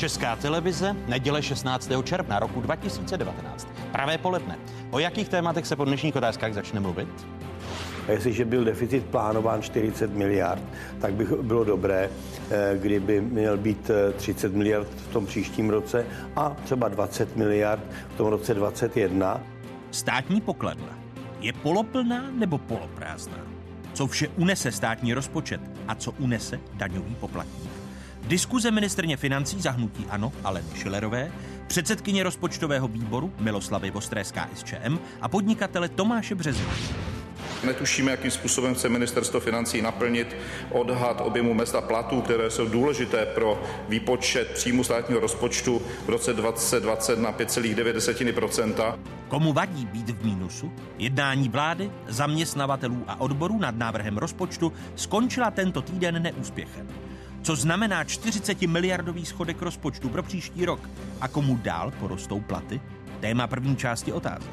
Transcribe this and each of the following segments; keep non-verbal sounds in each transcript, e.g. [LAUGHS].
Česká televize, neděle 16. června roku 2019. Pravé poledne. O jakých tématech se po dnešních otázkách začne mluvit? A jestliže byl deficit plánován 40 miliard, tak by bylo dobré, eh, kdyby měl být 30 eh, miliard v tom příštím roce a třeba 20 miliard v tom roce 2021. Státní pokladna je poloplná nebo poloprázdná? Co vše unese státní rozpočet a co unese daňový poplatník? Diskuze ministrně financí zahnutí ANO Aleny Šilerové, předsedkyně rozpočtového výboru Miloslavy Vostré z KSČM a podnikatele Tomáše Březina. Netušíme, jakým způsobem chce ministerstvo financí naplnit odhad objemu mest a platů, které jsou důležité pro výpočet příjmu státního rozpočtu v roce 2020 na 5,9 Komu vadí být v mínusu? Jednání vlády, zaměstnavatelů a odborů nad návrhem rozpočtu skončila tento týden neúspěchem. Co znamená 40 miliardový schodek rozpočtu pro příští rok a komu dál porostou platy? Téma první části otázek.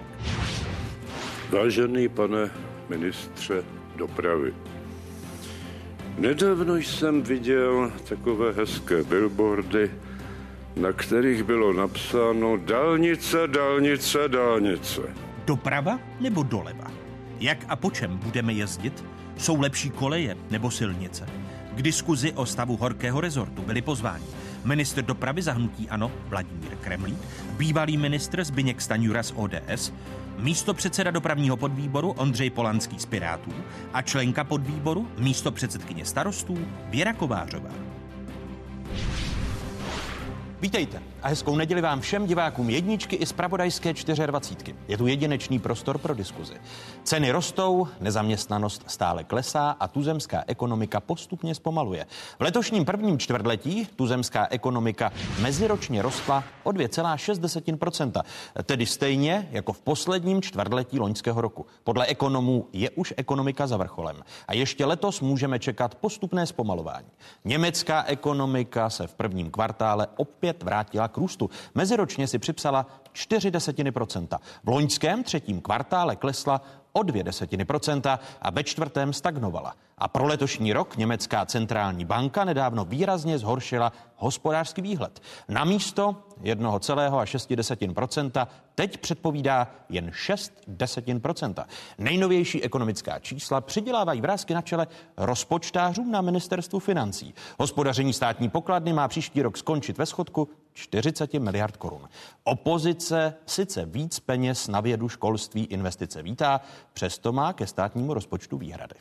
Vážený pane ministře dopravy. Nedávno jsem viděl takové hezké billboardy, na kterých bylo napsáno dálnice, dálnice, dálnice. Doprava nebo doleva? Jak a po čem budeme jezdit? Jsou lepší koleje nebo silnice? K diskuzi o stavu horkého rezortu byli pozváni ministr dopravy zahnutí ANO Vladimír Kremlík, bývalý ministr Zbyněk Staňura z ODS, místo předseda dopravního podvýboru Ondřej Polanský z Pirátů a členka podvýboru místo předsedkyně starostů Věra Kovářová. Vítejte a hezkou neděli vám všem divákům jedničky i z Pravodajské 24. Je tu jedinečný prostor pro diskuzi. Ceny rostou, nezaměstnanost stále klesá a tuzemská ekonomika postupně zpomaluje. V letošním prvním čtvrtletí tuzemská ekonomika meziročně rostla o 2,6%, tedy stejně jako v posledním čtvrtletí loňského roku. Podle ekonomů je už ekonomika za vrcholem. A ještě letos můžeme čekat postupné zpomalování. Německá ekonomika se v prvním kvartále opět vrátila k růstu. Meziročně si připsala 4 desetiny procenta. V loňském třetím kvartále klesla o dvě desetiny procenta a ve čtvrtém stagnovala. A pro letošní rok německá centrální banka nedávno výrazně zhoršila hospodářský výhled. Na místo 1,6 procenta teď předpovídá jen 6 desetin procenta. Nejnovější ekonomická čísla přidělávají vrázky na čele rozpočtářům na ministerstvu financí. Hospodaření státní pokladny má příští rok skončit ve schodku 40 miliard korun. Opozice sice víc peněz na vědu, školství, investice vítá, přesto má ke státnímu rozpočtu výhrady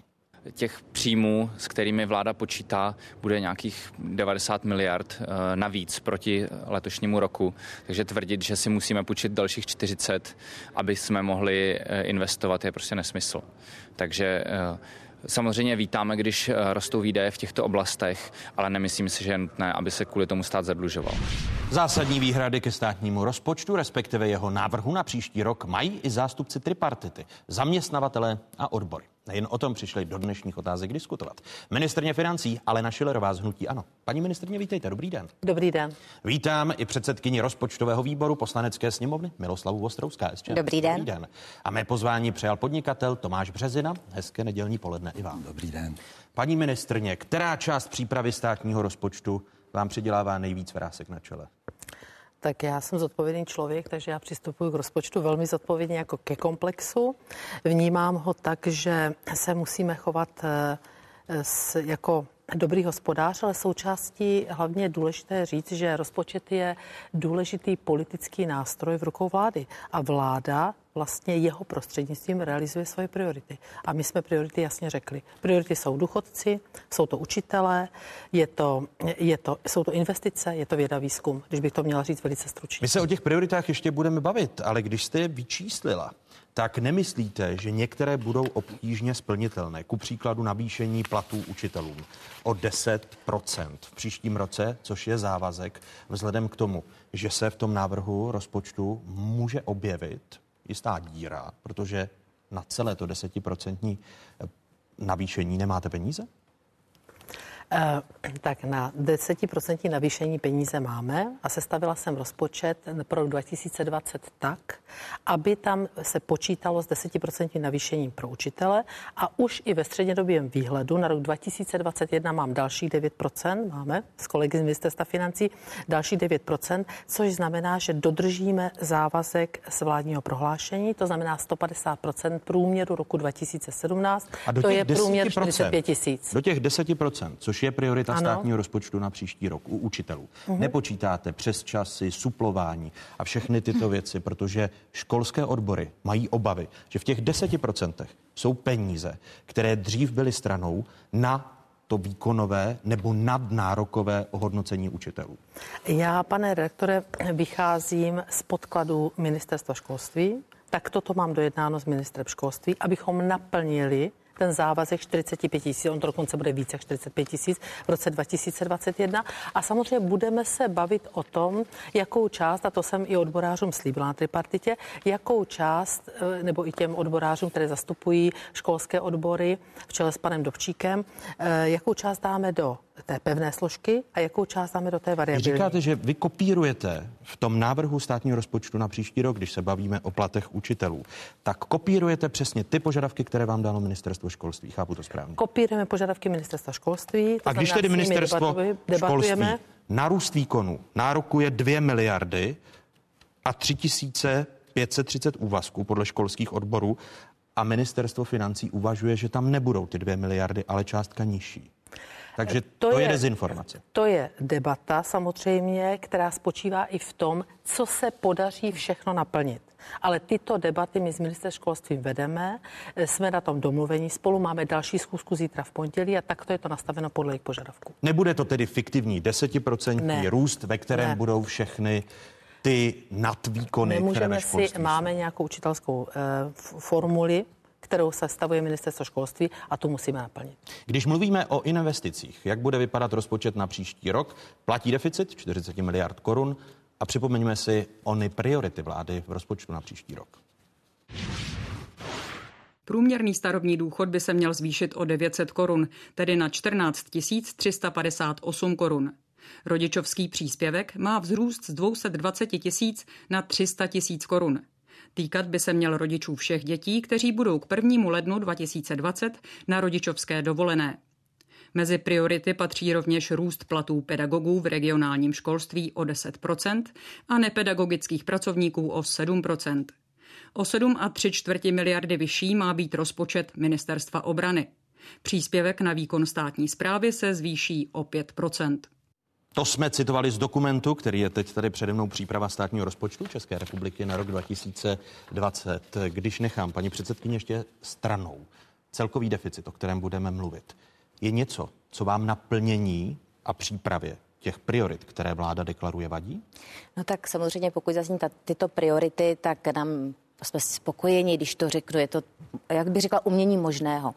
těch příjmů, s kterými vláda počítá, bude nějakých 90 miliard eh, navíc proti letošnímu roku. Takže tvrdit, že si musíme půjčit dalších 40, aby jsme mohli eh, investovat, je prostě nesmysl. Takže eh, Samozřejmě vítáme, když rostou výdaje v těchto oblastech, ale nemyslím si, že je nutné, aby se kvůli tomu stát zadlužoval. Zásadní výhrady ke státnímu rozpočtu, respektive jeho návrhu na příští rok, mají i zástupci tripartity, zaměstnavatele a odbory. Nejen o tom přišli do dnešních otázek diskutovat. Ministrně financí Alena Šilerová z Hnutí Ano. Paní ministrně, vítejte, dobrý den. Dobrý den. Vítám i předsedkyni rozpočtového výboru poslanecké sněmovny Miloslavu Vostrouská. Dobrý den. Dobrý den. A mé pozvání přijal podnikatel Tomáš Březina. Hezké nedělní poledne i vám. Dobrý den. Paní ministrně, která část přípravy státního rozpočtu vám přidělává nejvíc vrásek na čele? Tak já jsem zodpovědný člověk, takže já přistupuji k rozpočtu velmi zodpovědně jako ke komplexu. Vnímám ho tak, že se musíme chovat eh, s, jako dobrý hospodář, ale součástí hlavně je důležité říct, že rozpočet je důležitý politický nástroj v rukou vlády. A vláda vlastně jeho prostřednictvím realizuje svoje priority. A my jsme priority jasně řekli. Priority jsou důchodci, jsou to učitelé, je to, je to, jsou to investice, je to věda výzkum, když bych to měla říct velice stručně. My se o těch prioritách ještě budeme bavit, ale když jste je vyčíslila, tak nemyslíte, že některé budou obtížně splnitelné? Ku příkladu navýšení platů učitelům o 10% v příštím roce, což je závazek, vzhledem k tomu, že se v tom návrhu rozpočtu může objevit jistá díra, protože na celé to desetiprocentní navýšení nemáte peníze? Eh, tak na 10% navýšení peníze máme a sestavila jsem rozpočet pro rok 2020 tak, aby tam se počítalo s 10% navýšením pro učitele a už i ve střednědobém výhledu na rok 2021 mám další 9%, máme s kolegy z ministerstva financí další 9%, což znamená, že dodržíme závazek z vládního prohlášení, to znamená 150% průměru roku 2017, a do to je průměr 10%, 45 tisíc. Do těch 10%, což je priorita ano. státního rozpočtu na příští rok u učitelů. Uh-huh. Nepočítáte přes časy, suplování a všechny tyto věci, protože školské odbory mají obavy, že v těch 10% jsou peníze, které dřív byly stranou na to výkonové nebo nadnárokové ohodnocení učitelů? Já, pane redaktore, vycházím z podkladu ministerstva školství. Tak toto mám dojednáno s ministrem školství, abychom naplnili ten závazek 45 tisíc, on to dokonce bude více jak 45 tisíc v roce 2021. A samozřejmě budeme se bavit o tom, jakou část, a to jsem i odborářům slíbila na tripartitě, jakou část, eh, nebo i těm odborářům, které zastupují školské odbory v čele s panem Dovčíkem, eh, jakou část dáme do té pevné složky a jakou část dáme do té variabilní. Říkáte, že vy kopírujete v tom návrhu státního rozpočtu na příští rok, když se bavíme o platech učitelů, tak kopírujete přesně ty požadavky, které vám dalo ministerstvo školství. Chápu to správně. Kopírujeme požadavky ministerstva školství. a když tedy ministerstvo školství na růst výkonu nárokuje 2 miliardy a 3530 úvazků podle školských odborů a ministerstvo financí uvažuje, že tam nebudou ty 2 miliardy, ale částka nižší. Takže to, to je, je dezinformace. To je debata samozřejmě, která spočívá i v tom, co se podaří všechno naplnit. Ale tyto debaty my s ministerstvem školství vedeme, jsme na tom domluvení spolu, máme další schůzku zítra v pondělí a takto je to nastaveno podle jejich požadavků. Nebude to tedy fiktivní desetiprocentní růst, ve kterém ne. budou všechny ty nadvýkony, Nemůžeme které ve školství si, máme nějakou učitelskou uh, formuli, kterou sestavuje ministerstvo školství a tu musíme naplnit. Když mluvíme o investicích, jak bude vypadat rozpočet na příští rok? Platí deficit 40 miliard korun a připomeňme si ony priority vlády v rozpočtu na příští rok. Průměrný starobní důchod by se měl zvýšit o 900 korun, tedy na 14 358 korun. Rodičovský příspěvek má vzrůst z 220 tisíc na 300 tisíc korun. Týkat by se měl rodičů všech dětí, kteří budou k 1. lednu 2020 na rodičovské dovolené. Mezi priority patří rovněž růst platů pedagogů v regionálním školství o 10% a nepedagogických pracovníků o 7% O 7 a 3 čtvrti miliardy vyšší má být rozpočet Ministerstva obrany. Příspěvek na výkon státní zprávy se zvýší o 5 to jsme citovali z dokumentu, který je teď tady přede mnou příprava státního rozpočtu České republiky na rok 2020. Když nechám paní předsedkyně ještě stranou celkový deficit, o kterém budeme mluvit, je něco, co vám naplnění a přípravě těch priorit, které vláda deklaruje, vadí? No tak samozřejmě, pokud zazní ta, tyto priority, tak nám jsme spokojeni, když to řeknu. Je to, jak bych řekla, umění možného.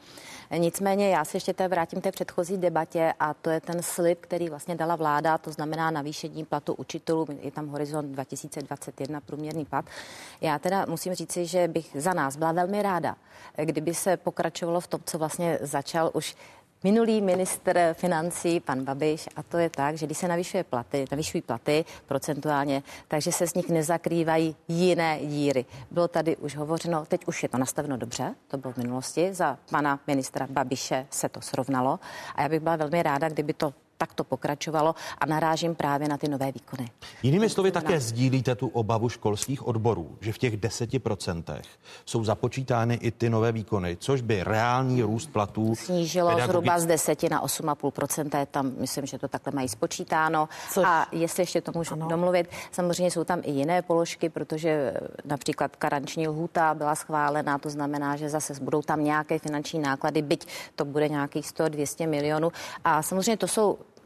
Nicméně já se ještě té vrátím k té předchozí debatě a to je ten slib, který vlastně dala vláda, to znamená navýšení platu učitelů, je tam horizont 2021 průměrný plat. Já teda musím říci, že bych za nás byla velmi ráda, kdyby se pokračovalo v tom, co vlastně začal už minulý minister financí, pan Babiš, a to je tak, že když se navyšuje platy, navyšují platy procentuálně, takže se z nich nezakrývají jiné díry. Bylo tady už hovořeno, teď už je to nastaveno dobře, to bylo v minulosti, za pana ministra Babiše se to srovnalo a já bych byla velmi ráda, kdyby to tak to pokračovalo a narážím právě na ty nové výkony. Jinými slovy také sdílíte tu obavu školských odborů, že v těch deseti procentech jsou započítány i ty nové výkony, což by reálný růst platů snížilo pedagogi... zhruba z 10 na 8,5% tam myslím, že to takhle mají spočítáno. Což... A jestli ještě to můžu ano. domluvit, samozřejmě jsou tam i jiné položky, protože například karanční lhůta byla schválená, to znamená, že zase budou tam nějaké finanční náklady, byť to bude nějakých 100-200 milionů. A samozřejmě to jsou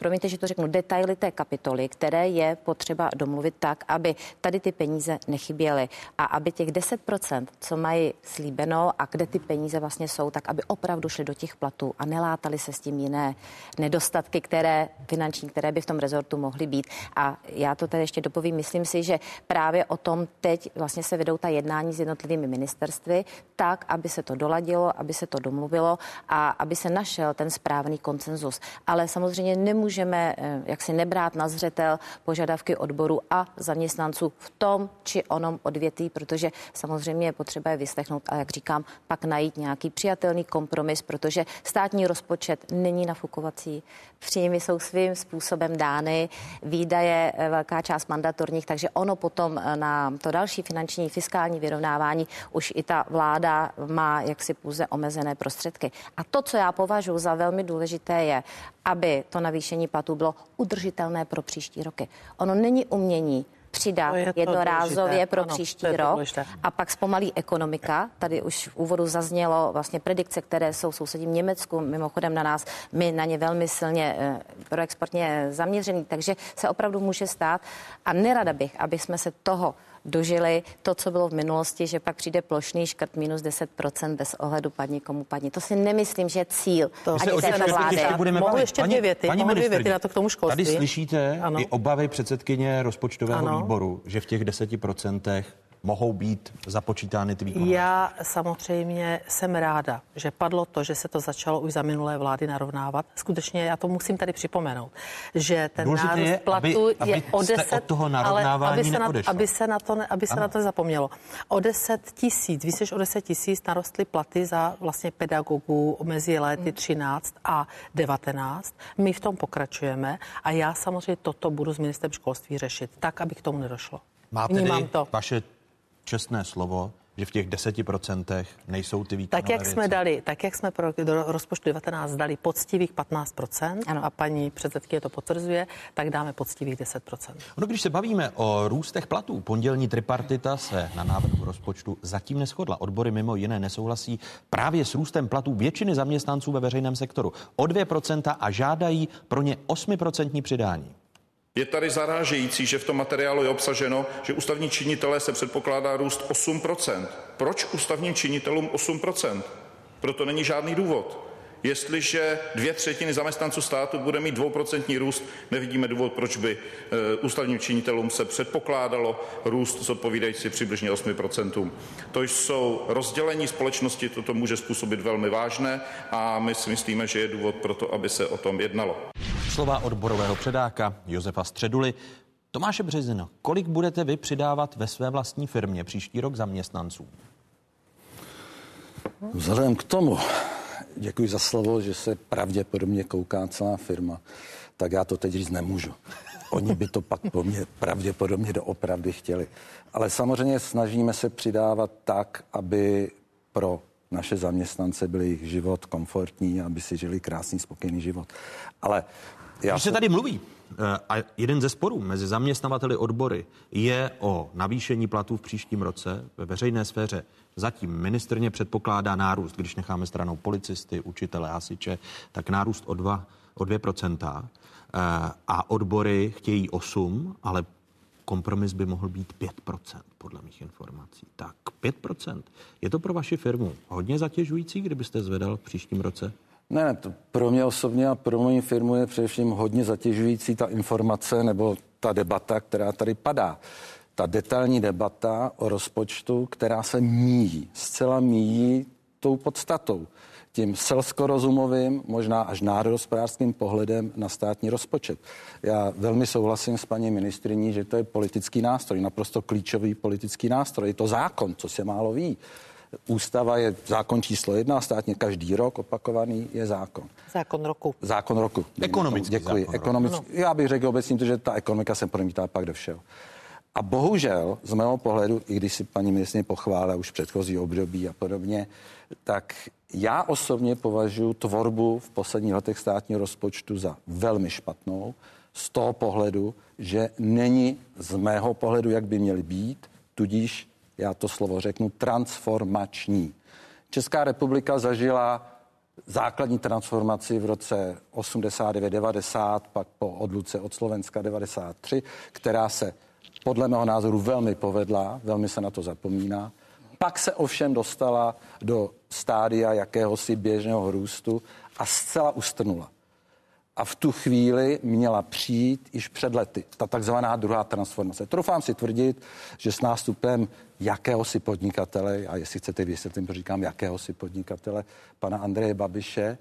promiňte, že to řeknu, detaily té kapitoly, které je potřeba domluvit tak, aby tady ty peníze nechyběly a aby těch 10%, co mají slíbeno a kde ty peníze vlastně jsou, tak aby opravdu šly do těch platů a nelátali se s tím jiné nedostatky, které finanční, které by v tom rezortu mohly být. A já to tady ještě dopovím, myslím si, že právě o tom teď vlastně se vedou ta jednání s jednotlivými ministerstvy, tak, aby se to doladilo, aby se to domluvilo a aby se našel ten správný koncenzus. Ale samozřejmě nemůžeme eh, jak si nebrát na zřetel požadavky odboru a zaměstnanců v tom či onom odvětví, protože samozřejmě je potřeba je vyslechnout a jak říkám, pak najít nějaký přijatelný kompromis, protože státní rozpočet není nafukovací, příjmy jsou svým způsobem dány, výdaje eh, velká část mandatorních, takže ono potom eh, na to další finanční fiskální vyrovnávání už i ta vláda má jaksi pouze omezené prostředky. A to, co já považuji za velmi důležité, je, aby to navýšení platů bylo udržitelné pro příští roky. Ono není umění přidat je jednorázově pro ano, příští rok důležité. a pak zpomalí ekonomika. Tady už v úvodu zaznělo vlastně predikce, které jsou v sousedním Německu, mimochodem na nás, my na ně velmi silně eh, proexportně zaměřený, takže se opravdu může stát a nerada bych, aby jsme se toho dožili to, co bylo v minulosti, že pak přijde plošný škrt minus 10% bez ohledu padni komu padni. To si nemyslím, že je cíl to ani této vlády. Budeme Mohu ještě dvě věty, paní mohu dvě věty na to k tomu školství. Tady slyšíte ano. i obavy předsedkyně rozpočtového ano. výboru, že v těch 10% mohou být započítány ty výkony? Já samozřejmě jsem ráda, že padlo to, že se to začalo už za minulé vlády narovnávat. Skutečně já to musím tady připomenout, že ten Důležité nárůst je, platu aby, je o 10, od toho ale aby se, na, aby se na to, aby se na to zapomnělo. O 10 tisíc, více než o 10 tisíc narostly platy za vlastně pedagogů mezi lety 13 a 19. My v tom pokračujeme a já samozřejmě toto budu s ministrem školství řešit, tak, aby k tomu nedošlo. Máte tedy to. vaše čestné slovo, že v těch deseti procentech nejsou ty výkonové Tak jak věci. jsme dali, tak jak jsme pro do rozpočtu 19 dali poctivých 15% ano. a paní předsedkyně to potvrzuje, tak dáme poctivých 10%. Ono, když se bavíme o růstech platů, pondělní tripartita se na návrhu rozpočtu zatím neschodla. Odbory mimo jiné nesouhlasí právě s růstem platů většiny zaměstnanců ve veřejném sektoru o 2% a žádají pro ně 8% přidání. Je tady zarážející, že v tom materiálu je obsaženo, že ústavní činitelé se předpokládá růst 8%. Proč ústavním činitelům 8%? Proto není žádný důvod. Jestliže dvě třetiny zaměstnanců státu bude mít dvouprocentní růst, nevidíme důvod, proč by e, ústavním činitelům se předpokládalo růst zodpovídající přibližně 8%. To jsou rozdělení společnosti, toto může způsobit velmi vážné a my si myslíme, že je důvod pro to, aby se o tom jednalo. Slova odborového předáka Josefa Středuly. Tomáše Březina, kolik budete vy přidávat ve své vlastní firmě příští rok zaměstnanců? Vzhledem k tomu, děkuji za slovo, že se pravděpodobně kouká celá firma, tak já to teď říct nemůžu. Oni by to pak po mně pravděpodobně doopravdy chtěli. Ale samozřejmě snažíme se přidávat tak, aby pro naše zaměstnance byl jejich život komfortní, aby si žili krásný, spokojený život. Ale já Když se tady mluví, eh, a jeden ze sporů mezi zaměstnavateli odbory je o navýšení platů v příštím roce ve veřejné sféře. Zatím ministrně předpokládá nárůst, když necháme stranou policisty, učitele, hasiče, tak nárůst o 2, o 2%. Eh, a odbory chtějí 8, ale kompromis by mohl být 5%, podle mých informací. Tak 5%. Je to pro vaši firmu hodně zatěžující, kdybyste zvedal v příštím roce? Ne, ne, to pro mě osobně a pro moji firmu je především hodně zatěžující ta informace nebo ta debata, která tady padá. Ta detailní debata o rozpočtu, která se míjí, zcela míjí tou podstatou, tím selskorozumovým, možná až národospodářským pohledem na státní rozpočet. Já velmi souhlasím s paní ministriní, že to je politický nástroj, naprosto klíčový politický nástroj. Je to zákon, co se málo ví. Ústava je zákon číslo jedna, státně každý rok opakovaný je zákon. Zákon roku. Zákon roku. Ekonomický Děkuji. Zákon Ekonomický. Roku. Já bych řekl obecně, že ta ekonomika se promítá pak do všeho. A bohužel, z mého pohledu, i když si paní ministrině pochválila už předchozí období a podobně, tak já osobně považuji tvorbu v posledních letech státního rozpočtu za velmi špatnou z toho pohledu, že není z mého pohledu, jak by měly být, tudíž já to slovo řeknu, transformační. Česká republika zažila základní transformaci v roce 89-90, pak po odluce od Slovenska 93, která se podle mého názoru velmi povedla, velmi se na to zapomíná. Pak se ovšem dostala do stádia jakéhosi běžného růstu a zcela ustrnula. A v tu chvíli měla přijít již před lety ta takzvaná druhá transformace. Trofám si tvrdit, že s nástupem jakéhosi podnikatele, a jestli chcete vysvětlit, to říkám jakéhosi podnikatele, pana Andreje Babiše,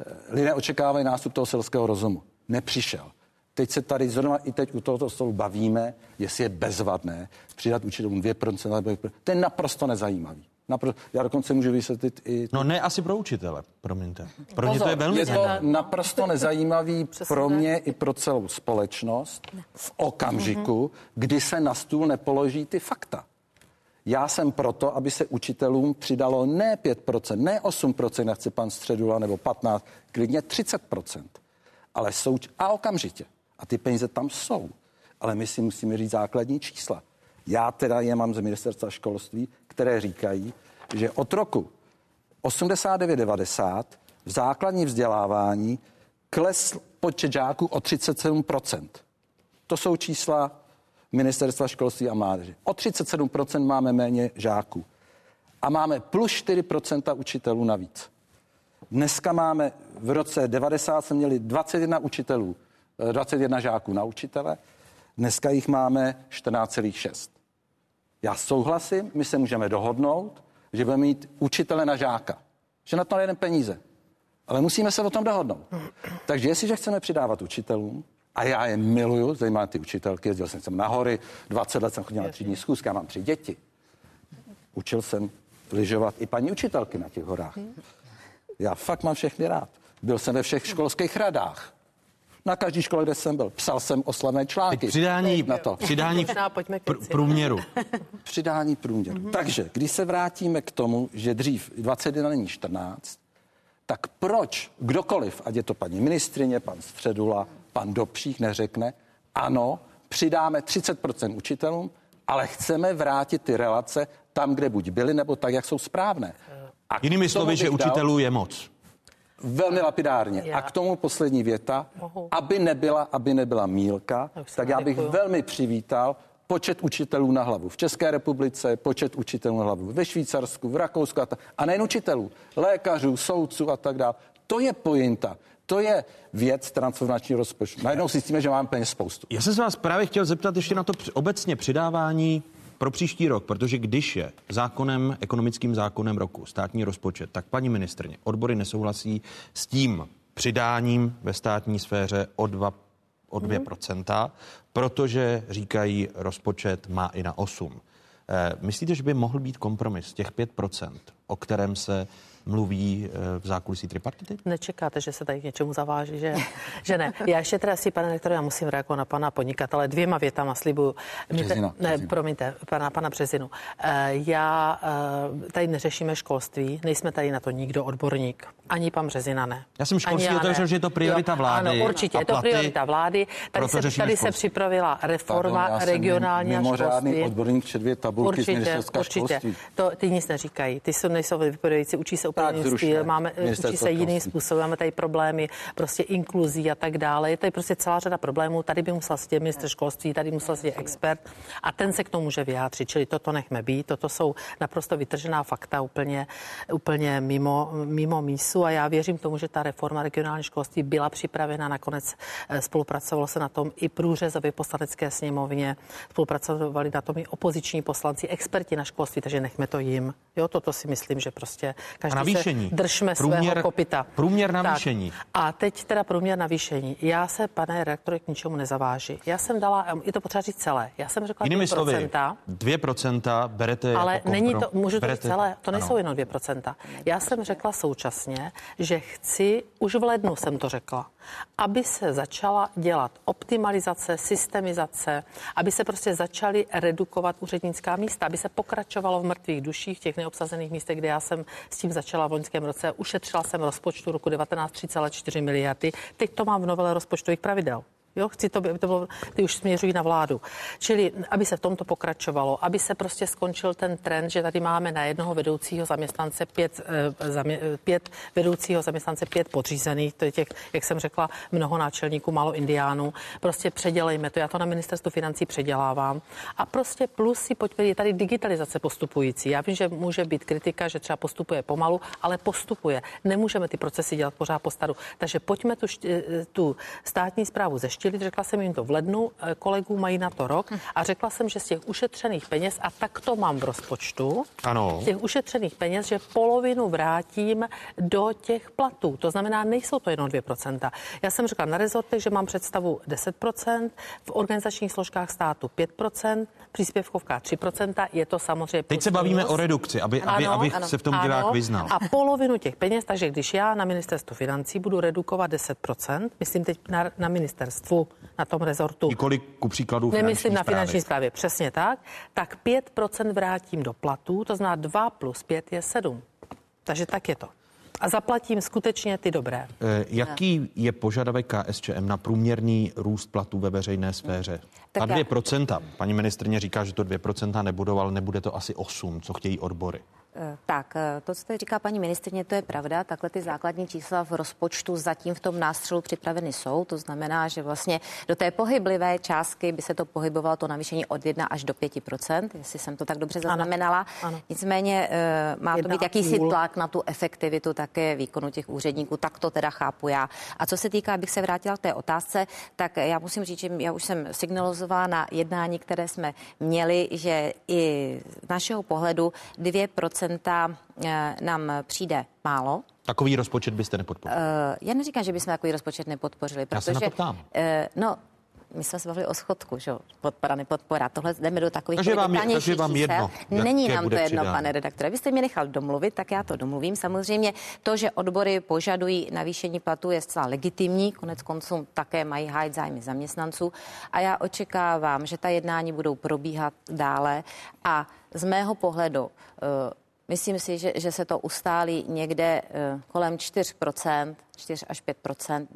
eh, lidé očekávají nástup toho selského rozumu. Nepřišel. Teď se tady zrovna i teď u tohoto stolu bavíme, jestli je bezvadné přidat učitelům 2%. To je naprosto nezajímavý. Napr- já dokonce můžu vysvětlit i... No ne asi pro učitele, promiňte. Pro mě to je velmi je to naprosto nezajímavý [LAUGHS] pro mě i pro celou společnost v okamžiku, kdy se na stůl nepoloží ty fakta. Já jsem proto, aby se učitelům přidalo ne 5%, ne 8%, jak chce pan Středula, nebo 15%, klidně 30%. Ale jsou, a okamžitě. A ty peníze tam jsou. Ale my si musíme říct základní čísla. Já teda je mám z ministerstva školství, které říkají, že od roku 89-90 v základní vzdělávání klesl počet žáků o 37%. To jsou čísla ministerstva školství a mládeže. O 37% máme méně žáků. A máme plus 4% učitelů navíc. Dneska máme, v roce 90 jsme měli 21 učitelů, 21 žáků na učitele, dneska jich máme 14,6. Já souhlasím, my se můžeme dohodnout, že budeme mít učitele na žáka. Že na to nejde peníze. Ale musíme se o tom dohodnout. Takže jestliže chceme přidávat učitelům, a já je miluju, zejména ty učitelky, jezdil jsem sem na hory, 20 let jsem chodil na třídní schůzky, já mám tři děti. Učil jsem lyžovat i paní učitelky na těch horách. Já fakt mám všechny rád. Byl jsem ve všech školských radách. Na každý škole, kde jsem byl. Psal jsem oslavné články. Teď přidání, na to. přidání pr- průměru. [LAUGHS] přidání průměru. Mm-hmm. Takže, když se vrátíme k tomu, že dřív 21 není 14, tak proč kdokoliv, ať je to paní ministrině, pan Středula, pan Dobších, neřekne, ano, přidáme 30% učitelům, ale chceme vrátit ty relace tam, kde buď byly, nebo tak, jak jsou správné. A Jinými slovy, že učitelů je moc. Velmi lapidárně. Já. A k tomu poslední věta. Mohu. Aby nebyla, aby nebyla mílka, tak, tak já bych děkuju. velmi přivítal počet učitelů na hlavu v České republice, počet učitelů na hlavu ve Švýcarsku, v Rakousku a, ta, a nejen učitelů, lékařů, soudců a tak dále. To je pojinta. To je věc transformačního rozpočtu. Najednou si že máme peněz spoustu. Já jsem se vás právě chtěl zeptat ještě na to obecně přidávání pro příští rok, protože když je zákonem, ekonomickým zákonem roku státní rozpočet, tak paní ministrně, odbory nesouhlasí s tím přidáním ve státní sféře o 2 o 2%, mm-hmm. protože říkají, rozpočet má i na 8. Eh, myslíte, že by mohl být kompromis těch 5%, o kterém se mluví eh, v zákulisí tripartity? Nečekáte, že se tady k něčemu zaváží, že, že ne. Já ještě teda si, pane rektor, já musím reagovat na pana podnikatele dvěma větama, slibuju. Březina, ne, březina. promiňte, pana, pana Březinu. Eh, já eh, tady neřešíme školství, nejsme tady na to nikdo odborník. Ani pan Březina ne. Já jsem školství otevřel, že je to priorita vlády. Ano, určitě, je to priorita vlády. Tady, se, tady se připravila reforma Pardon, regionální školství. odborník před dvě tabulky určitě, z určitě. školství. To, ty nic neříkají, ty jsou, nejsou vypovědějící, učí se styl, máme, učí se jiným způsobem, máme tady problémy, prostě inkluzí a tak dále. Je tady prostě celá řada problémů. Tady by musel sedět minister školství, tady musel sedět expert a ten se k tomu může vyjádřit. Čili toto nechme být. Toto jsou naprosto vytržená fakta úplně, úplně mimo, mimo mísu a já věřím tomu, že ta reforma regionální školství byla připravena. Nakonec eh, spolupracovalo se na tom i průřezově poslanecké sněmovně, spolupracovali na tom i opoziční poslanci, experti na školství, takže nechme to jim. Jo, toto si myslím, že prostě každý navýšení. se držme průměr, svého kopita. Průměr navýšení. Tak. A teď teda průměr navýšení. Já se, pane rektore, k ničemu nezaváží. Já jsem dala, je to potřeba říct celé. Já jsem řekla Jinými 2%. Slovy, 2% berete Ale jako není to, můžu to říct celé, to nejsou ano. jenom 2%. Já jsem řekla současně, že chci, už v lednu jsem to řekla, aby se začala dělat optimalizace, systemizace, aby se prostě začaly redukovat úřednická místa, aby se pokračovalo v mrtvých duších, těch neobsazených místech, kde já jsem s tím začala v loňském roce. Ušetřila jsem rozpočtu roku 19 3,4 miliardy. Teď to mám v novele rozpočtových pravidel. Jo, chci to, aby to bylo, ty už směřují na vládu. Čili, aby se v tomto pokračovalo, aby se prostě skončil ten trend, že tady máme na jednoho vedoucího zaměstnance pět, eh, zamě, pět vedoucího zaměstnance, pět podřízených, to je těch, jak jsem řekla, mnoho náčelníků, málo indiánů. Prostě předělejme to, já to na ministerstvu financí předělávám. A prostě plus si pojďme, je tady digitalizace postupující. Já vím, že může být kritika, že třeba postupuje pomalu, ale postupuje. Nemůžeme ty procesy dělat pořád po staru. Takže pojďme tu, eh, tu státní zprávu zeštílit. Řekla jsem jim to v lednu, eh, kolegů mají na to rok a řekla jsem, že z těch ušetřených peněz, a tak to mám v rozpočtu, Ano. z těch ušetřených peněz, že polovinu vrátím do těch platů. To znamená, nejsou to jenom 2%. Já jsem řekla na rezortech, že mám představu 10%, v organizačních složkách státu 5%, příspěvkovka 3%, je to samozřejmě Teď se bavíme o redukci, aby, Ano, aby ano, se v tom ano. divák vyznal. A polovinu těch peněz, takže když já na ministerstvu financí budu redukovat 10%, myslím teď na, na ministerstvu, na tom rezortu, Nikoli ku příkladu nemyslím na finanční správě, přesně tak, tak 5% vrátím do platů, to znamená 2 plus 5 je 7. Takže tak je to. A zaplatím skutečně ty dobré. Eh, Jaký je požadavek KSČM na průměrný růst platů ve veřejné sféře? Tak Ta já- 2%. Paní ministrně říká, že to 2% nebudou, ale nebude to asi 8, co chtějí odbory. Eh, Tak, eh, to, co tady říká paní ministrně, to je pravda. Takhle ty základní čísla v rozpočtu zatím v tom nástřelu připraveny jsou. To znamená, že vlastně do té pohyblivé částky by se to pohybovalo to navýšení od 1 až do 5% jestli jsem to tak dobře zaznamenala. ano. Nicméně eh, má to být jakýsi tlak na tu efektivitu také výkonu těch úředníků. Tak to teda chápu já. A co se týká, abych se vrátila k té otázce, tak já musím říct, že já už jsem signalizovala na jednání, které jsme měli, že i z našeho pohledu 2% eh, nám přijde málo. Takový rozpočet byste nepodpořili. Eh, Já neříkám, že bychom takový rozpočet nepodpořili, Já se protože... na to ptám. eh, No, my jsme se bavili o schodku, že podpora, nepodpora. Tohle jdeme do takových Takže vám je- takže vám jedno, Není nám to jedno, přidáno. pane redaktore. Vy jste mě nechal domluvit, tak já to domluvím. Samozřejmě to, že odbory požadují navýšení platu, je zcela legitimní. Konec konců také mají hájit zájmy zaměstnanců. A já očekávám, že ta jednání budou probíhat dále. A z mého pohledu Myslím si, že, že se to ustálí někde eh, kolem 4%, 4 až 5%.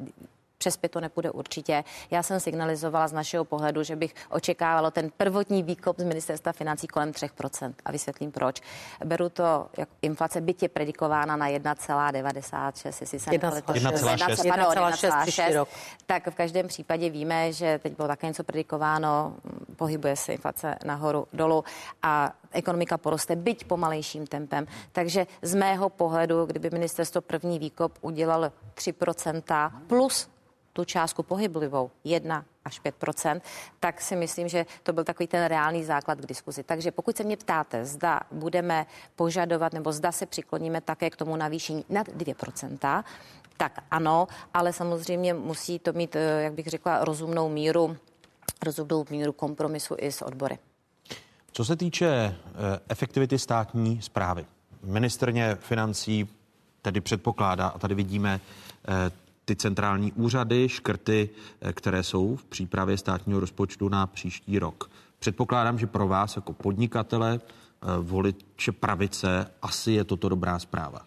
Přes pět to nepůjde určitě. Já jsem signalizovala z našeho pohledu, že bych očekávalo ten prvotní výkop z ministerstva financí kolem 3%. A vysvětlím proč. Beru to jako inflace, byť je predikována na 1,96, jestli se 1,6. 1,6. Pardon, 1,6 příští 1,6. rok. Tak v každém případě víme, že teď bylo také něco predikováno, m, pohybuje se inflace nahoru, dolů a ekonomika poroste byť pomalejším tempem. Takže z mého pohledu, kdyby ministerstvo první výkop udělal 3% plus tu částku pohyblivou 1 až 5% tak si myslím, že to byl takový ten reálný základ k diskuzi. Takže pokud se mě ptáte, zda budeme požadovat nebo zda se přikloníme také k tomu navýšení nad 2% tak ano, ale samozřejmě musí to mít, eh, jak bych řekla, rozumnou míru, rozumnou míru kompromisu i s odbory. Co se týče eh, efektivity státní zprávy, ministrně financí tedy předpokládá, a tady vidíme eh, ty centrální úřady, škrty, eh, které jsou v přípravě státního rozpočtu na příští rok. Předpokládám, že pro vás jako podnikatele, voliče pravice, asi je toto dobrá zpráva.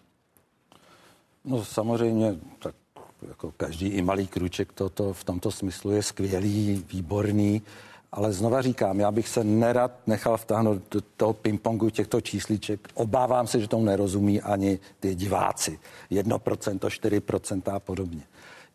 No samozřejmě, tak jako každý i malý kruček toto v tomto smyslu je skvělý, výborný, ale znova říkám, já bych se nerad nechal vtáhnout do toho pingpongu těchto čísliček. Obávám se, že tomu nerozumí ani ty diváci. 1%, 4% a podobně.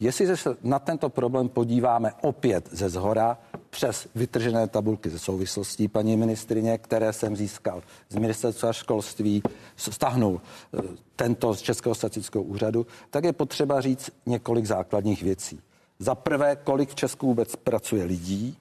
Jestliže se na tento problém podíváme opět ze zhora, přes vytržené tabulky ze souvislostí paní ministrině, které jsem získal z ministerstva školství, stáhnul eh, tento z Českého statistického úřadu, tak je potřeba říct několik základních věcí. Za prvé, kolik v Česku vůbec pracuje lidí,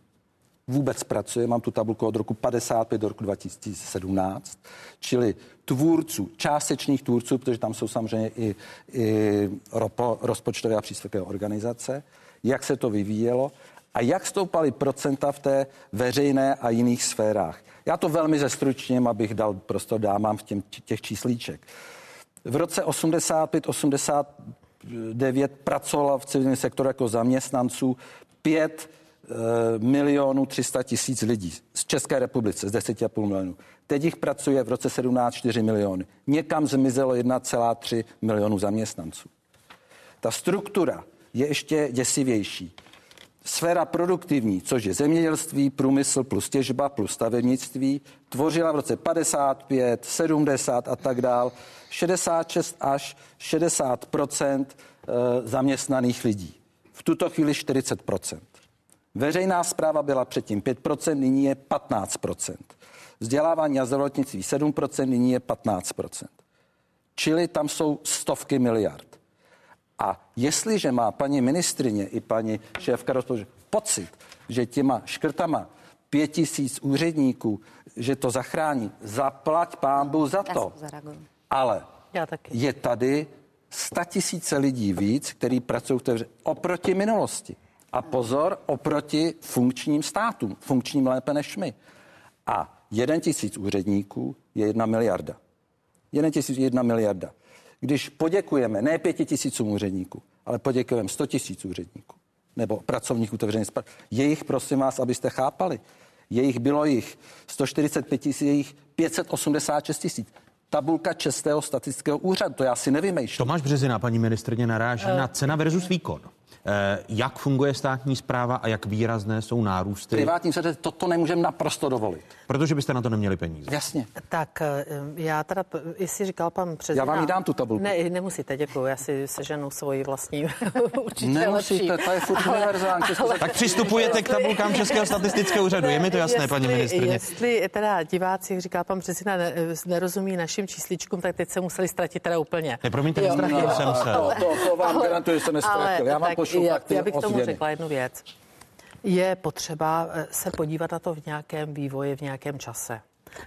vůbec pracuje, mám tu tabulku od roku 55 do roku 2017, čili tvůrců, částečných tvůrců, protože tam jsou samozřejmě i, i ropo, rozpočtové a příspěvkové organizace, jak se to vyvíjelo a jak stoupaly procenta v té veřejné a jiných sférách. Já to velmi zestručním, abych dal prostor dámám v těm, těch číslíček. V roce 85-89 pracovala v civilním sektoru jako zaměstnanců 5 milionů 300 tisíc lidí z České republice, z 10,5 milionů. Teď jich pracuje v roce 17 4 miliony. Někam zmizelo 1,3 milionu zaměstnanců. Ta struktura je ještě děsivější. Sféra produktivní, což je zemědělství, průmysl plus těžba plus stavebnictví, tvořila v roce 55, 70 a tak dál 66 až 60 eh, zaměstnaných lidí. V tuto chvíli 40 Veřejná zpráva byla předtím 5% nyní je 15% Vzdělávání a zdravotnictví 7% nyní je 15% Čili tam jsou stovky miliard. A jestliže má paní ministrině i paní šéfka rozpočtu pocit, že těma škrtama pět tisíc úředníků, že to zachrání, zaplať pámbu za to. Ale Já taky. je tady sta tisíce lidí víc, který pracují v té oproti minulosti. A pozor, oproti funkčním státům, funkčním lépe než my. A jeden tisíc úředníků je jedna miliarda. Jeden tisíc je jedna miliarda. Když poděkujeme ne pěti tisícům úředníků, ale poděkujeme sto tisíc úředníků nebo pracovníků veřejné správy, jejich, prosím vás, abyste chápali, jejich bylo jich 145 tisíc, jejich 586 tisíc tabulka Českého statistického úřadu. To já si nevymýšlím. Tomáš Březina, paní ministrně, naráží uh, na cena versus výkon. Eh, jak funguje státní zpráva a jak výrazné jsou nárůsty? Privátní sektor toto nemůžeme naprosto dovolit. Protože byste na to neměli peníze. Jasně. Tak eh, já teda, jestli říkal pan předseda... Já vám ji dám tu tabulku. Ne, nemusíte, děkuji, já si seženu svoji vlastní [LAUGHS] určitě Nemusíte, lepší. to je furt univerzální. Ale... Tak přistupujete k tabulkám Českého statistického úřadu, je mi to jasné, jestli, paní ministrně. Jestli teda diváci, jak říká pan předseda, ne, nerozumí našim čísličkům, tak teď se museli ztratit teda úplně. Ne, promiňte, nestratil jsem se. To, to, to vám garantuju, že se nestratil. Já vám pošlu já, já bych tomu řekla jednu věc. Je potřeba eh, se podívat na to v nějakém vývoji, v nějakém čase.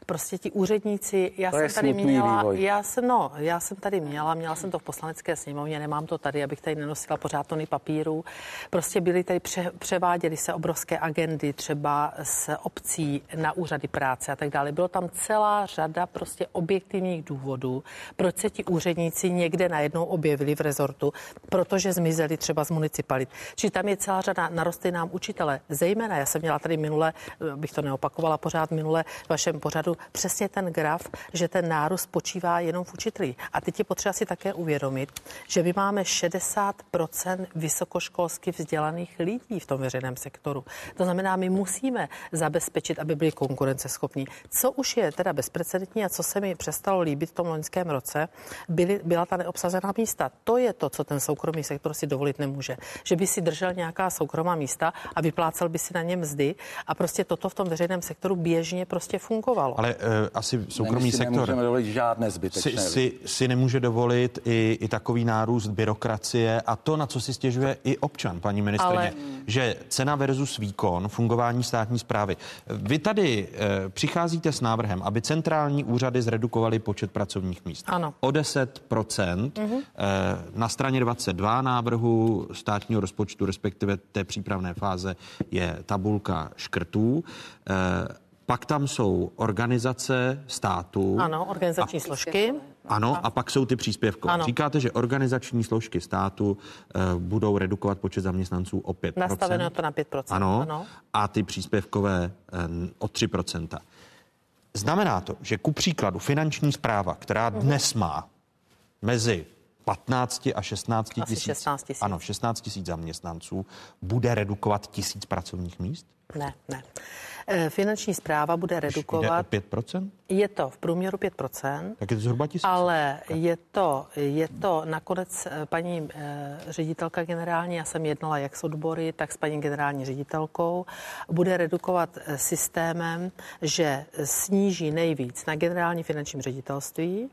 Prostě ti úředníci, já to jsem tady měla, vývoj. já jsem, no, já jsem tady měla, měla jsem to v poslanecké sněmovně, nemám to tady, abych tady nenosila pořád tony papíru. Prostě byly tady, pře, převáděly se obrovské agendy, třeba z obcí na úřady práce a tak dále. Bylo tam celá řada prostě objektivních důvodů, proč se ti úředníci někde najednou objevili v rezortu, protože zmizeli třeba z municipalit. Či tam je celá řada, narostly nám učitele, zejména, já jsem měla tady minule, bych to neopakovala pořád minule vašem pořád pořadu přesně ten graf, že ten nárůst počívá jenom v učitelích. A teď je potřeba si také uvědomit, že my máme 60% vysokoškolsky vzdělaných lidí v tom veřejném sektoru. To znamená, my musíme zabezpečit, aby byli konkurenceschopní. Co už je teda bezprecedentní a co se mi přestalo líbit v tom loňském roce, byly, byla ta neobsazená místa. To je to, co ten soukromý sektor si dovolit nemůže. Že by si držel nějaká soukromá místa a vyplácel by si na ně mzdy a prostě toto v tom veřejném sektoru běžně prostě fungovalo stalo. Ale uh, asi soukromý sektor dovolit žádné zbytečné si, si, si nemůže dovolit i, i takový nárůst byrokracie a to, na co si stěžuje i občan, paní ministrině, Ale... že cena versus výkon fungování státní zprávy. Vy tady uh, přicházíte s návrhem, aby centrální úřady zredukovaly počet pracovních míst. Ano. O 10 uh-huh. uh, Na straně 22 návrhu státního rozpočtu, respektive té přípravné fáze, je tabulka škrtů. Uh, pak tam jsou organizace státu. Ano, organizační a, složky. Ano, a, pak jsou ty příspěvkové. Ano. Říkáte, že organizační složky státu uh, budou redukovat počet zaměstnanců o 5%. Nastaveno to na 5%. Ano, ano. a ty příspěvkové uh, o 3%. Znamená to, že ku příkladu finanční zpráva, která mhm. dnes má mezi 15 a 16 tisíc, 16 tisíc. Ano, 16 tisíc zaměstnanců bude redukovat tisíc pracovních míst? Ne, ne. Eh, finanční zpráva bude redukovat. Jde o 5%? Je to v průměru 5%. Tak je to zhruba tisíc. Ale je to, je to nakonec eh, paní eh, ředitelka generální, já jsem jednala jak s odbory, tak s paní generální ředitelkou, bude redukovat systémem, že sníží nejvíc na generální finančním ředitelství,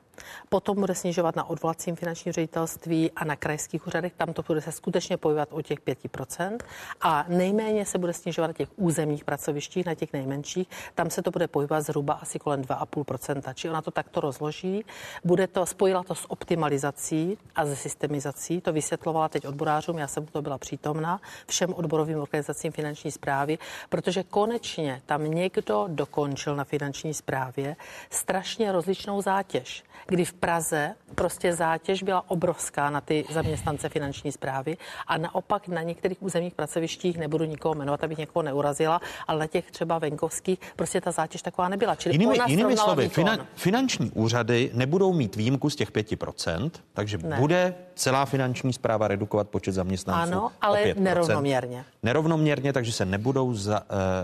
potom bude snižovat na odvolacím finančním ředitelství a na krajských úřadech, tam to bude se skutečně pohybovat o těch 5%. A nejméně se bude snižovat na těch územních pracovištích, na těch nejmenších, tam se to bude pohybovat zhruba asi kolem 2,5%. Či ona to takto rozloží. Bude to, spojila to s optimalizací a se systemizací. To vysvětlovala teď odborářům, já jsem to byla přítomna, všem odborovým organizacím finanční zprávy, protože konečně tam někdo dokončil na finanční správě strašně rozličnou zátěž kdy v Praze prostě zátěž byla obrovská na ty zaměstnance finanční zprávy a naopak na některých územních pracovištích nebudu nikoho jmenovat, abych někoho neurazil, dorazila, ale na těch třeba venkovských prostě ta zátěž taková nebyla. Čili jinými, jinými slovy, finan, finanční úřady nebudou mít výjimku z těch 5%, takže ne. bude celá finanční zpráva redukovat počet zaměstnanců. Ano, o ale 5%. nerovnoměrně. Nerovnoměrně, takže se nebudou za,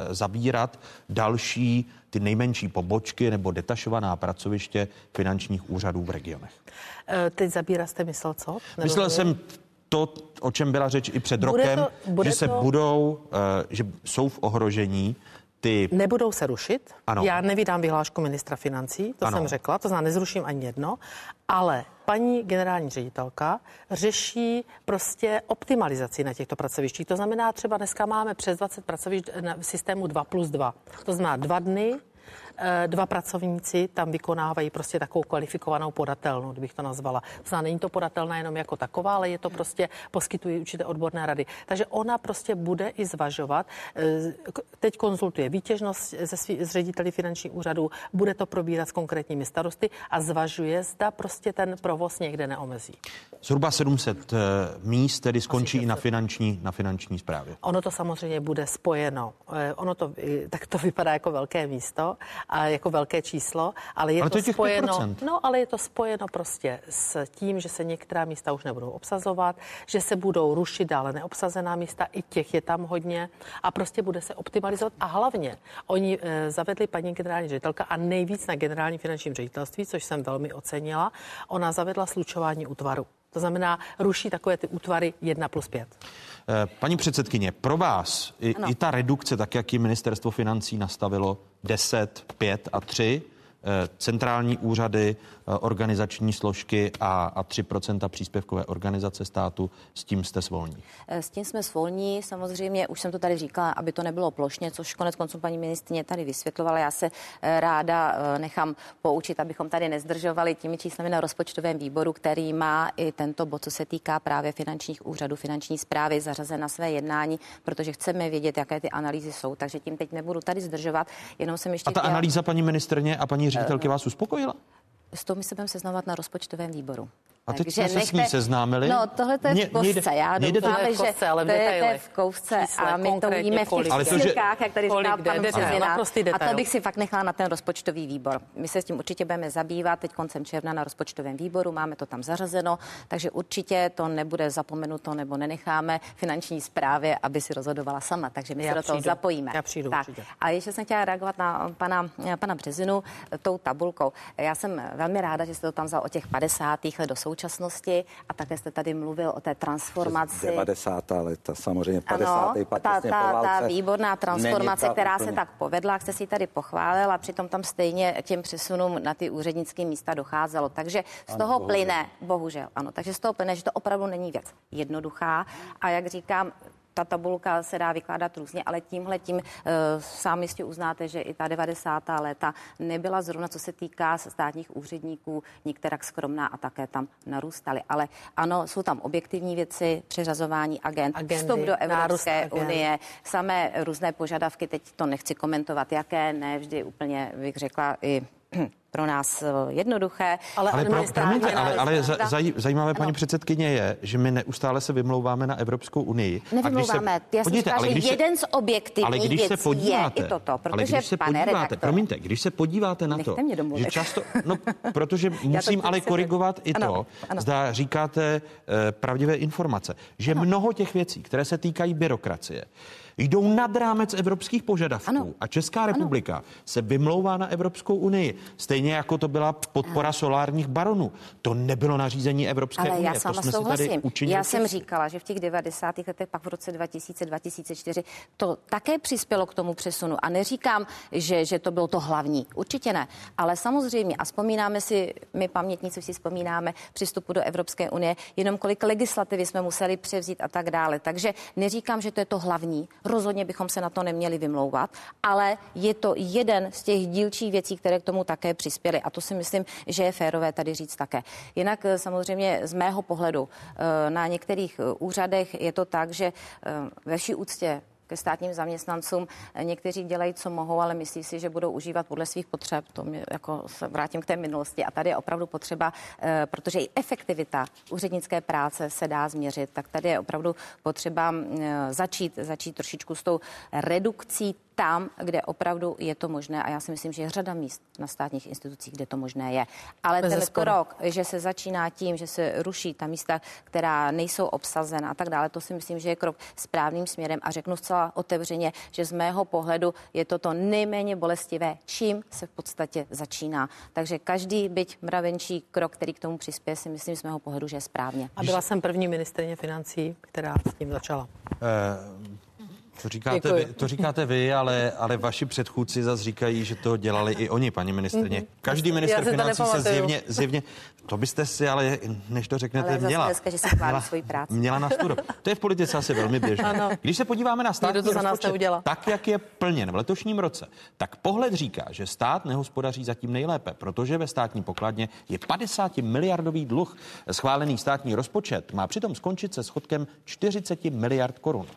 e, zabírat další ty nejmenší pobočky nebo detašovaná pracoviště finančních úřadů v regionech. Eh, Teď zabírá jste myslel co? Myslel Nerozumím. jsem to, o čem byla řeč i před Bude rokem, to- že se to- budou, e, že jsou v ohrožení ty Nebudou se rušit. Ano. Já nevydám vyhlášku ministra financí, to Ano. jsem řekla, to znamená, nezruším ani jedno, ale paní generální ředitelka řeší prostě optimalizaci na těchto pracovištích. To znamená, třeba dneska máme přes 20 pracovišť v systému 2 plus 2. To znamená dva dny, dva pracovníci tam vykonávají prostě takovou kvalifikovanou podatelnu, kdybych to nazvala. Znamená, není to podatelná jenom jako taková, ale je to prostě, poskytují určité odborné rady. Takže ona prostě bude i zvažovat, eh, teď konzultuje výtěžnost se svý, s řediteli finančních úřadů, bude to probírat s konkrétními starosty a zvažuje, zda prostě ten provoz někde neomezí. zhruba 700 e, míst, tedy skončí i na finanční, na finanční správě. Ono to samozřejmě bude spojeno. Eh, Ono to, eh, tak to vypadá jako velké místo a jako velké číslo, ale je Ale to, to spojeno. 5%. No, ale je to spojeno prostě s tím, že se některá místa už nebudou obsazovat, že se budou rušit dále neobsazená místa, i těch je tam hodně a prostě bude se optimalizovat. A hlavně oni eh, zavedli paní generální ředitelka a nejvíc na generální finančním ředitelství, což jsem velmi ocenila, ona zavedla slučování útvaru. To znamená, ruší takové ty útvary 1 plus 5. Eh, Paní předsedkyně, pro vás i, Ano. i ta redukce, tak jak ji ministerstvo financí nastavilo, 10, 5 a 3, eh, centrální úřady, organizační složky a, a 3% příspěvkové organizace státu, s tím jste svolní. Eh, S tím jsme svolní, samozřejmě, už jsem to tady říkala, aby to nebylo plošně, což konec konců paní ministrině tady vysvětlovala. Já se eh, ráda eh, nechám poučit, abychom tady nezdržovali těmi čísly na rozpočtovém výboru, který má i tento bod, co se týká právě finančních úřadů, finanční zprávy, zařazen na své jednání, protože chceme vědět, jaké ty analýzy jsou. Takže tím teď nebudu tady zdržovat, jenom jsem ještě A ta chtěla- analýza paní ministrně a paní ředitelky vás uspokojila? S tou my se budeme seznamovat na rozpočtovém výboru. A teď jsme se s ní seznámili. No, tohle to je v jde- kousce. Já mně jde to- doufám, v že kostce, ale v to je, to je v kousce a my to uvidíme v těch Ale to, že- jak tady říká pan A to bych si fakt nechala na ten rozpočtový výbor. My se s tím určitě budeme zabývat teď koncem června na rozpočtovém výboru, máme to tam zařazeno, takže určitě to nebude zapomenuto nebo nenecháme finanční správě, aby si rozhodovala sama. Takže my Já se do toho přijdu. zapojíme. Já přijdu tak. určitě. A ještě jsem chtěla reagovat na pana, pana Březinu tou tabulkou. Já jsem velmi ráda, že jste to tam vzal o těch 50. let do současnosti a také jste tady mluvil o té transformaci. 90. leta, samozřejmě 50. Ano, pak ta, těsně po ta, ta výborná transformace, ta která úplně- se tak povedla, jak jste si tady pochválil a přitom tam stejně těm přesunům na ty úřednické místa docházelo. Takže z toho bohužel. plyne, bohužel, ano, takže z toho plyne, že to opravdu není věc jednoduchá a jak říkám, ta tabulka se dá vykládat různě, ale tímhle tím uh, sám jistě uznáte, že i ta 90. léta nebyla zrovna, co se týká státních úředníků, některak skromná a také tam narůstaly. Ale ano, jsou tam objektivní věci, přeřazování agent, Agendy, vstup do Evropské unie, samé různé požadavky, teď to nechci komentovat, jaké, ne vždy úplně, bych řekla, i [CLEARS THROAT] pro nás eh, jednoduché. Ale Ale, pro, promiňte, ale, ale za, zaj, zajímavé, Ano. paní předsedkyně, je, že my neustále se vymlouváme na Evropskou unii. Nevymlouváme. Já jsem podívejte, ale že když se- jeden z objektivních ale když se podíváte, je i toto, ale protože, když se pane podíváte, redaktore, promiňte, když se podíváte na to, že často, no, protože [LAUGHS] musím ale korigovat i to, Ano, ano. zda říkáte eh, pravdivé informace, že mnoho těch věcí, které se týkají byrokracie, jdou nad rámec evropských požadavků Ano. a Česká republika se vymlouvá na Evropskou unii. Stejně jako to byla podpora solárních baronů. To nebylo nařízení Evropské Ale unie. já to sama tady souhlasím. Já jsem říkala, že v těch 90. letech, pak v roce 2000-2004, to také přispělo k tomu přesunu. A neříkám, že, že to bylo to hlavní. Určitě ne. Ale samozřejmě, a vzpomínáme si, my pamětníci si vzpomínáme přístupu do Evropské unie, jenom kolik legislativy jsme museli převzít a tak dále. Takže neříkám, že to je to hlavní. Rozhodně bychom se na to neměli vymlouvat, ale je to jeden z těch dílčích věcí, které k tomu také přispěly. A to si myslím, že je férové tady říct také. Jinak eh, samozřejmě z mého pohledu eh, na některých eh, úřadech je to tak, že ve vší úctě ke státním zaměstnancům. Někteří dělají, co mohou, ale myslí si, že budou užívat podle svých potřeb. To mě jako se vrátím k té minulosti. A tady je opravdu potřeba, eh, protože i efektivita úřednické práce se dá změřit, tak tady je opravdu potřeba eh, začít, začít trošičku s tou redukcí tam, kde opravdu je to možné a já si myslím, že je řada míst na státních institucích, kde to možné je. Ale Bez ten krok, že se začíná tím, že se ruší ta místa, která nejsou obsazena a tak dále, to si myslím, že je krok správným směrem a řeknu zcela otevřeně, že z mého pohledu je to to nejméně bolestivé, čím se v podstatě začíná. Takže každý byť mravenčí krok, který k tomu přispěje, si myslím z mého pohledu, že je správně. A byla jsem první ministrině financí, která s tím začala. Uh... To říkáte, vy, to říkáte vy, ale, ale vaši předchůdci zase říkají, že to dělali i oni, paní ministrně. Mhm. Každý minister financí se zjevně, zjevně, to byste si ale, než to řeknete, ale měla, dneska, že si měla, svoji práci. měla na studu. To je v politice asi velmi běžné. Ano. Když se podíváme na státní to rozpočet, tak, jak je plněn v letošním roce, tak pohled říká, že stát nehospodaří zatím nejlépe, protože ve státní pokladně je 50 miliardový dluh. Schválený státní rozpočet má přitom skončit se schodkem 40 miliard korun.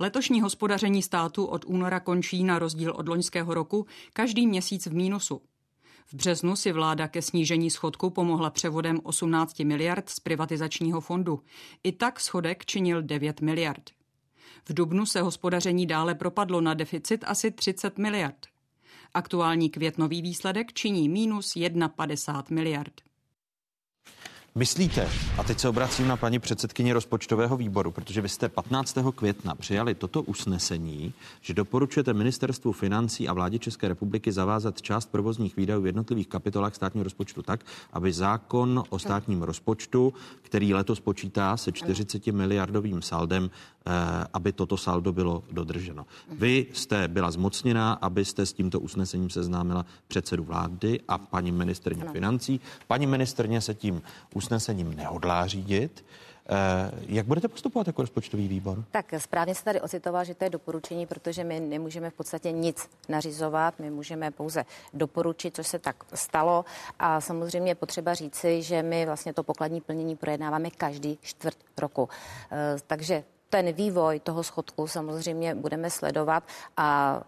Letošní hospodaření státu od února končí na rozdíl od loňského roku každý měsíc v mínusu. V březnu si vláda ke snížení schodku pomohla převodem 18 miliard z privatizačního fondu. I tak schodek činil 9 miliard. V dubnu se hospodaření dále propadlo na deficit asi 30 miliard. Aktuální květnový výsledek činí minus 51 miliard. Myslíte, a teď se obracím na paní předsedkyni rozpočtového výboru, protože vy jste 15. května přijali toto usnesení, že doporučujete ministerstvu financí a vládě České republiky zavázat část provozních výdajů v jednotlivých kapitolách státního rozpočtu tak, aby zákon o státním rozpočtu, který letos počítá se 40 miliardovým saldem, eh, aby toto saldo bylo dodrženo. Vy jste byla zmocněná, abyste s tímto usnesením seznámila předsedu vlády a paní ministrně financí. Paní ministrně se tím usnesením nehodlá řídit. Eh, jak budete postupovat jako rozpočtový výbor? Tak správně se tady ocitoval, že to je doporučení, protože my nemůžeme v podstatě nic nařizovat, my můžeme pouze doporučit, co se tak stalo. A samozřejmě potřeba říci, že my vlastně to pokladní plnění projednáváme každý čtvrt roku. Eh, takže ten vývoj toho schodku samozřejmě budeme sledovat a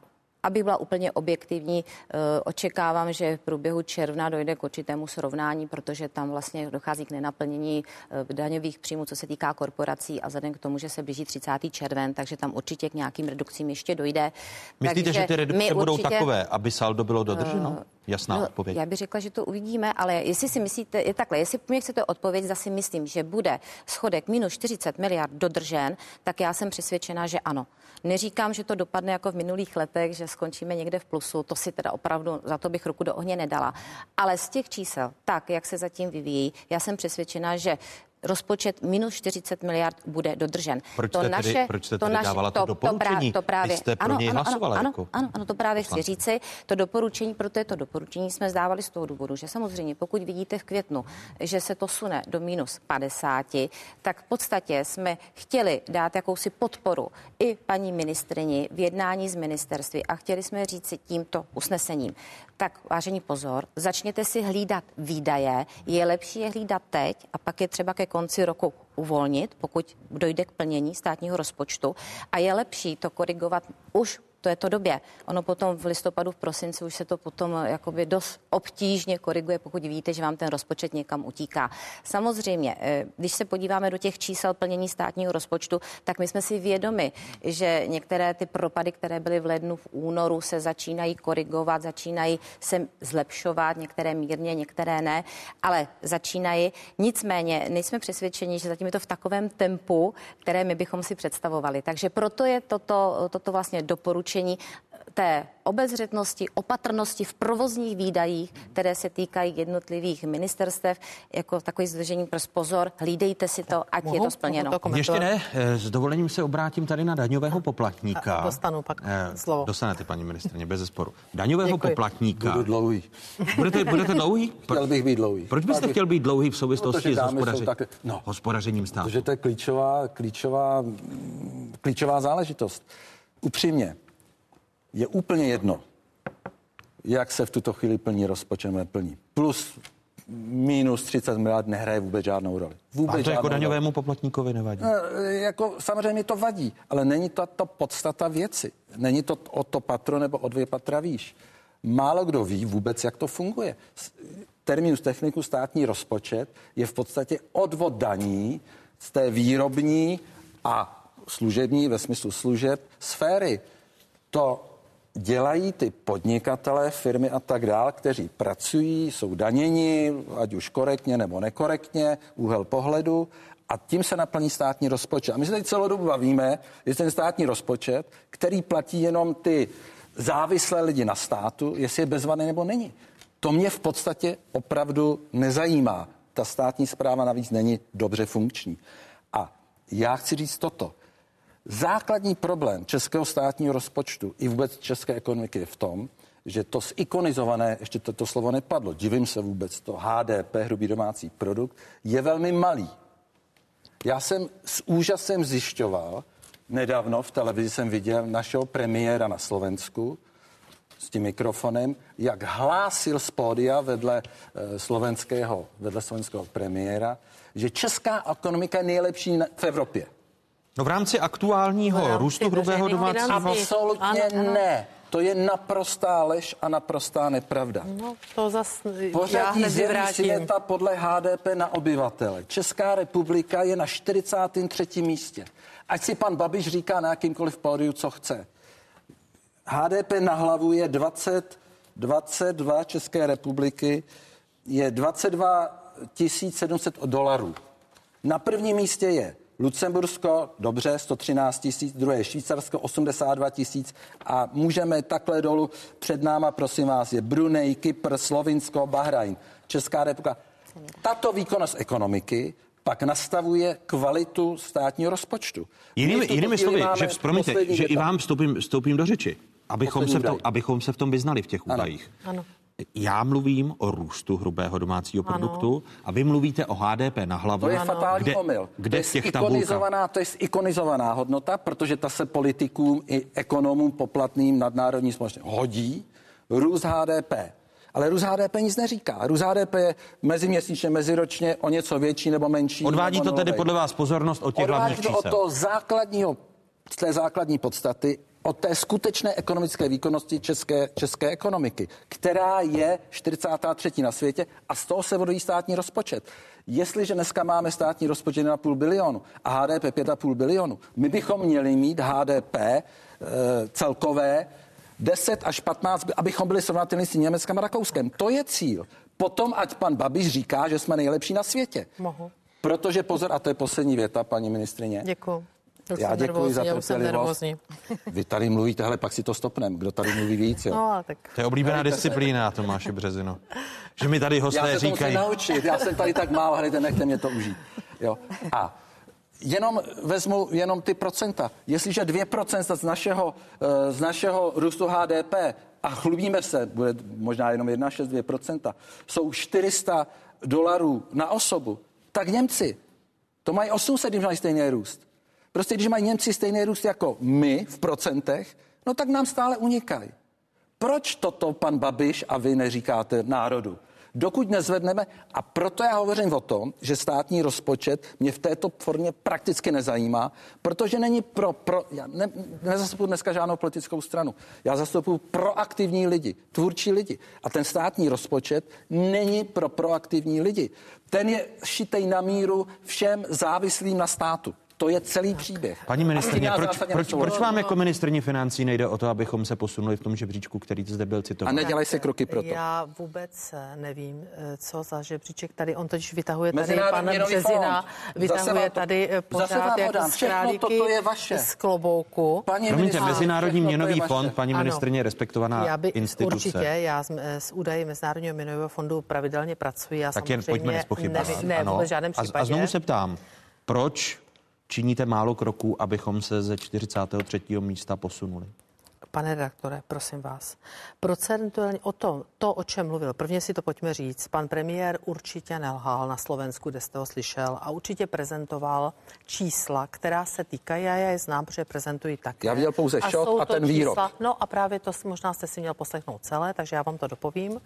aby byla úplně objektivní, eh, očekávám, že v průběhu června dojde k určitému srovnání, protože tam vlastně dochází k nenaplnění eh, daňových příjmů, co se týká korporací a vzhledem k tomu, že se blíží 30. červen, takže tam určitě k nějakým redukcím ještě dojde. Myslíte, takže že ty redukce budou určitě, takové, aby saldo bylo dodrženo? Jasná no, odpověď. Já bych řekla, že to uvidíme, ale jestli si myslíte, je takhle, jestli mě chcete odpověď, zase myslím, že bude schodek minus 40 miliard dodržen, tak já jsem přesvědčena, že ano. Neříkám, že to dopadne jako v minulých letech, že skončíme někde v plusu, to si teda opravdu, za to bych ruku do ohně nedala. Ale z těch čísel, tak, jak se zatím vyvíjí, já jsem přesvědčena, že rozpočet minus 40 miliard bude dodržen. Proč to jste naše, tedy, proč jste to, naše, dávala to, to doporučení? To, právě, jste pro ano, něj ano, hlasovala ano, jako ano, ano, to právě chci říci. To doporučení, proto je to doporučení, jsme zdávali z toho důvodu, že samozřejmě pokud vidíte v květnu, že se to sune do minus 50, tak v podstatě jsme chtěli dát jakousi podporu i paní ministrini v jednání s ministerství a chtěli jsme říci tímto usnesením. Tak vážení pozor, začněte si hlídat výdaje, je lepší je hlídat teď a pak je třeba ke konci roku uvolnit, pokud dojde k plnění státního rozpočtu. A je lepší to korigovat už to je to době. Ono potom v listopadu, v prosinci už se to potom jakoby dost obtížně koriguje, pokud víte, že vám ten rozpočet někam utíká. Samozřejmě, eh, když se podíváme do těch čísel plnění státního rozpočtu, tak my jsme si vědomi, že některé ty propady, které byly v lednu, v únoru, se začínají korigovat, začínají se zlepšovat, některé mírně, některé ne, ale začínají. Nicméně nejsme přesvědčeni, že zatím je to v takovém tempu, které my bychom si představovali. Takže proto je toto, toto vlastně doporučení doporučení té obezřetnosti, opatrnosti v provozních výdajích, které se týkají jednotlivých ministerstev, jako takový zdržení pro pozor, hlídejte si to, ať mohu, je to splněno. To Ještě ne, eh, s dovolením se obrátím tady na daňového poplatníka. A dostanu pak eh, slovo. Dostanete, paní ministrně, bez zesporu. Daňového Děkuji. poplatníka. Budu dlouhý. Budete, budete dlouhý? Chtěl bych být dlouhý. Proč byste bych... chtěl být dlouhý v souvislosti s hospodaři... tak... no, hospodařením státu? Protože to je klíčová, klíčová, klíčová záležitost. Upřímně, je úplně jedno, jak se v tuto chvíli plní rozpočet, neplní. Plus minus 30 miliard nehraje vůbec žádnou roli. Vůbec A to jako žádnou roli. daňovému poplatníkovi nevadí. Eh, Jako samozřejmě to vadí, ale není to to podstata věci. Není to o to patro nebo o dvě patra výš. Málo kdo ví vůbec, jak to funguje. Terminus techniku státní rozpočet je v podstatě odvod daní z té výrobní a služební ve smyslu služeb sféry. To dělají ty podnikatelé, firmy a tak dál, kteří pracují, jsou daněni, ať už korektně nebo nekorektně, úhel pohledu a tím se naplní státní rozpočet. A my se teď celou dobu bavíme, že ten státní rozpočet, který platí jenom ty závislé lidi na státu, jestli je bezvadný nebo není. To mě v podstatě opravdu nezajímá. Ta státní zpráva navíc není dobře funkční. A já chci říct toto. Základní problém českého státního rozpočtu i vůbec české ekonomiky je v tom, že to zikonizované, ještě to, to slovo nepadlo, divím se vůbec, to HDP, hrubý domácí produkt, je velmi malý. Já jsem s úžasem zjišťoval, nedávno v televizi jsem viděl našeho premiéra na Slovensku s tím mikrofonem, jak hlásil z pódia vedle eh, slovenského, vedle slovenského premiéra, že česká ekonomika je nejlepší v Evropě. No v rámci aktuálního V rámci růstu hrubého domácího. Absolutně Ano, ano. ne. To je naprostá lež a naprostá nepravda. No, to zas Pořadí hned zemí světa podle HDP na obyvatele. Česká republika je na 43. místě. Ať si pan Babiš říká na jakýmkoliv pódiu, co chce. HDP na hlavu je 20, 22 České republiky, je 22 700 dolarů. Na prvním místě je Lucembursko, dobře, 113 tisíc, druhé je Švýcarsko, 82 tisíc a můžeme takhle dolů před náma, prosím vás, je Brunei, Kypr, Slovinsko, Bahrajn, Česká republika. Tato výkonnost ekonomiky pak nastavuje kvalitu státního rozpočtu. Jinými, jinými slovy, že promiňte, že i vám vstoupím, vstoupím do řeči, abychom se, v tom, abychom se v tom vyznali v těch Ano. údajích. Ano. Já mluvím o růstu hrubého domácího Ano. produktu a vy mluvíte o HDP na hlavu. To je fatální kde, omyl. Kde to je těch ikonizovaná, to je ikonizovaná hodnota, protože ta se politikům i ekonomům poplatným nadnárodní společnosti hodí. Růst HDP. Ale růst HDP nic neříká. Růst HDP je meziměsíčně, meziročně o něco větší nebo menší. Odvádí nebo to tedy podle vás pozornost od těch hlavních Odvádí to od čísel. toho základního, z té základní podstaty, od té skutečné ekonomické výkonnosti české, české ekonomiky, která je 43. na světě a z toho se vodují státní rozpočet. Jestliže dneska máme státní rozpočet na půl bilionu a HDP 5,5 bilionu, my bychom měli mít HDP e, celkové 10 až 15, abychom byli srovnatelní s Německem a Rakouskem. To je cíl. Potom, ať pan Babiš říká, že jsme nejlepší na světě. Mohu. Protože pozor, a to je poslední věta, paní ministrině. Děkuji. Už Já jsem děkuji za nervózní, já jsem trpělivost. [LAUGHS] Vy tady mluvíte, hele, pak si to stopneme. Kdo tady mluví víc, jo? No, ale tak To je oblíbená disciplína Tomáše Březino. Že mi tady Já hosté se to musím říkají, naučit, já jsem tady tak málo, hlejte, nechte mě to užít. Jo. A jenom vezmu jenom ty procenta. Jestliže 2% z našeho, eh, z našeho růstu HDP a chlubíme se, bude možná jenom 1,6-2%, jsou 400 dolarů na osobu, tak Němci, to mají 800, když mají stejný růst. Prostě když mají Němci stejný růst jako my v procentech, no tak nám stále unikají. Proč toto pan Babiš a vy neříkáte národu? Dokud nezvedneme, a proto já hovořím o tom, že státní rozpočet mě v této formě prakticky nezajímá, protože není pro, pro já ne, nezastupuji dneska žádnou politickou stranu. Já zastupuji proaktivní lidi, tvůrčí lidi. A ten státní rozpočet není pro proaktivní lidi. Ten je šitej na míru všem závislým na státu. To je celý příběh. paní A ministrině, proč, proč, proč vám jako ministrině financí nejde o to, abychom se posunuli v tom žebříčku, který zde byl A citován? nedělej se kroky pro to. Já vůbec eh, nevím, eh, co za žebříček tady. On totiž vytahuje tady Mezinárodní pan měnový Březina, vytahuje to- tady eh, pořád jako z králíky toto je vaše. z klobouku. Paní Promiňte, Mezinárodní to měnový fond, paní ministrině, je respektovaná Já by, instituce. Určitě, já s, eh, s údaji Mezinárodního měnového fondu pravidelně pracuji. Já Tak jen pojďme nespochybňovat. nevi- Ne, v žádném a, případě. a znovu se ptám, proč činíte málo kroků, abychom se ze 43. místa posunuli? Pane redaktore, prosím vás. Procentuálně o tom, to, o čem mluvil, prvně si to pojďme říct. Pan premiér určitě nelhal na Slovensku, kde jste ho slyšel, a určitě prezentoval čísla, která se týkají, a já je znám, protože prezentují také. Já viděl pouze jsou a to ten výrok. no a právě to možná jste si měl poslechnout celé, takže já vám to dopovím.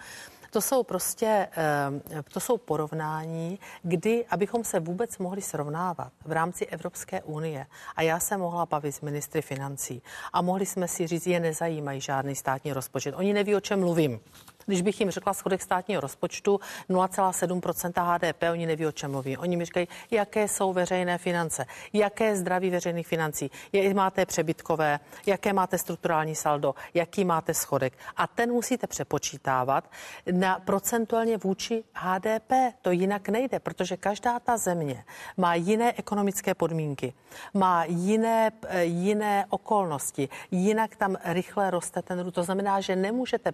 To jsou prostě, eh, to jsou porovnání, kdy, abychom se vůbec mohli srovnávat v rámci Evropské unie a já se mohla bavit s ministry financí a mohli jsme si říct, je nezajímají žádný státní rozpočet. Oni neví, o čem mluvím. Když bych jim řekla schodek státního rozpočtu 0,7% HDP, oni neví, o čem mluví. Oni mi říkají, jaké jsou veřejné finance, jaké zdraví veřejných financí, jak máte přebytkové, jaké máte strukturální saldo, jaký máte schodek. A ten musíte přepočítávat na procentuálně vůči HDP. To jinak nejde, protože každá ta země má jiné ekonomické podmínky, má jiné, jiné okolnosti, jinak tam rychle roste ten růst. To znamená, že nemůžete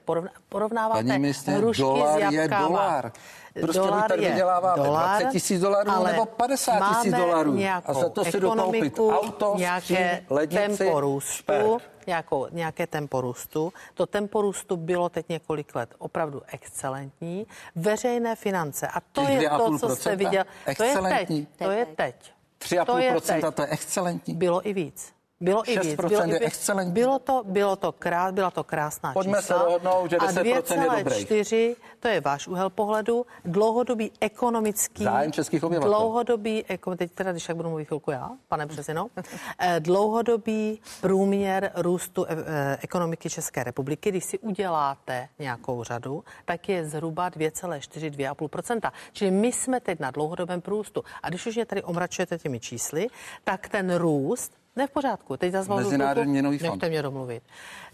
porovnávat Paní ministře, dolar je dolar. Prostě dolar tady vyděláváme dolar, 20 tisíc dolarů nebo 50 tisíc dolarů. A za to si dokoupit auto, nějaké lednici, tempo růstu, nějakou, nějaké tempo růstu. To tempo růstu bylo teď několik let opravdu excelentní. Veřejné finance. A to je to, co jste viděl. To je teď. To je teď. 3,5%, to je excelentní. Bylo i víc. Bylo i víc. Bylo, je excelentní. Bylo to, bylo to, krás, byla to krásná Pojďme čísla. se dohodnout, že 10% je dobrý. 4, to je váš úhel pohledu, dlouhodobý ekonomický... Zájem českých obyvatel. Dlouhodobý, teď teda, když tak budu mluvit chvilku já, pane Březino, [LAUGHS] eh, dlouhodobý průměr růstu eh, ekonomiky České republiky, když si uděláte nějakou řadu, tak je zhruba 2,4-2,5%. Čili my jsme teď na dlouhodobém průstu. A když už mě tady omračujete těmi čísly, tak ten růst ne v pořádku. Teď zase Mezinárodní měnový fond. Nechte mě domluvit.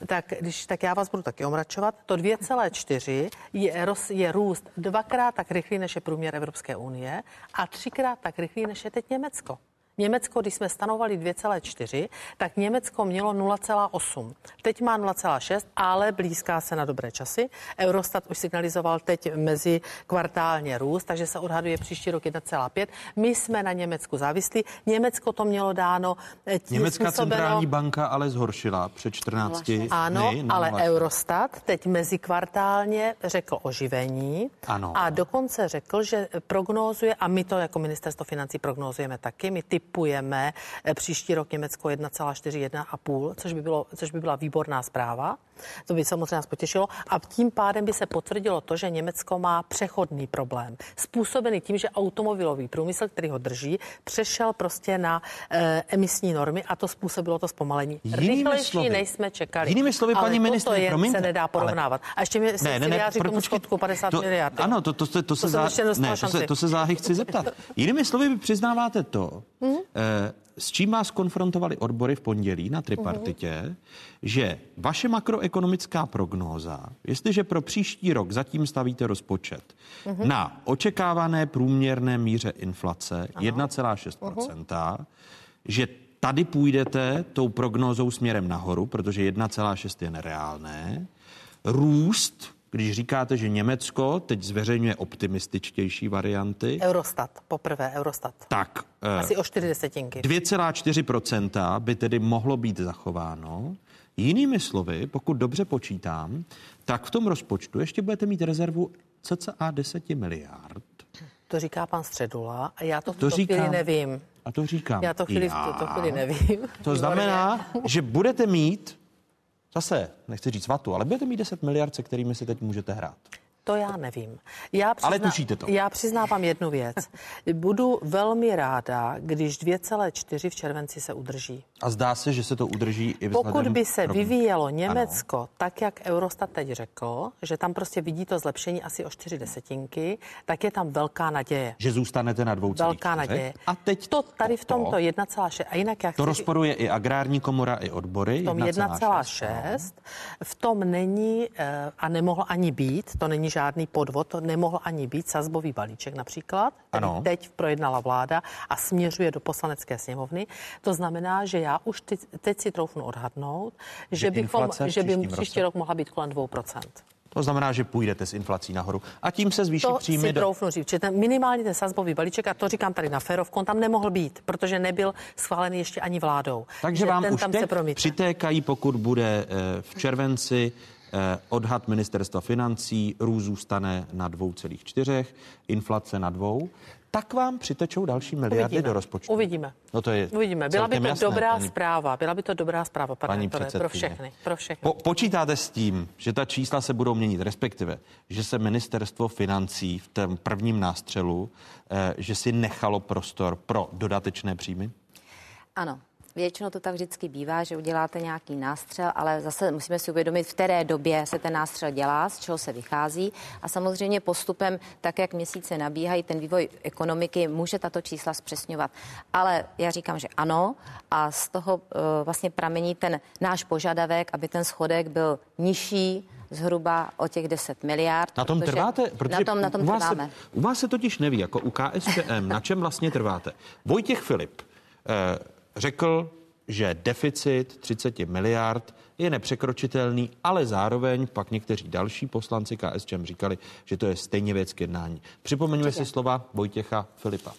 Tak, když, tak já vás budu taky omračovat. To 2,4 je, je růst dvakrát tak rychlý, než je průměr Evropské unie a třikrát tak rychlý, než je teď Německo. Německo, když jsme stanovali 2,4, tak Německo mělo 0,8. Teď má 0,6, ale blízká se na dobré časy. Eurostat už signalizoval teď mezi kvartálně růst, takže se odhaduje příští rok 1,5. My jsme na Německu závislí. Německo to mělo dáno eh, tím Německá způsobeno... centrální banka ale zhoršila před 14 dny. Ano, dny, ale vlastně. Eurostat teď mezi kvartálně řekl oživení ano. a dokonce řekl, že prognózuje, a my to jako ministerstvo financí prognózujeme taky, my typ typujeme eh, příští rok Německo 1,4, 1,5, což by, bylo, což by byla výborná zpráva. To by samozřejmě nás potěšilo. A tím pádem by se potvrdilo to, že Německo má přechodný problém, způsobený tím, že automobilový průmysl, který ho drží, přešel prostě na e, emisní normy a to způsobilo to zpomalení. Jinými Rychlejší slovy, než jsme čekali. Jinými slovy, ale paní ministr, promiňte, se nedá porovnávat. Ale... A ještě mi ne, ne, ne, tomu schodku 50 to, miliard. Ano, to, to, to, to, to, se, zá, ne, to, se, to se záhy chci zeptat. Jinými slovy, vy přiznáváte to, hmm? Eh, s čím vás konfrontovali odbory v pondělí na tripartitě, uh-huh. že vaše makroekonomická prognóza, jestliže pro příští rok zatím stavíte rozpočet uh-huh. na očekávané průměrné míře inflace uh-huh. 1,6%, uh-huh. že tady půjdete tou prognózou směrem nahoru, protože 1,6 je nereálné, růst když říkáte, že Německo teď zveřejňuje optimističtější varianty. Eurostat, poprvé Eurostat. Tak. Eh, Asi o 4 desetinky. 2,4% by tedy mohlo být zachováno. Jinými slovy, pokud dobře počítám, tak v tom rozpočtu ještě budete mít rezervu cca 10 miliard. To říká pan Středula a já to v to říkám, chvíli nevím. A to říkám. Já to chvíli, já. To chvíli nevím. To znamená, [LAUGHS] že budete mít zase, nechci říct vatu, ale budete mít 10 miliard, se kterými si teď můžete hrát. To já nevím. Já přizna... Ale tušíte to. Já přiznávám jednu věc. Budu velmi ráda, když 2,4 v červenci se udrží. A zdá se, že se to udrží i Pokud by se rok... vyvíjelo Německo ano. tak, jak Eurostat teď řekl, že tam prostě vidí to zlepšení asi o 4 desetinky, tak je tam velká naděje. Že zůstanete na dvou Velká naděje. A teď to tady v tomto 1,6. A jinak jak To chci... rozporuje i agrární komora, i odbory. V tom 1,6. V tom není eh, a nemohlo ani být, to není žádný podvod, to nemohl ani být sazbový balíček například, který ano. teď projednala vláda a směřuje do poslanecké sněmovny. To znamená, že já už teď, teď si troufnu odhadnout, že, že, bychom, že by příští rok mohla být kolem 2%. To znamená, že půjdete s inflací nahoru a tím se zvýší to příjmy. Si do... troufnu říct, že ten minimální ten sazbový balíček, a to říkám tady na férovku, on tam nemohl být, protože nebyl schválený ještě ani vládou. Takže vám už tam teď přitékají, pokud bude eh, v červenci odhad ministerstva financí růst zůstane na 2,4, inflace na dvou tak vám přitečou další miliardy Uvidíme. do rozpočtu. Uvidíme. No to je Uvidíme. Byla by to jasné, dobrá paní, zpráva. Byla by to dobrá zpráva, pane paní Antone, pro předsedkyně. všechny. Pro všechny. Po, počítáte s tím, že ta čísla se budou měnit, respektive, že se ministerstvo financí v tom prvním nástřelu, eh, že si nechalo prostor pro dodatečné příjmy? Ano, Většinou to tak vždycky bývá, že uděláte nějaký nástřel, ale zase musíme si uvědomit, v které době se ten nástřel dělá, z čeho se vychází. A samozřejmě postupem, tak jak měsíce nabíhají, ten vývoj ekonomiky může tato čísla zpřesňovat. Ale já říkám, že ano, a z toho uh, vlastně pramení ten náš požadavek, aby ten schodek byl nižší, zhruba o těch 10 miliard. Na tom protože trváte? na tom, na tom u vás, trváme. se, u vás se totiž neví, jako u KSČM, na čem vlastně trváte. Vojtěch Filip eh, řekl, že deficit 30 miliard je nepřekročitelný, ale zároveň pak někteří další poslanci KSČM říkali, že to je stejně věc k jednání. Připomeňme si slova Vojtěcha Filipa.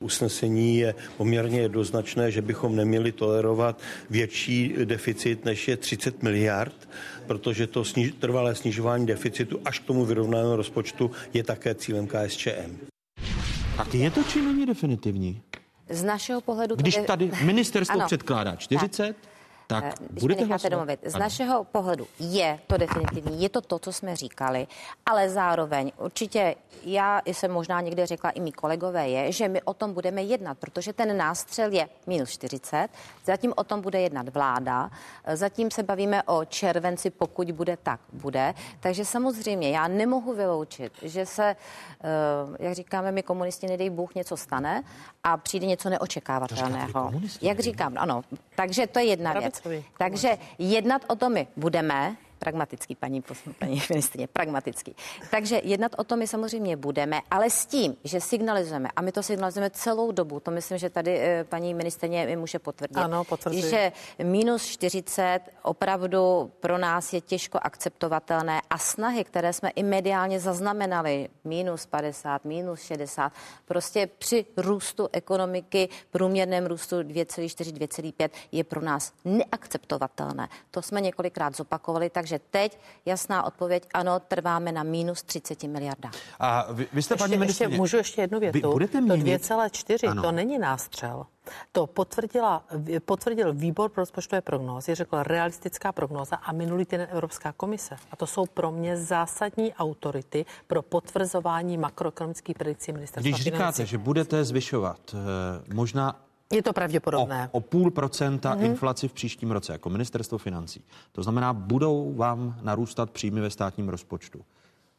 Usnesení je poměrně jednoznačné, že bychom neměli tolerovat větší deficit, než je 30 miliard, protože to sniž, trvalé snižování deficitu až k tomu vyrovnanému rozpočtu je také cílem KSČM. Tak je to či není definitivní? Z našeho pohledu... Když tady ministerstvo Ano. předkládá 40, tak, Eh, tak Když budete necháte hlasovat? domluvit. Z Ano. našeho pohledu je to definitivní, je to to, co jsme říkali, ale zároveň určitě já jsem možná někde řekla i mý kolegové je, že my o tom budeme jednat, protože ten nástřel je minus 40, zatím o tom bude jednat vláda, eh, zatím se bavíme o červenci, pokud bude tak, bude. Takže samozřejmě já nemohu vyloučit, že se, eh, jak říkáme my komunisti, nedej Bůh, něco stane a přijde něco neočekávatelného. Jak říkám, ano, takže to je jedna věc. Takže jednat o tom my budeme, pragmatický, paní, paní [LAUGHS] ministrině, pragmatický. Takže jednat o tom my samozřejmě budeme, ale s tím, že signalizujeme, a my to signalizujeme celou dobu, to myslím, že tady eh, paní ministrině mi může potvrdit, Ano, že minus 40 opravdu pro nás je těžko akceptovatelné a snahy, které jsme i mediálně zaznamenali, minus 50, minus 60, prostě při růstu ekonomiky, průměrném růstu 2,4, 2,5 je pro nás neakceptovatelné. To jsme několikrát zopakovali, takže teď jasná odpověď, ano, trváme na minus 30 miliardách. A vy, vy jste, paní ještě, ještě, ministrině, můžu ještě jednu větu. Vy budete to měnit- 2,4, Ano. to není nástřel. To potvrdila, potvrdil výbor pro rozpočtové prognózy, řekl realistická prognóza a minulý týden Evropská komise. A to jsou pro mě zásadní autority pro potvrzování makroekonomických predikcí ministerstva když říkáte, financí. že budete zvyšovat eh, možná Je to o, pravděpodobné. o půl procenta Mhm. inflaci v příštím roce jako ministerstvo financí. To znamená, budou vám narůstat příjmy ve státním rozpočtu.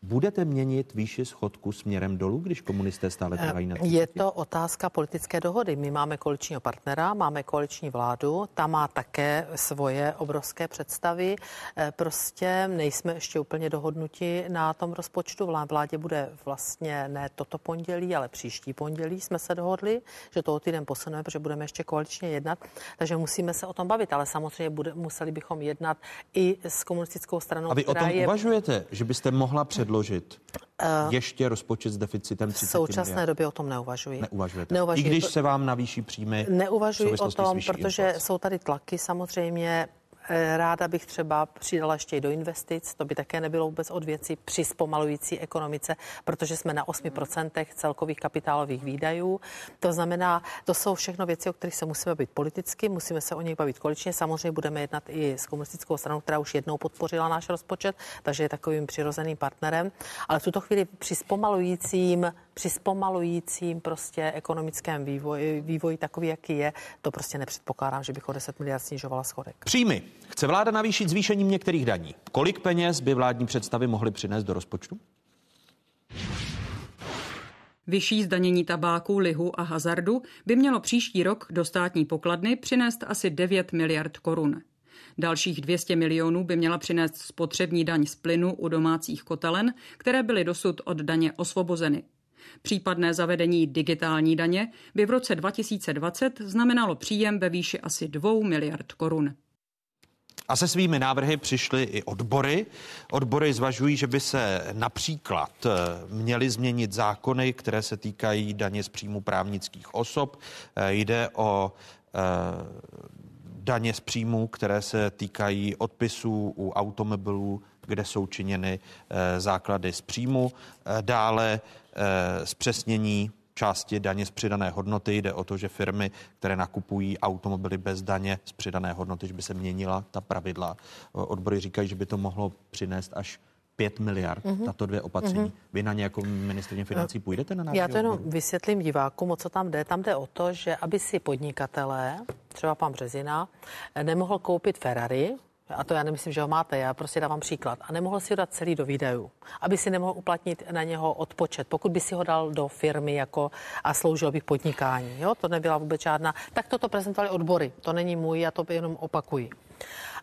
Budete měnit výši schodku směrem dolů, když komunisté stále trvají na Eh, Je 30? to otázka politické dohody. My máme koaličního partnera, máme koaliční vládu, ta má také svoje obrovské představy. Eh, Prostě nejsme ještě úplně dohodnuti na tom rozpočtu. Vlá- Vládě bude vlastně ne toto pondělí, ale příští pondělí jsme se dohodli, že to o týden posuneme, protože budeme ještě koaličně jednat, takže musíme se o tom bavit, ale samozřejmě bude, museli bychom jednat i s komunistickou stranou, A vy o tom je uvažujete, že byste mohla předložit ještě rozpočet s deficitem v 30 současné miliard? době o tom neuvažuji. Neuvažujete. Neuvažuji. I když To- se vám navýší příjmy. v Neuvažuji o tom, protože inflací. jsou tady tlaky samozřejmě. Eh, Ráda bych třeba přidala ještě i do investic, to by také nebylo vůbec od věcí při zpomalující ekonomice, protože jsme na 8% celkových kapitálových výdajů. To znamená, to jsou všechno věci, o kterých se musíme bavit politicky, musíme se o nich bavit koaličně. Samozřejmě budeme jednat i s komunistickou stranou, která už jednou podpořila náš rozpočet, takže je takovým přirozeným partnerem. Ale v tuto chvíli při zpomalujícím, při zpomalujícím prostě ekonomickém vývoji, vývoji takový, jaký je, to prostě nepředpokládám, že bych o 10 miliard snižovala schodek. Příjmy. Chce vláda navýšit zvýšením některých daní. Kolik peněz by vládní představy mohly přinést do rozpočtu? Vyšší zdanění tabáku, lihu a hazardu by mělo příští rok do státní pokladny přinést asi 9 miliard korun. Dalších 200 milionů by měla přinést spotřební daň z plynu u domácích kotelen, které byly dosud od daně osvobozeny. Případné zavedení digitální daně by v roce 2020 znamenalo příjem ve výši asi 2 miliard korun. A se svými návrhy přišly i odbory. Odbory zvažují, že by se například eh, měly změnit zákony, které se týkají daně z příjmu právnických osob. Eh, Jde o eh, daně z příjmu, které se týkají odpisů u automobilů kde jsou činěny eh, základy z příjmu. Eh, dále zpřesnění části daně z přidané hodnoty. Jde o to, že firmy, které nakupují automobily bez daně z přidané hodnoty, že by se měnila ta pravidla. Odbory říkají, že by to mohlo přinést až 5 miliard, mm-hmm. tato dvě opatření. Mm-hmm. Vy na ně jako ministrině financí půjdete na návrh? Já to jenom odboru? vysvětlím divákům, o co tam jde. Tam jde o to, že aby si podnikatelé, třeba pan Březina, nemohl koupit Ferrari, a to já nemyslím, že ho máte, já prostě dávám příklad, a nemohl si ho dát celý do výdajů, aby si nemohl uplatnit na něho odpočet, pokud by si ho dal do firmy jako a sloužil bych podnikání, jo, to nebyla vůbec žádná, tak toto prezentovali odbory, to není můj, já to jenom opakuji.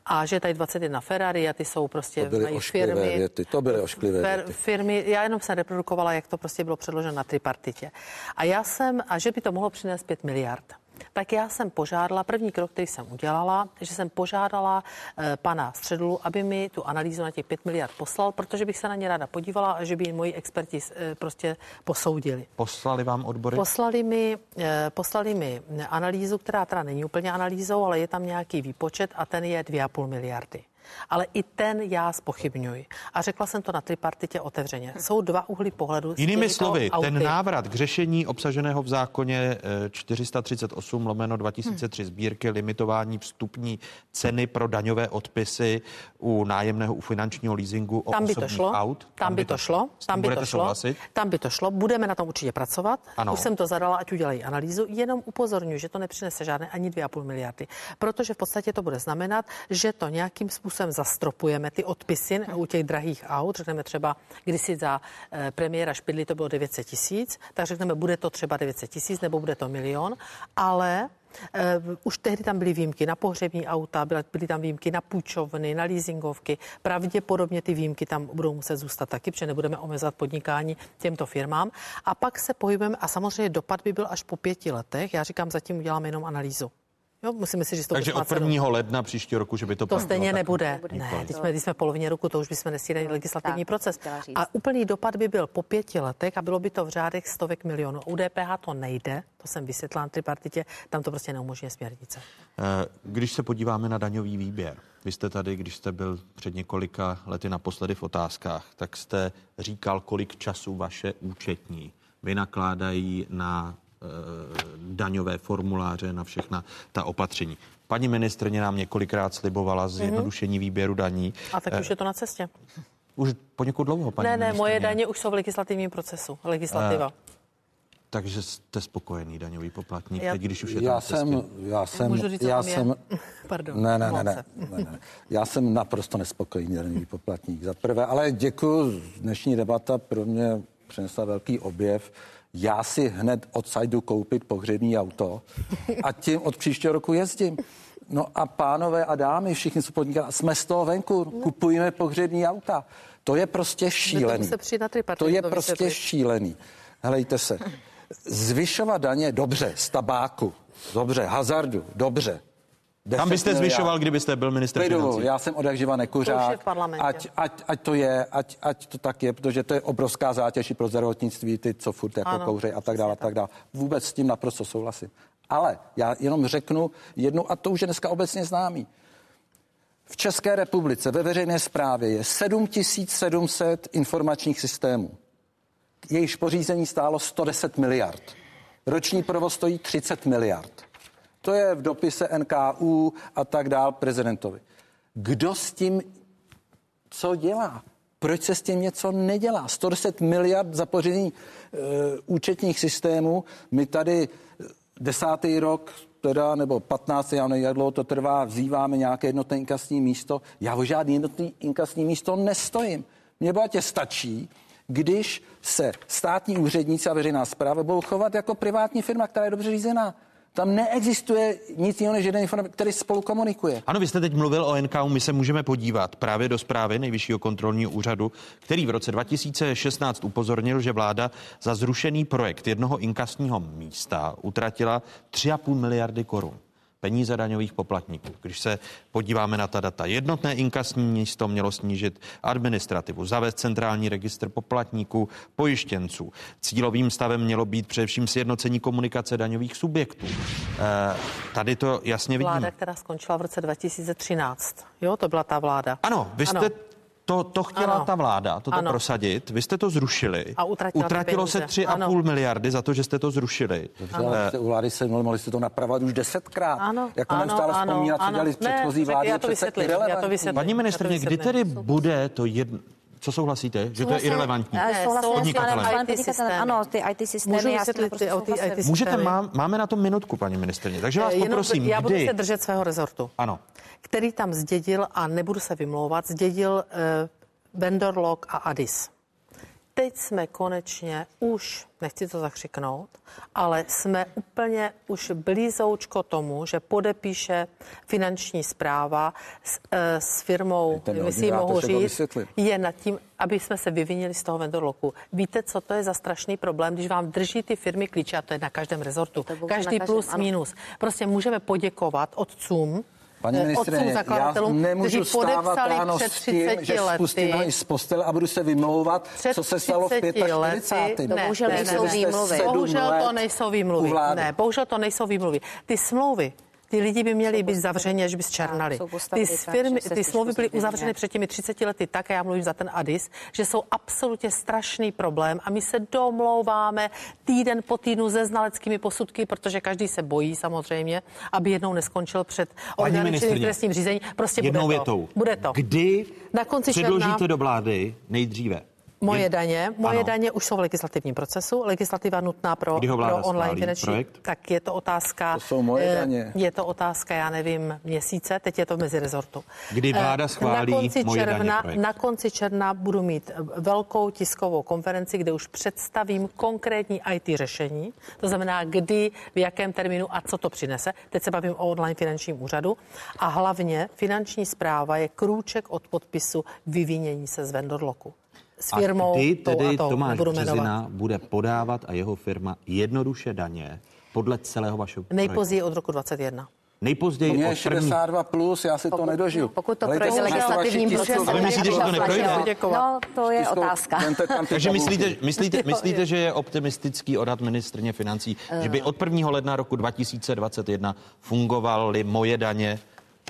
A že tady 21 Ferrari a ty jsou prostě to byly firmy. Věty, to byly ošklivé fir, věty. Firmy, já jenom jsem reprodukovala, jak to prostě bylo předloženo na tripartitě. A já jsem, a že by to mohlo přinést 5 miliard tak já jsem požádala, první krok, který jsem udělala, že jsem požádala e, pana Středlu, aby mi tu analýzu na těch 5 miliard poslal, protože bych se na ně ráda podívala a že by moji experti e, prostě posoudili. Poslali vám odbory? Poslali mi, e, poslali mi analýzu, která teda není úplně analýzou, ale je tam nějaký výpočet a ten je 2,5 miliardy ale i ten já spochybňuji. A řekla jsem to na tripartitě otevřeně. Jsou dva úhly pohledu. Jinými slovy, auty. ten návrat k řešení obsaženého v zákoně 438 eh, lomeno 2003 sbírky limitování vstupní ceny pro daňové odpisy u nájemného, u finančního leasingu tam by to šlo, aut. Tam, tam by to šlo. Tam by to šlo. Souhlasit? Tam by to šlo. Budeme na tom určitě pracovat. Ano. Už jsem to zadala, ať udělají analýzu. Jenom upozorňuji, že to nepřinese žádné ani 2,5 miliardy. Protože v podstatě to bude znamenat, že to nějakým způsobem způsobem zastropujeme ty odpisy u těch drahých aut. Řekneme třeba, když si za eh, premiéra Špidly to bylo 900 tisíc, tak řekneme, bude to třeba 900 tisíc nebo bude to milion, ale Uh, už tehdy tam byly výjimky na pohřební auta, byly, byly tam výjimky na půjčovny, na leasingovky. Pravděpodobně ty výjimky tam budou muset zůstat taky, protože nebudeme omezovat podnikání těmto firmám. A pak se pohybujeme, a samozřejmě dopad by byl až po pěti letech. Já říkám, zatím uděláme jenom analýzu. Jo, musíme si říct, to Takže od 1. ledna příští roku, že by to To stejně nebude. nebude. Ne, když jsme, když jsme polovině roku, to už bychom nestíhali legislativní tak, proces. A úplný dopad by byl po pěti letech a bylo by to v řádech stovek milionů. U DPH to nejde, to jsem vysvětlila na tripartitě, tam to prostě neumožňuje směrnice. Eh, když se podíváme na daňový výběr, vy jste tady, když jste byl před několika lety naposledy v otázkách, tak jste říkal, kolik času vaše účetní vynakládají na daňové formuláře, na všechna ta opatření. Paní ministrně nám několikrát slibovala mhm. zjednodušení mm-hmm. výběru daní. A tak už je to na cestě. Už poněkud dlouho, paní Ne, ne, moje daně už jsou v legislativním procesu. Legislativa. Uh, takže jste spokojený daňový poplatník, já, teď, když už je já jsem, já jsem, říct, já jsem, [LAUGHS] Pardon, ne, ne, ne, ne, ne, ne, já jsem naprosto nespokojený daňový poplatník. Za prvé, ale děkuji, dnešní debata pro mě přinesla velký objev já si hned odsaď jdu koupit pohřební auto a tím od příštího roku jezdím. No a pánové a dámy, všichni, co podniká, jsme z toho venku, no. kupujeme pohřební auta. To je prostě šílený. To je prostě šílený. Helejte se. Zvyšovat daně, dobře, z tabáku, dobře, hazardu, dobře. Tam byste zvyšoval, kdybyste byl minister financí. Já jsem od jak živa nekuřák. Ať, ať, ať, to je, ať, ať to tak je, protože to je obrovská zátěž i pro zdravotnictví, ty, co furt jako ano, kouřej a tak dále, a tak dále. Vůbec s tím naprosto souhlasím. Ale já jenom řeknu jednu, a to už je dneska obecně známý. V České republice ve veřejné správě je 7700 informačních systémů. Jejichž pořízení stálo 110 miliard. Roční provoz stojí 30 miliard. To je v dopise NKU a tak dál prezidentovi. Kdo s tím co dělá? Proč se s tím něco nedělá? 110 miliard za e, účetních systémů. My tady e, desátý rok teda, nebo 15, já nevím, jak dlouho to trvá, vzýváme nějaké jednotné inkasní místo. Já o žádný jednotný inkasní místo nestojím. Mně bohatě stačí, když se státní úředníci a veřejná zpráva budou chovat jako privátní firma, která je dobře řízená. Tam neexistuje nic jiného než jeden informace, který spolu komunikuje. Ano, vy jste teď mluvil o NKU, my se můžeme podívat právě do zprávy Nejvyššího kontrolního úřadu, který v roce 2016 upozornil, že vláda za zrušený projekt jednoho inkasního místa utratila 3,5 miliardy korun peníze daňových poplatníků. Když se podíváme na ta data, jednotné inkasní místo mělo snížit administrativu, zavést centrální registr poplatníků, pojištěnců. Cílovým stavem mělo být především sjednocení komunikace daňových subjektů. E, tady to jasně vidíme. Vláda, která skončila v roce 2013. Jo, to byla ta vláda. Ano, vy jste ano to, to chtěla Ano. ta vláda, toto Ano. prosadit. Vy jste to zrušili. A utratila Utratilo se peníze. 3,5 Ano. miliardy za to, že jste to zrušili. Dobře, ale jste u vlády se mohli jste to napravovat už desetkrát. Ano, jako ano, neustále ano, vzpomínat, co ano. dělali Ne, předchozí vlády, já je to vysvětlím, já to irrelevantní. vysvětlím. Paní ministrně, Já to kdy tedy bude to jedno... Co souhlasíte? Že to je irrelevantní? eh, Ne, Souhlasím s podnikatelé. panem- panem IT podnikatelem. systémy. Ano, ty IT systémy, Můžu vysvětlit ty ty. IT Můžete, systémy? má, máme na to minutku, paní ministrně. Takže vás Eh, jenom poprosím, já budu kdy... se držet svého rezortu. Ano. Který tam zdědil, a nebudu se vymlouvat, zdědil eh, vendor log a Addis. Teď jsme konečně už, nechci to zakřiknout, ale jsme úplně už blízoučko tomu, že podepíše finanční zpráva s, eh, s firmou, ordinátор mohu říct, je nad tím, aby jsme se vyvinili z toho vendor logu. Víte, co to je za strašný problém, když vám drží ty firmy klíče, a to je na každém rezortu, každý na každém, plus, ano. minus. Prostě můžeme poděkovat otcům, Paní eh, ministrině, otcům já nemůžu stávat ráno před s tím, 30 že spustím lety. nohy z postele a budu se vymlouvat, Před co se stalo v 30 45. lety. Bohužel ne, nejsou ne, ne. Bohužel to nejsou výmluvy. Ne, bohužel to nejsou výmluvy. Ty smlouvy, ty lidi by měli být zavřeni, až by zčernali. Ty, firmy, ty smlouvy byly uzavřeny před těmi 30 lety tak, a já mluvím za ten Addis, že jsou absolutně strašný problém a my se domlouváme týden po týdnu se znaleckými posudky, protože každý se bojí samozřejmě, aby jednou neskončil před ministryně, trestním řízení. Prostě Jednou bude to. větou. Bude to. Kdy Na konci předložíte června- do vlády nejdříve? Moje Je- daně, moje Ano. daně už jsou v legislativním procesu. Legislativa nutná pro, Kdy ho vláda pro online schválí, finanční. projekt? Tak je to otázka. To jsou moje eh, daně. Je to otázka, já nevím, měsíce. Teď je to mezi rezortu. Kdy vláda Eh, schválí na konci Moje daně června, projekt? Na konci června budu mít eh, velkou tiskovou konferenci, kde už představím konkrétní IT řešení. To znamená, kdy, v jakém termínu a co to přinese. Teď se bavím o online finančním úřadu. A hlavně finanční zpráva je krůček od podpisu vyvínění se z vendorloku. S firmou a kdy tedy a tou, Tomáš. Březina bude podávat a jeho firma jednoduše daně podle celého vašeho projektu? Nejpozději od roku 21. Nejpozději Mně je od první... 62 plus, já si to nedožiju. Pokud to projde to legislativním procesem. Ale myslíte, že to neprojde? No, to je otázka. Takže myslíte, myslíte, [LAUGHS] myslíte, že je optimistický odhad ministrně financí, že by od 1. ledna roku 2021 fungovaly moje daně?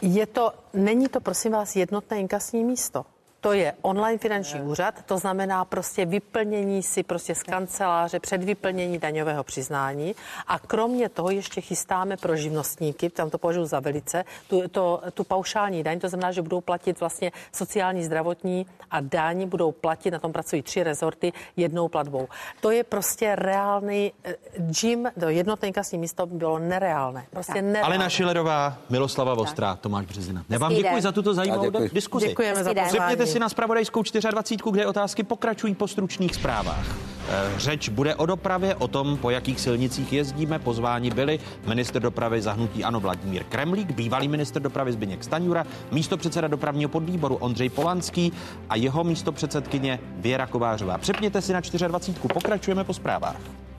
Je to, není to, prosím vás, jednotné inkasní místo. To je online finanční úřad, to znamená prostě vyplnění si prostě z kanceláře před vyplnění daňového přiznání a kromě toho ještě chystáme pro živnostníky, tam to považuji za velice, tu, to, tu paušální daň, to znamená, že budou platit vlastně sociální, zdravotní a daň budou platit, na tom pracují tři rezorty, jednou platbou. To je prostě reálný eh, gym, to jednotné inkasní místo by bylo nereálné. Prostě nereálné. Alena Šilerová, Miloslava Vostrá, Tomáš Březina. Já vám děkuji za tuto zajímavou diskuzi. Děkujeme za pozvání. Si na spravodajskou 24, kde otázky pokračují po stručných zprávách. Eh, Řeč bude o dopravě, o tom, po jakých silnicích jezdíme. Pozváni byli minister dopravy zahnutí Ano Vladimír Kremlík, bývalý minister dopravy Zbyněk Staňura, místo předseda dopravního podvýboru Ondřej Polanský a jeho místo předsedkyně Věra Kovářová. Přepněte si na 24, pokračujeme po zprávách.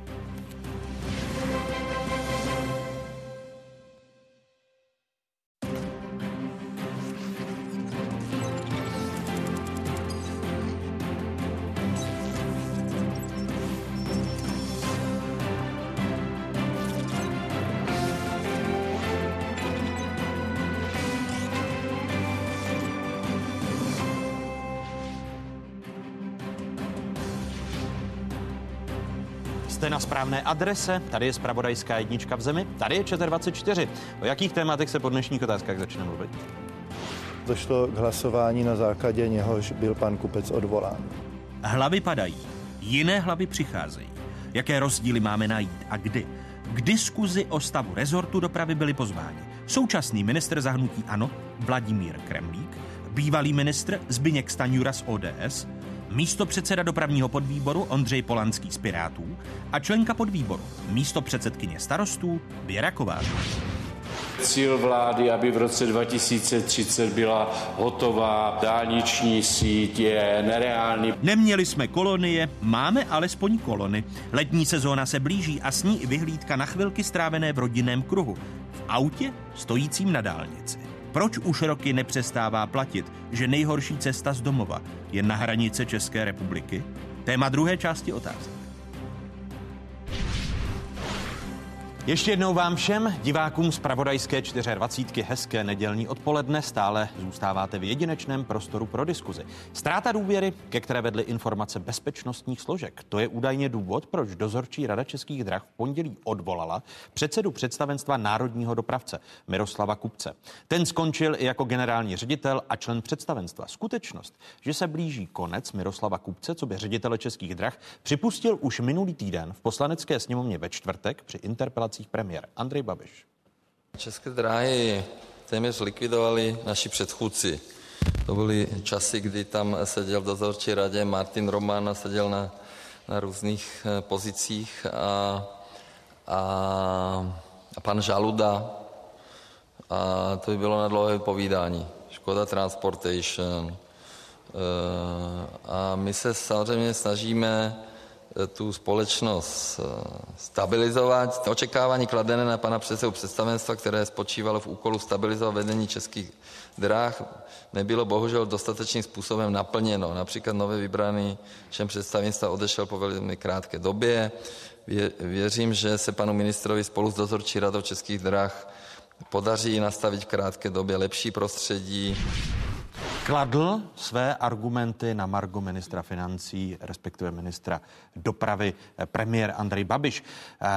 Správné adrese, tady je spravodajská jednička v zemi, tady je ČT24. O jakých tématech se po dnešních otázkách začne mluvit? Došlo k hlasování na základě něhož byl pan Kupec odvolán. Hlavy padají, jiné hlavy přicházejí. Jaké rozdíly máme najít a kdy? K diskuzi o stavu rezortu dopravy byli pozváni současný ministr zahnutí ANO Vladimír Kremlík, bývalý ministr Zbyněk Staňura z ODS, místo předseda dopravního podvýboru Ondřej Polanský z Pirátů a členka podvýboru, místo předsedkyně starostů Věra Kovářová. Cíl vlády, aby v roce 2030 byla hotová dálniční síť, je nereálný. Neměli jsme kolonie, máme alespoň kolony. Letní sezóna se blíží a s ní i vyhlídka na chvilky strávené v rodinném kruhu. V autě stojícím na dálnici. Proč už roky nepřestává platit, že nejhorší cesta z domova je na hranice České republiky? Téma druhé části otázky. Ještě jednou vám všem, divákům z Pravodajské 24. hezké nedělní odpoledne, stále zůstáváte v jedinečném prostoru pro diskuzi. Ztráta důvěry, ke které vedly informace bezpečnostních složek. To je údajně důvod, proč dozorčí Rada Českých drah v pondělí odvolala předsedu představenstva Národního dopravce Miroslava Kupce. Ten skončil i jako generální ředitel a člen představenstva. Skutečnost, že se blíží konec Miroslava Kupce, co by ředitele Českých drah, připustil už minulý týden v poslanecké sněmovně ve čtvrtek při interpelaci interpelacích premiér Andrej Babiš. České dráhy téměř likvidovali naši předchůdci. To byly časy, kdy tam seděl v dozorčí radě Martin Roman a seděl na, na různých eh, pozicích a, a, a pan Žaluda. A to by bylo na dlouhé povídání. Škoda Transportation. Eh, a my se samozřejmě snažíme tu společnost eh, stabilizovat. Očekávání kladené na pana předsedu představenstva, které spočívalo v úkolu stabilizovat vedení českých dráh, nebylo bohužel dostatečným způsobem naplněno. Například nově vybraný člen představenstva odešel po velmi krátké době. Věřím, že se panu ministrovi spolu s dozorčí radou českých drah podaří nastavit v krátké době lepší prostředí kladl své argumenty na margo ministra financí, respektive ministra dopravy, eh, premiér Andrej Babiš. Eh,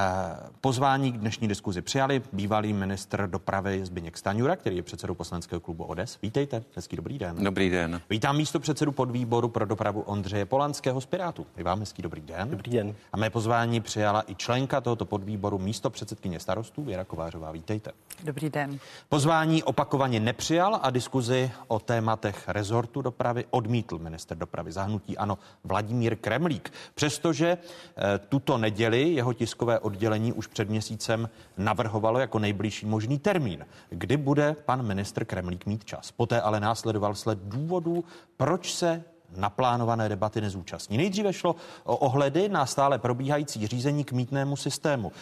pozvání k dnešní diskuzi přijali bývalý ministr dopravy Zbigněk Staňura, který je předsedou poslaneckého klubu ODS. Vítejte, hezký dobrý den. Dobrý den. Vítám místo předsedu podvýboru pro dopravu Ondřeje Polanského z Pirátu. I vám hezký dobrý den. Dobrý den. A mé pozvání přijala i členka tohoto podvýboru místo předsedkyně starostů Věra Kovářová. Vítejte. Dobrý den. Pozvání opakovaně nepřijal a diskuzi o tématech rezortu dopravy odmítl minister dopravy zahnutí ano Vladimír Kremlík. Přestože eh, tuto neděli jeho tiskové oddělení už před měsícem navrhovalo jako nejbližší možný termín, kdy bude pan ministr Kremlík mít čas. Poté ale následoval sled důvodů, proč se naplánované debaty nezúčastní. Nejdříve šlo o ohledy na stále probíhající řízení k mítnému systému.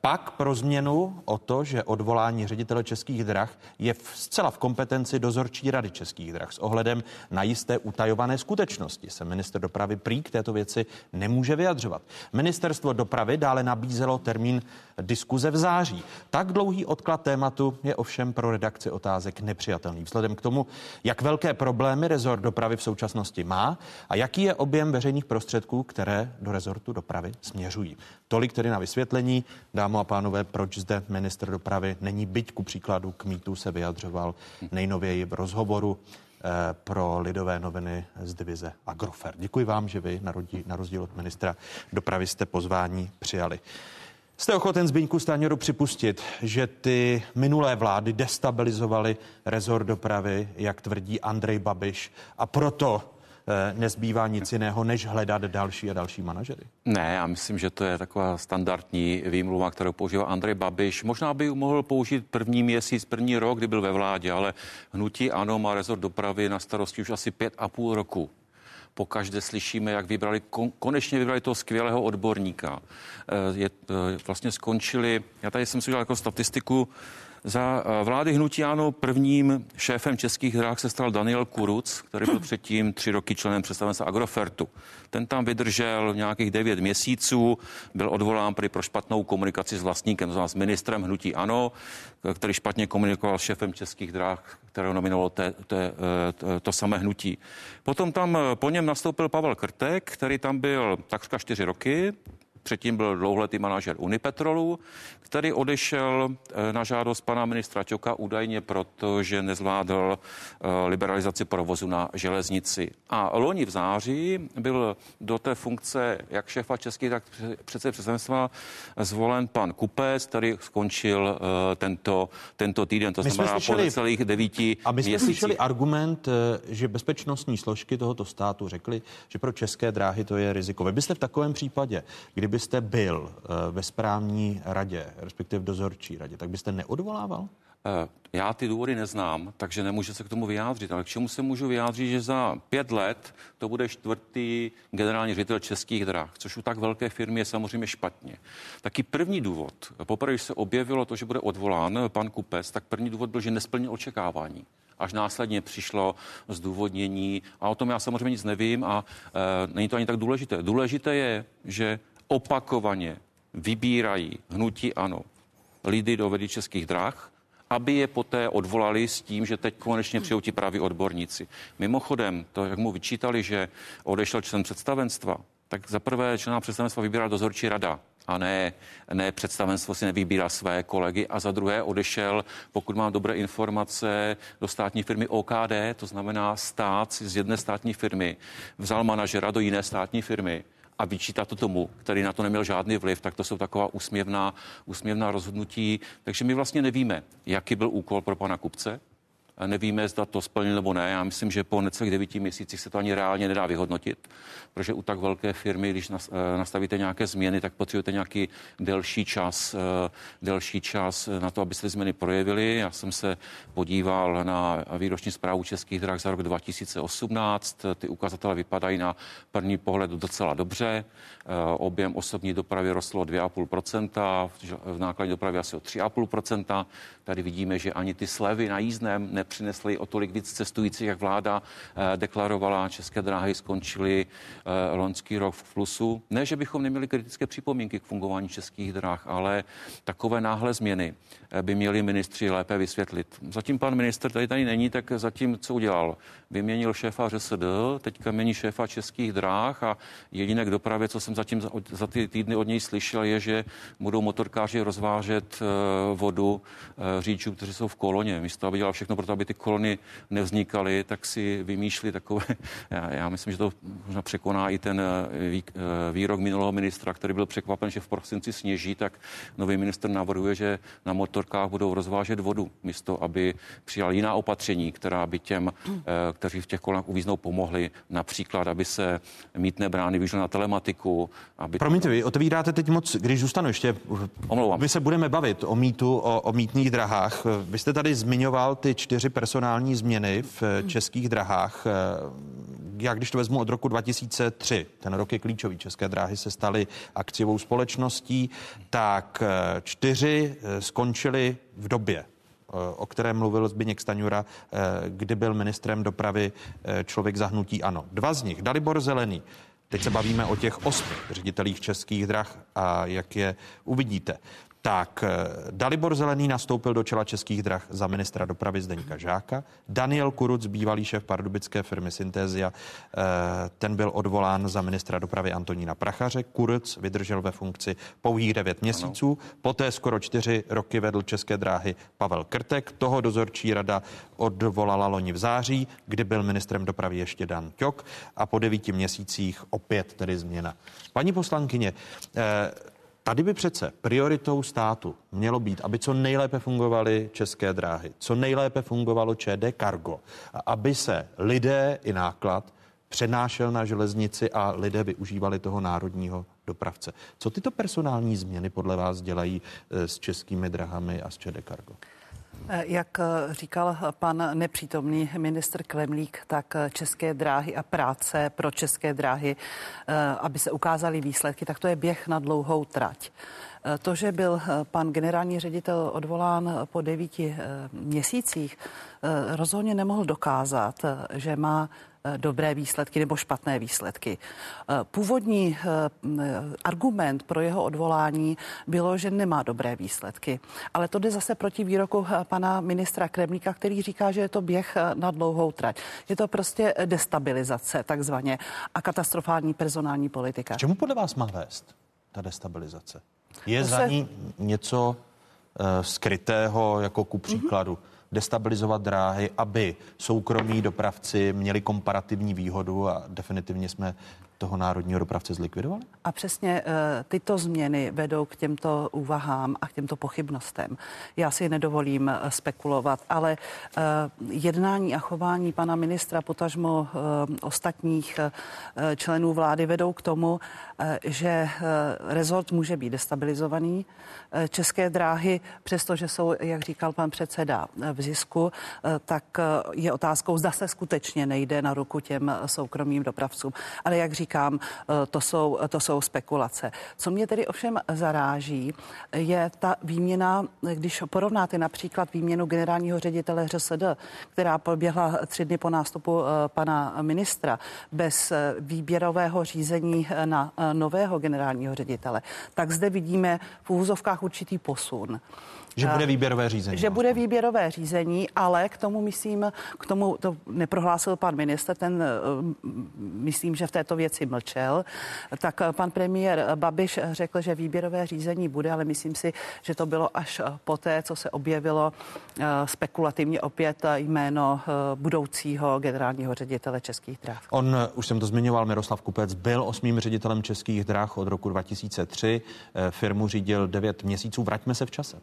Pak pro změnu o to, že odvolání ředitele českých drah je v, zcela v kompetenci dozorčí rady českých drah s ohledem na jisté utajované skutečnosti. Se minister dopravy prý k této věci nemůže vyjadřovat. Ministerstvo dopravy dále nabízelo termín diskuze v září. Tak dlouhý odklad tématu je ovšem pro redakci otázek nepřijatelný. Vzhledem k tomu, jak velké problémy rezort dopravy v současnosti má a jaký je objem veřejných prostředků, které do rezortu dopravy směřují. Tolik tedy na vysvětlení. Dámo a pánové, proč zde minister dopravy není byť ku příkladu k mýtu se vyjadřoval nejnověji v rozhovoru eh, pro lidové noviny z divize Agrofer. Děkuji vám, že vy na rozdíl od ministra dopravy jste pozvání přijali. Jste ochoten Zbyňku Staňoru připustit, že ty minulé vlády destabilizovaly rezort dopravy, jak tvrdí Andrej Babiš, a proto eh, nezbývá nic jiného, než hledat další a další manažery? Ne, já myslím, že to je taková standardní výmluva, kterou používá Andrej Babiš. Možná by mohl použít první měsíc, první rok, kdy byl ve vládě, ale hnutí ano má rezort dopravy na starosti už asi pět a půl roku po každé slyšíme, jak vybrali, kon, konečně vybrali toho skvělého odborníka. Eh, je, eh, vlastně skončili, já tady jsem si udělal jako statistiku, za eh, vlády Hnutí Ano prvním šéfem českých dráh se stal Daniel Kuruc, který byl předtím tři roky členem představenstva Agrofertu. Ten tam vydržel nějakých devět měsíců, byl odvolán pro špatnou komunikaci s vlastníkem, to s ministrem Hnutí Ano, který špatně komunikoval s šéfem českých dráh, kterého nominovalo te, te, te, to samé hnutí. Potom tam eh, po něm nastoupil Pavel Krtek, který tam byl takřka čtyři roky, předtím byl dlouholetý manažer Unipetrolu, který odešel eh, na žádost pana ministra Čoka údajně proto, že nezvládl eh, liberalizaci provozu na železnici. A loni v září byl do té funkce jak šéfa českých, tak předsedy představenstva zvolen pan Kupec, který skončil eh, tento, tento týden, to my znamená po celých devíti A my jsme měsících. slyšeli argument, že bezpečnostní složky tohoto státu řekly, že pro české dráhy to je riziko. Vy byste v takovém případě, kdyby byste byl eh, ve správní radě, respektive v dozorčí radě, tak byste neodvolával? Eh, já ty důvody neznám, takže nemůžu se k tomu vyjádřit, ale k čemu se můžu vyjádřit, že za pět let to bude čtvrtý generální ředitel českých drah, což u tak velké firmy je samozřejmě špatně. Taky první důvod, poprvé, když se objevilo to, že bude odvolán pan Kupes, tak první důvod byl, že nesplnil očekávání až následně přišlo zdůvodnění a o tom já samozřejmě nic nevím a e, není to ani tak důležité. Důležité je, že opakovaně vybírají hnutí ano lidi do vedy českých drah, aby je poté odvolali s tím, že teď konečně přijou ti praví odborníci. Mimochodem, to, jak mu vyčítali, že odešel člen představenstva, tak za prvé člena představenstva vybírá dozorčí rada a ne, ne představenstvo si nevybírá své kolegy a za druhé odešel, pokud mám dobré informace, do státní firmy OKD, to znamená stát z jedné státní firmy vzal manažera do jiné státní firmy a vyčítá to tomu, který na to neměl žádný vliv, tak to jsou taková úsměvná, úsměvná rozhodnutí. Takže my vlastně nevíme, jaký byl úkol pro pana kupce, Nevíme, zda to splnil nebo ne. Já myslím, že po necelých devíti měsících se to ani reálně nedá vyhodnotit, protože u tak velké firmy, když eh, nastavíte nějaké změny, tak potřebujete nějaký delší čas, eh, delší čas na to, aby se změny projevily. Já jsem se podíval na výroční zprávu Českých drah za rok 2018. Ty ukazatele vypadají na první pohled docela dobře. Eh, objem osobní dopravy rostlo o 2,5%, v nákladní dopravě asi o 3,5%. Tady vidíme, že ani ty slevy na jízdném nepřinesly o tolik víc cestujících, jak vláda eh, deklarovala. České dráhy skončily eh, loňský rok v plusu. Ne, že bychom neměli kritické připomínky k fungování českých dráh, ale takové náhle změny eh, by měli ministři lépe vysvětlit. Zatím pan minister tady tady není, tak zatím co udělal? Vyměnil šéfa ŘSD, teďka mění šéfa českých dráh a jediné k dopravě, co jsem zatím za, za ty týdny od něj slyšel, je, že budou motorkáři rozvážet vodu řidičů, kteří jsou v koloně. Místo, aby dělal všechno pro to, aby ty kolony nevznikaly, tak si vymýšlí takové, [LAUGHS] já, já myslím, že to možná překoná i ten eh, vý, eh, výrok minulého ministra, který byl překvapen, že v prosinci sněží, tak nový minister navrhuje, že na motorkách budou rozvážet vodu, místo aby přijal jiná opatření, která by těm, eh, kteří v těch kolonách uvíznou, pomohli. Například, aby se mítné brány vyšly na telematiku. Aby Promiňte, vy otevíráte teď moc, když zůstanu ještě. Omlouvám. My se budeme bavit o mýtu, o, o mítných drahách. Vy jste tady zmiňoval ty čtyři personální změny v hmm. českých drahách. Já když to vezmu od roku 2003, ten rok je klíčový, České dráhy se staly akciovou společností, tak eh, čtyři eh, skončily v době, eh, o které mluvil Zbigněk Staňura, kdy byl ministrem dopravy člověk zahnutí ANO. Dva z nich, Dalibor Zelený, Teď se bavíme o těch osmi ředitelích českých drah a jak je uvidíte tak eh, Dalibor Zelený nastoupil do čela českých drah za ministra dopravy Zdeňka Žáka. Daniel Kuruc, bývalý šéf pardubické firmy Syntézia, eh, ten byl odvolán za ministra dopravy Antonína Prachaře. Kuruc vydržel ve funkci pouhých devět měsíců. Ano. Poté skoro čtyři roky vedl české dráhy Pavel Krtek. Toho dozorčí rada odvolala loni v září, kdy byl ministrem dopravy ještě Dan Ťok a po devíti měsících opět tedy změna. Paní poslankyně, eh, Tady by přece prioritou státu mělo být, aby co nejlépe fungovaly české dráhy, co nejlépe fungovalo ČD Cargo, a aby se lidé i náklad přenášel na železnici a lidé využívali toho národního dopravce. Co tyto personální změny podle vás dělají eh, s českými drahami a s ČD Cargo? Eh, jak eh, říkal pan nepřítomný ministr Klemlík, tak eh, české dráhy a práce pro české dráhy, aby se ukázaly výsledky, tak to je běh na dlouhou trať. To, že byl pan generální ředitel odvolán po devíti měsících, rozhodně nemohl dokázat, že má Eh, dobré výsledky nebo špatné výsledky. Eh, původní eh, argument pro jeho odvolání bylo, že nemá dobré výsledky. Ale to jde zase proti výroku pana ministra Kremlíka, který říká, že je to běh na dlouhou trať. Je to prostě destabilizace takzvaně a katastrofální personální politika. Čemu podle vás má vést ta destabilizace? Je to za se... ní něco uh, skrytého, jako ku příkladu? Mm-hmm destabilizovat dráhy, aby soukromí dopravci měli komparativní výhodu a definitivně jsme toho národního dopravce zlikvidovali? A přesně uh, tyto změny vedou k těmto úvahám a k těmto pochybnostem. Já si nedovolím uh, spekulovat, ale uh, jednání a chování pana ministra, potažmo ostatních členů vlády vedou k tomu, že rezort může být destabilizovaný. České dráhy, přestože jsou, jak říkal pan předseda, v zisku, tak je otázkou, zda se skutečně nejde na ruku těm soukromým dopravcům. Ale jak říkal, říkám, to jsou, to jsou spekulace. Co mě tedy ovšem zaráží, je ta výměna, když porovnáte například výměnu generálního ředitele ŘSD, která proběhla tři dny po nástupu pana ministra, bez výběrového řízení na nového generálního ředitele, tak zde vidíme v úvozovkách určitý posun. Že bude výběrové řízení. Že bude výběrové řízení, ale k tomu myslím, k tomu to neprohlásil pan minister, ten eh, myslím, že v této věci mlčel. Tak eh, pan premiér Babiš řekl, že výběrové řízení bude, ale myslím si, že to bylo až eh, poté, co se objevilo spekulativně opět jméno budoucího generálního ředitele Českých drah. On, už jsem to zmiňoval, Miroslav Kupec byl osmým ředitelem Českých drah od roku 2003. Firmu řídil 9 měsíců. Vraťme se v čase.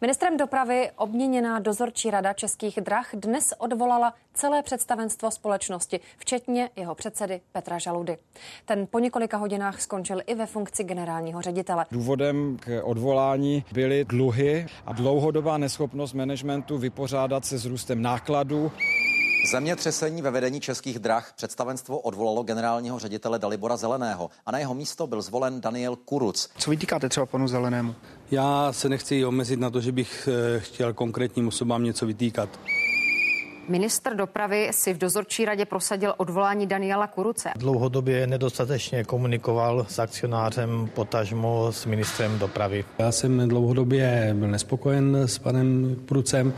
Ministrem dopravy obměněná dozorčí rada Českých drah dnes odvolala celé představenstvo společnosti, včetně jeho předsedy Petra Žaludy. Ten po několika hodinách skončil i ve funkci generálního ředitele. Důvodem k odvolání byly dluhy a dlouhodobá neschopnost managementu vypořádat se s růstem nákladů. Zemětřesení ve vedení českých drah představenstvo odvolalo generálního ředitele Dalibora Zeleného a na jeho místo byl zvolen Daniel Kuruc. Co vytýkáte třeba panu Zelenému? Já se nechci omezit na to, že bych eh, chtěl konkrétním osobám něco vytýkat. Minister dopravy si v dozorčí radě prosadil odvolání Daniela Kuruce. Dlouhodobě nedostatečně komunikoval s akcionářem, potažmo s ministrem dopravy. Já jsem dlouhodobě byl nespokojen s panem Kurucem.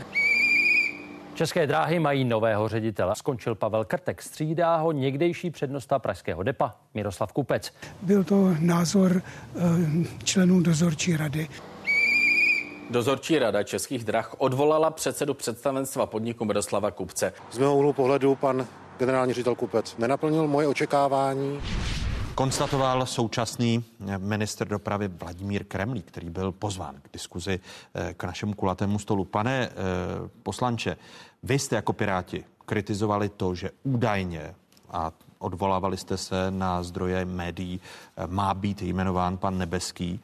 České dráhy mají nového ředitele. Skončil Pavel Krtek, střídá ho někdejší přednosta pražského depa Miroslav Kupec. Byl to názor eh, členů dozorčí rady. Dozorčí rada Českých drah odvolala předsedu představenstva podniku Miroslava Kupce. Z mého úhlu pohledu pan generální ředitel Kupec nenaplnil moje očekávání. Konstatoval současný minister dopravy Vladimír Kremlík, který byl pozván k diskuzi eh, k našemu kulatému stolu. Pane eh, poslanče, vy jste jako Piráti kritizovali to, že údajně a odvolávali jste se na zdroje médií, eh, má být jmenován pan Nebeský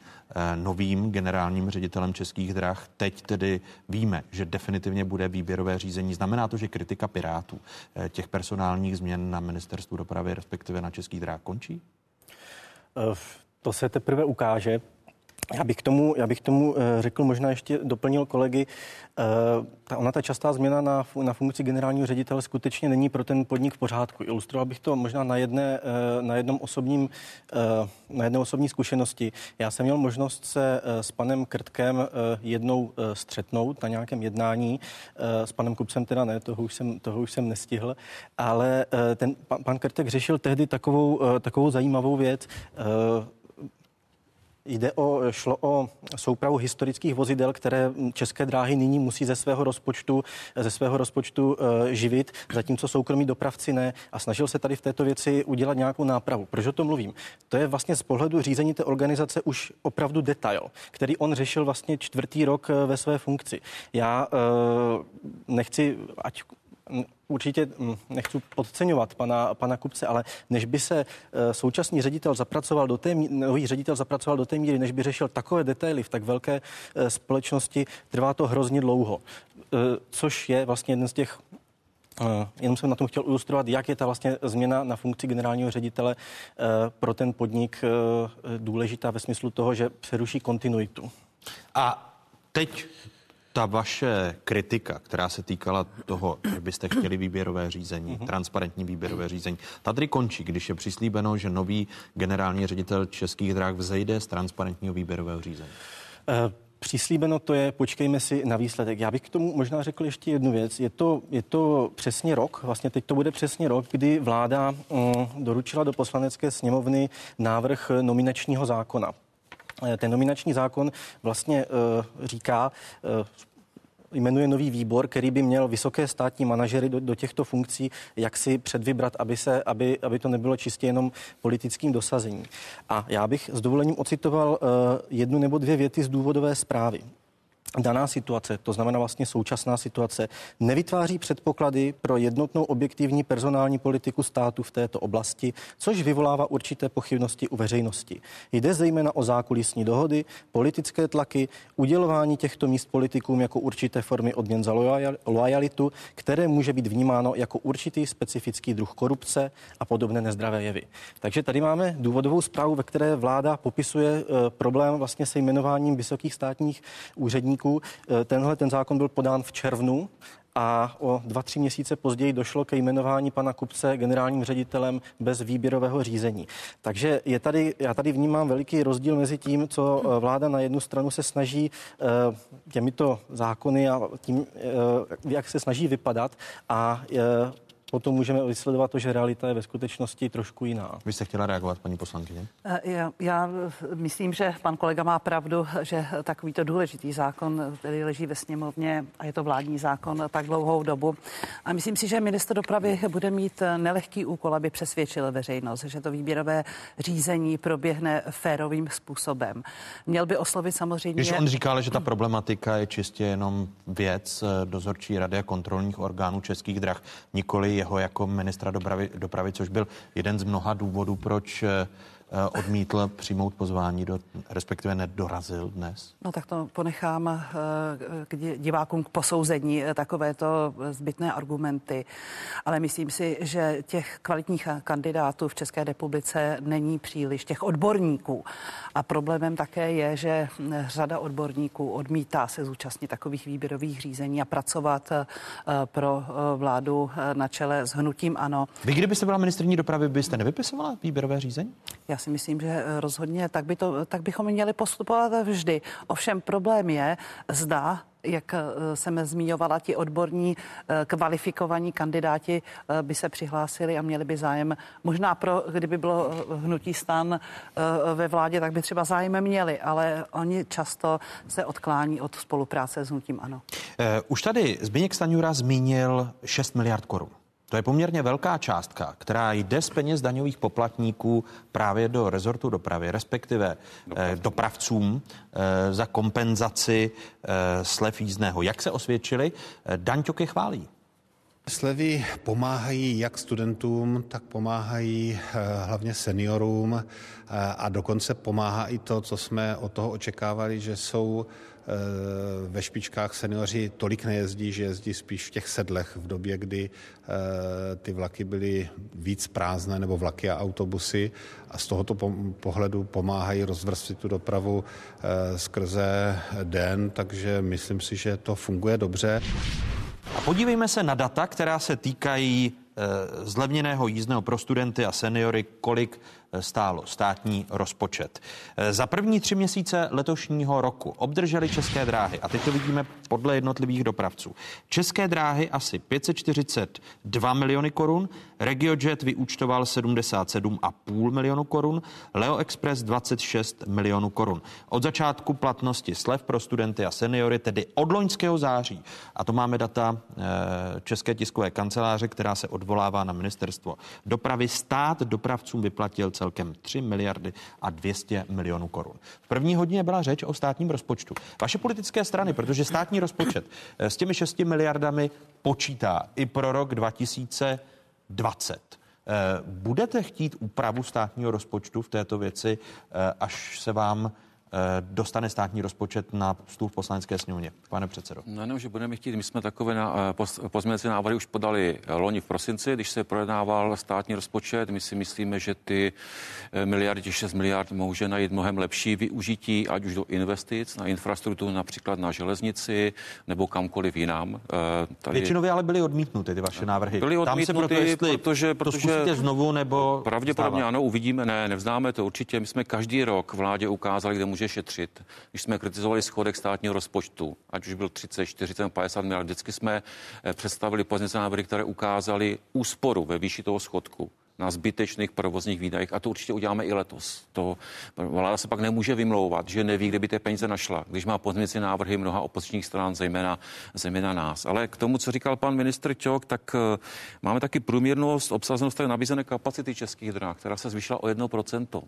novým generálním ředitelem českých drah. Teď tedy víme, že definitivně bude výběrové řízení. Znamená to, že kritika Pirátů těch personálních změn na ministerstvu dopravy, respektive na českých drah, končí? Eh, to se teprve ukáže. Já bych, tomu, já bych tomu eh, řekl, možná ještě doplnil kolegy, eh, ta, ona ta častá změna na, na funkci generálního ředitele skutečně není pro ten podnik v pořádku. Ilustroval bych to možná na, jedné, na, jednom osobním, na jedné osobní zkušenosti. Já jsem měl možnost se s panem Krtkem jednou střetnout na nějakém jednání. S panem Kupcem teda ne, toho už jsem, toho už jsem nestihl, ale ten pan, pan Krtek řešil tehdy takovou, takovou zajímavou věc Jde o, šlo o soupravu historických vozidel, které české dráhy nyní musí ze svého rozpočtu, ze svého rozpočtu uh, živit, zatímco soukromí dopravci ne. A snažil se tady v této věci udělat nějakou nápravu. Proč o tom mluvím? To je vlastně z pohledu řízení té organizace už opravdu detail, který on řešil vlastně čtvrtý rok eh, ve své funkci. Já uh, nechci, ať určitě nechci podceňovat pana, pana Kupce, ale než by se eh, současný ředitel zapracoval do té, nový ředitel zapracoval do té míry, než by řešil takové detaily v tak velké eh, společnosti, trvá to hrozně dlouho. Eh, což je vlastně jeden z těch Jenom jsem na tom chtěl ilustrovat, jak je ta vlastně změna na funkci generálního ředitele pro ten podnik důležitá ve smyslu toho, že přeruší kontinuitu. A teď ta vaše kritika, která se týkala toho, že byste chtěli výběrové řízení, uh-huh. transparentní výběrové řízení, ta tady končí, když je přislíbeno, že nový generální ředitel českých dráh vzejde z transparentního výběrového řízení. Uh... Přislíbeno to je, počkejme si na výsledek. Já bych k tomu možná řekl ještě jednu věc. Je to, je to přesně rok, vlastně teď to bude přesně rok, kdy vláda mm, doručila do poslanecké sněmovny návrh nominačního zákona. Eh, ten nominační zákon vlastně uh, říká, uh, jmenuje nový výbor, který by měl vysoké státní manažery do, do těchto funkcí, jak si předvybrat, aby, se, aby, aby to nebylo čistě jenom politickým dosazením. A já bych s dovolením ocitoval uh, jednu nebo dvě věty z důvodové zprávy. Daná situace, to znamená vlastně současná situace, nevytváří předpoklady pro jednotnou objektivní personální politiku státu v této oblasti, což vyvolává určité pochybnosti u veřejnosti. Jde zejména o zákulisní dohody, politické tlaky, udělování těchto míst politikům jako určité formy odměn za lojalitu, které může být vnímáno jako určitý specifický druh korupce a podobné nezdravé jevy. Takže tady máme důvodovou zprávu, ve které vláda popisuje eh, problém vlastně se jmenováním vysokých státních úředníků úředníků. Eh, tenhle ten zákon byl podán v červnu a o dva, tři měsíce později došlo ke jmenování pana Kupce generálním ředitelem bez výběrového řízení. Takže je tady, já tady vnímám veliký rozdíl mezi tím, co eh, vláda na jednu stranu se snaží eh, těmito zákony a tím, jak se snaží vypadat a potom můžeme vysledovat to, že realita je ve skutečnosti trošku jiná. Vy jste chtěla reagovat, paní poslankyně? Eh, já, já myslím, že pan kolega má pravdu, že takovýto důležitý zákon, který leží ve sněmovně a je to vládní zákon tak dlouhou dobu. A myslím si, že minister dopravy bude mít nelehký úkol, aby přesvědčil veřejnost, že to výběrové řízení proběhne férovým způsobem. Měl by oslovit samozřejmě. Když on říkal, že ta problematika je čistě jenom věc eh, dozorčí rady a kontrolních orgánů českých drah, nikoli jeho jako ministra dopravy, dopravy což byl jeden z mnoha důvodů, proč eh, odmítl přijmout pozvání, do, respektive nedorazil dnes? No tak to ponechám eh, k divákům k posouzení eh, takovéto zbytné argumenty. Ale myslím si, že těch kvalitních kandidátů v České republice není příliš, těch odborníků. A problémem také je, že řada odborníků odmítá se zúčastnit takových výběrových řízení a pracovat pro vládu na čele s hnutím ANO. Vy, kdybyste byla ministrní dopravy, byste nevypisovala výběrové řízení? Já si myslím, že eh, rozhodně tak, by to, tak bychom měli postupovat vždy. Ovšem problém je, zda jak eh, jsem zmiňovala, ti odborní eh, kvalifikovaní kandidáti by se přihlásili a měli by zájem. Možná pro, kdyby bylo hnutí stan ve vládě, tak by třeba zájem měli, ale oni často se odklání od spolupráce s hnutím ANO. Už tady Zbigněk Staňura zmínil 6 miliard korun. To je poměrně velká částka, která jde z peněz daňových poplatníků právě do rezortu dopravy, respektive eh, dopravcům eh, za kompenzaci eh, slev jízdného. Jak se osvědčili? Daň Ťoky chválí. Slevy pomáhají jak studentům, tak pomáhají hlavně seniorům a dokonce pomáhá i to, co jsme od toho očekávali, že jsou ve špičkách seniori tolik nejezdí, že jezdí spíš v těch sedlech v době, kdy eh, ty vlaky byly víc prázdné, nebo vlaky a autobusy a z tohoto pohledu pomáhají rozvrstvit tu dopravu eh, skrze den, takže myslím si, že to funguje dobře. A podívejme se na data, která se týkají zlevněného jízdného pro studenty a seniory, kolik stálo státní rozpočet. Za první tři měsíce letošního roku obdrželi České dráhy, a teď to vidíme podle jednotlivých dopravců, České dráhy asi 542 miliony korun, RegioJet vyúčtoval 77,5 milionu korun, Leo Express 26 milionů korun. Od začátku platnosti slev pro studenty a seniory, tedy od loňského září, a to máme data eh, České tiskové kanceláře, která se odvolává na ministerstvo dopravy, stát dopravcům vyplatil celkem 3 miliardy a 200 milionů korun. V první hodině byla řeč o státním rozpočtu. Vaše politické strany, protože státní rozpočet eh, s těmi 6 miliardami počítá i pro rok 2020. Eh, budete chtít úpravu státního rozpočtu v této věci, eh, až se vám dostane státní rozpočet na stůl v poslanecké sněmovně. Pane předsedo. No jenom, že budeme chtít, my jsme takové na, eh, pozměňovací návrhy už podali eh, loni v prosinci, když se projednával státní rozpočet. My si myslíme, že ty miliardy, 6 miliard může najít mnohem lepší využití, ať už do investic, na infrastrukturu, například na železnici nebo kamkoliv jinam. Tady... Většinově ale byly odmítnuty ty vaše návrhy. Byly odmítnuty, Tam se proto, jestli protože, to protože znovu nebo Pravděpodobně stává. ano, uvidíme, ne, nevzdáme to určitě. My jsme každý rok vládě ukázali, kde může může šetřit. Když jsme kritizovali schodek státního rozpočtu, ať už byl 30, 40, 50 miliard, vždycky jsme eh, představili pozice návrhy, které ukázaly úsporu ve výši toho schodku na zbytečných provozních výdajích a to určitě uděláme i letos. To vláda se pak nemůže vymlouvat, že neví, kde by ty peníze našla, když má pozměnici návrhy mnoha opozičních stran, zejména, zejména nás. Ale k tomu, co říkal pan ministr Čok, tak uh, máme taky průměrnost obsazenost nabízené kapacity českých drah, která se zvýšila o 1%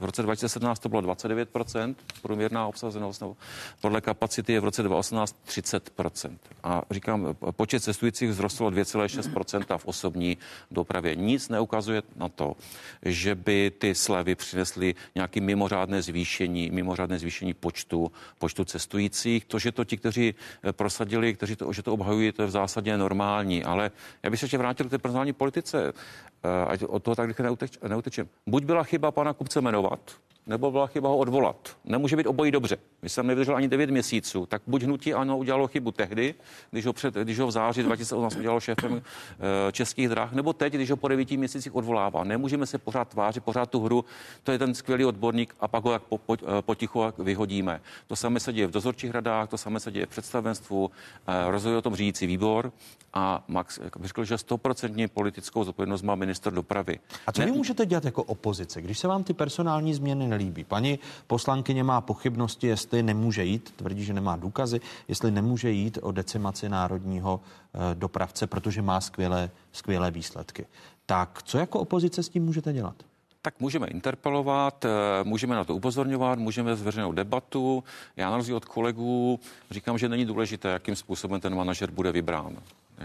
v roce 2017 to bylo 29%, průměrná obsazenost, nebo podle kapacity je v roce 2018 30%. A říkám, počet cestujících vzrostl 2,6% v osobní dopravě. Nic neukazuje na to, že by ty slevy přinesly nějaký mimořádné zvýšení, mimořádné zvýšení počtu, počtu cestujících. To, že to ti, kteří eh, prosadili, kteří to, že to obhajují, to je v zásadě normální. Ale já bych se ještě vrátil k té personální politice, eh, ať od toho tak neuteč, neutečem. Buď byla chyba pana Kupce jmenovat, nebo byla chyba ho odvolat. Nemůže být obojí dobře. Když jsem nevydržel ani 9 měsíců, tak buď hnutí ano udělalo chybu tehdy, když ho, před, když ho v září 2018 udělalo šéfem e, českých drah, nebo teď, když ho po 9 měsících odvolává. Nemůžeme se pořád tvářit, pořád tu hru, to je ten skvělý odborník a pak ho jak po, po, eh, potichu jak vyhodíme. To samé se děje v dozorčích radách, to samé se děje v představenstvu, e, rozhoduje o tom řídící výbor a Max řekl, že 100% politickou zodpovědnost má minister dopravy. A co ne... vy můžete dělat jako opozice, když se vám ty personální změny nelíbí? Paní poslankyně má pochybnosti, jestli nemůže jít, tvrdí, že nemá důkazy, jestli nemůže jít o decimaci národního eh, dopravce, protože má skvělé, skvělé výsledky. Tak co jako opozice s tím můžete dělat? tak můžeme interpelovat, eh, můžeme na to upozorňovat, můžeme zveřejnout debatu. Já na rozdíl od kolegů říkám, že není důležité, jakým způsobem ten manažer bude vybrán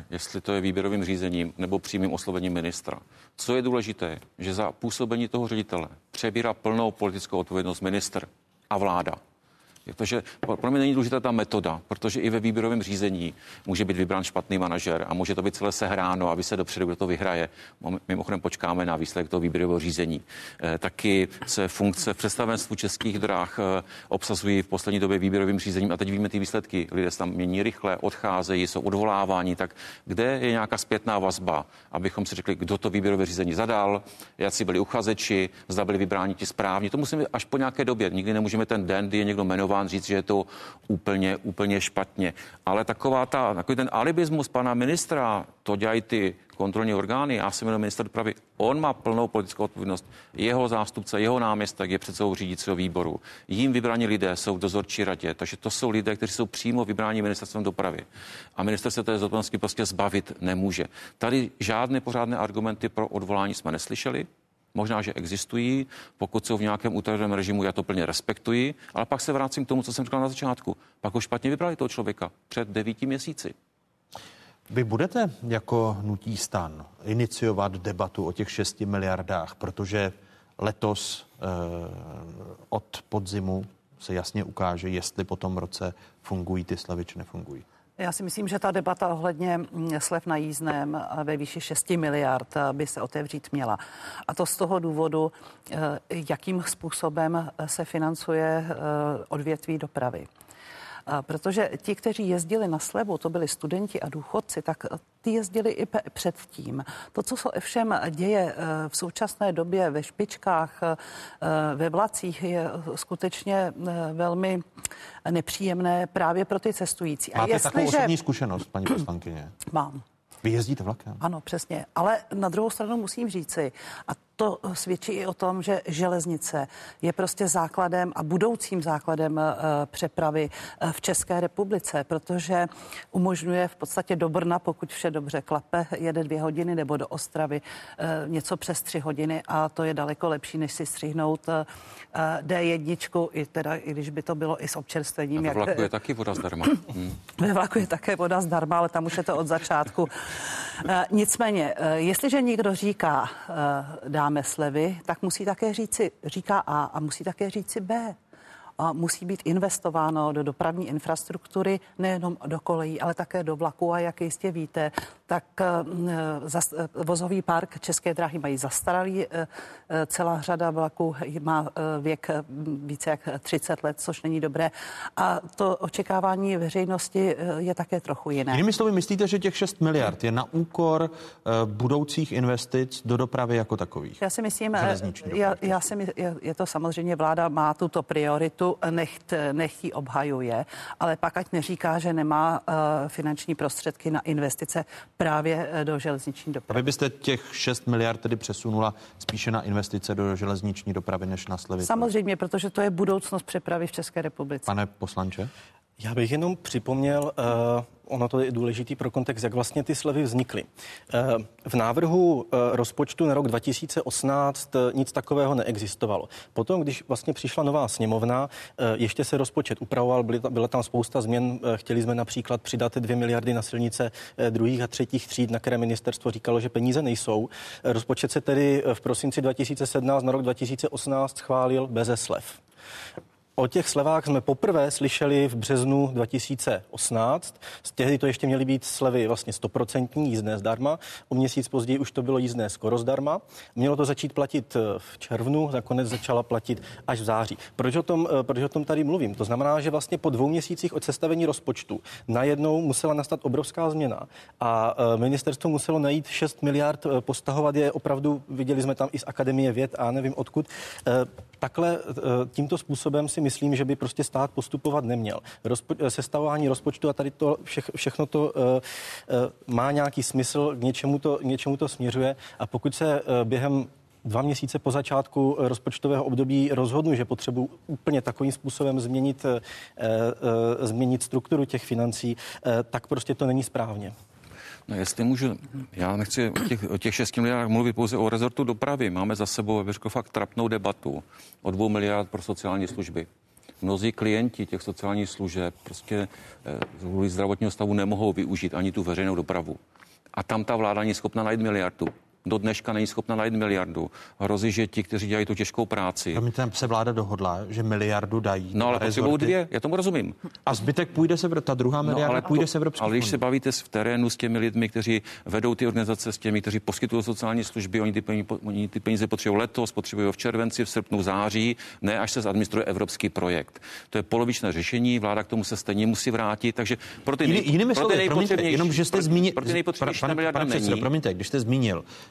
jestli to je výběrovým řízením nebo přímým oslovením ministra. Co je důležité, že za působení toho ředitele přebírá plnou politickou odpovědnost minister a vláda. Protože pro mě není důležitá ta metoda, protože i ve výběrovém řízení může být vybrán špatný manažer a může to být celé sehráno, aby se dopředu, kdo to vyhraje. Mimochodem počkáme na výsledek toho výběrového řízení. E, taky se funkce v představenstvu českých dráh e, obsazují v poslední době výběrovým řízením a teď víme ty výsledky. Lidé se tam mění rychle, odcházejí, jsou odvoláváni. Tak kde je nějaká zpětná vazba, abychom si řekli, kdo to výběrové řízení zadal, jak byli uchazeči, zda byli vybráni ti správně. To musíme až po nějaké době. Nikdy nemůžeme ten den, kdy je někdo jmenován jmenován, říct, že je to úplně, úplně špatně. Ale taková ta, takový ten alibismus pana ministra, to dělají ty kontrolní orgány, já jsem jenom minister dopravy, on má plnou politickou odpovědnost. Jeho zástupce, jeho náměstek je předsedou řídícího výboru. Jím vybraní lidé jsou v dozorčí radě, takže to jsou lidé, kteří jsou přímo vybráni ministerstvem dopravy. A minister se té zodpovědnosti prostě zbavit nemůže. Tady žádné pořádné argumenty pro odvolání jsme neslyšeli. Možná, že existují, pokud jsou v nějakém utajeném režimu, já to plně respektuji, ale pak se vracím k tomu, co jsem říkal na začátku. Pak ho špatně vybrali toho člověka před devíti měsíci. Vy budete jako nutí stan iniciovat debatu o těch 6 miliardách, protože letos eh, od podzimu se jasně ukáže, jestli po tom roce fungují ty slavy, či nefungují. Já si myslím, že ta debata ohledně mm, slev na jízdném ve výši 6 miliard eh, by se otevřít měla. A to z toho důvodu, eh, jakým způsobem se financuje eh, odvětví dopravy. Protože ti, kteří jezdili na slevu, to byli studenti a důchodci, tak ty jezdili i předtím. To, co se všem děje eh, v současné době ve špičkách, eh, ve vlacích, je skutečně eh, velmi nepříjemné právě pro ty cestující. Máte a jestli, takovou osobní zkušenost, paní poslankyně? Mám. Vy jezdíte vlakem? Ano, přesně. Ale na druhou stranu musím říci, a to svědčí i o tom, že železnice je prostě základem a budoucím základem eh, přepravy eh, v České republice, protože umožňuje v podstatě do Brna, pokud vše dobře klape, jede dvě hodiny nebo do Ostravy eh, něco přes tři hodiny a to je daleko lepší, než si střihnout D1, i teda, i když by to bylo i s občerstvením. A ve vlaku jak... je taky voda zdarma. [CLEARS THROAT] Hmm. Ve vlaku je také voda zdarma, ale tam už je to od začátku. Nicméně, jestliže někdo říká, dám dáme slevy, tak musí také říci, říká A a musí také říci B musí být investováno do dopravní infrastruktury, nejenom do kolejí, ale také do vlaku. A jak jistě víte, tak eh, eh, vozový park České dráhy mají zastaralý. Eh, celá řada vlaků má věk více jak 30 let, což není dobré. A to očekávání veřejnosti je také trochu jiné. Jinými slovy, myslíte, že těch 6 miliard je na úkor budoucích investic do dopravy jako takových? Já si myslím, já, já si myslím, je to samozřejmě vláda má tuto prioritu, necht, nechtí obhajuje, ale pak ať neříká, že nemá finanční prostředky na investice právě eh, do železniční dopravy. A vy byste těch 6 miliard tedy přesunula spíše na investice do železniční dopravy než na slevy? Samozřejmě, protože to je budoucnost přepravy v České republice. Pane poslanče? Já bych jenom připomněl, uh, ono to je důležitý pro kontext, jak vlastně ty slevy vznikly. Uh, v návrhu uh, rozpočtu na rok 2018 uh, nic takového neexistovalo. Potom, když vlastně přišla nová sněmovna, ještě se rozpočet upravoval, byla tam spousta změn. Chtěli jsme například přidat 2 miliardy na silnice uh, druhých a třetích tříd, na které ministerstvo říkalo, že peníze nejsou. Rozpočet se tedy v prosinci 2017 na rok 2018 schválil beze slev. O těch slevách jsme poprvé slyšeli v březnu 2018. Z tehdy to ještě měly být slevy vlastně stoprocentní jízdné zdarma. O měsíc později už to bylo jízdné skoro zdarma. Mělo to začít platit eh, v červnu, nakonec začala platit až v září. Proč o tom, eh, proč o tom tady mluvím? To znamená, že vlastně po dvou měsících od sestavení rozpočtu najednou musela nastat obrovská změna a eh, ministerstvo muselo najít 6 miliard, postahovat je opravdu, viděli jsme tam i z Akademie věd a nevím odkud. Takhle tímto způsobem si myslím, že by prostě stát postupovat neměl. Rozpo- sestavování rozpočtu a tady to vše, všechno to uh, uh, má nějaký smysl, k něčemu to, k něčemu to směřuje a pokud se uh, během dva měsíce po začátku rozpočtového období rozhodnu, že potřebuji úplně takovým způsobem změnit, změnit strukturu těch financí, tak prostě to není správně. No jestli můžu, já nechci o těch, o těch 6 miliardách mluvit pouze o rezortu dopravy. Máme za sebou, bych fakt trapnou debatu o 2 miliard pro sociální služby. Mnozí klienti těch sociálních služeb prostě kvůli zdravotního stavu nemohou využít ani tu veřejnou dopravu. A tam ta vláda není schopna najít miliardu do dneška není schopna najít miliardu. Hrozí, že ti, kteří dělají tu těžkou práci. tam se vláda dohodla, že miliardu dají. No ale potřebují dvě, já tomu rozumím. A zbytek půjde se, ta druhá miliarda no, ale půjde se Evropské Ale když se bavíte v terénu s těmi lidmi, kteří vedou ty organizace, s těmi, kteří poskytují sociální služby, oni ty peníze, oni ty peníze potřebují letos, potřebují v červenci, v srpnu, v září, ne až se zadministruje evropský projekt. To je polovičné řešení, vláda k tomu se stejně musí vrátit, takže pro ty, Jiný, pro ty nejpotřebnější, jenom, že jste zmínil, pro ty nejpotřebnější pan, pan, pan, promiňte, když jste zmínil Eh,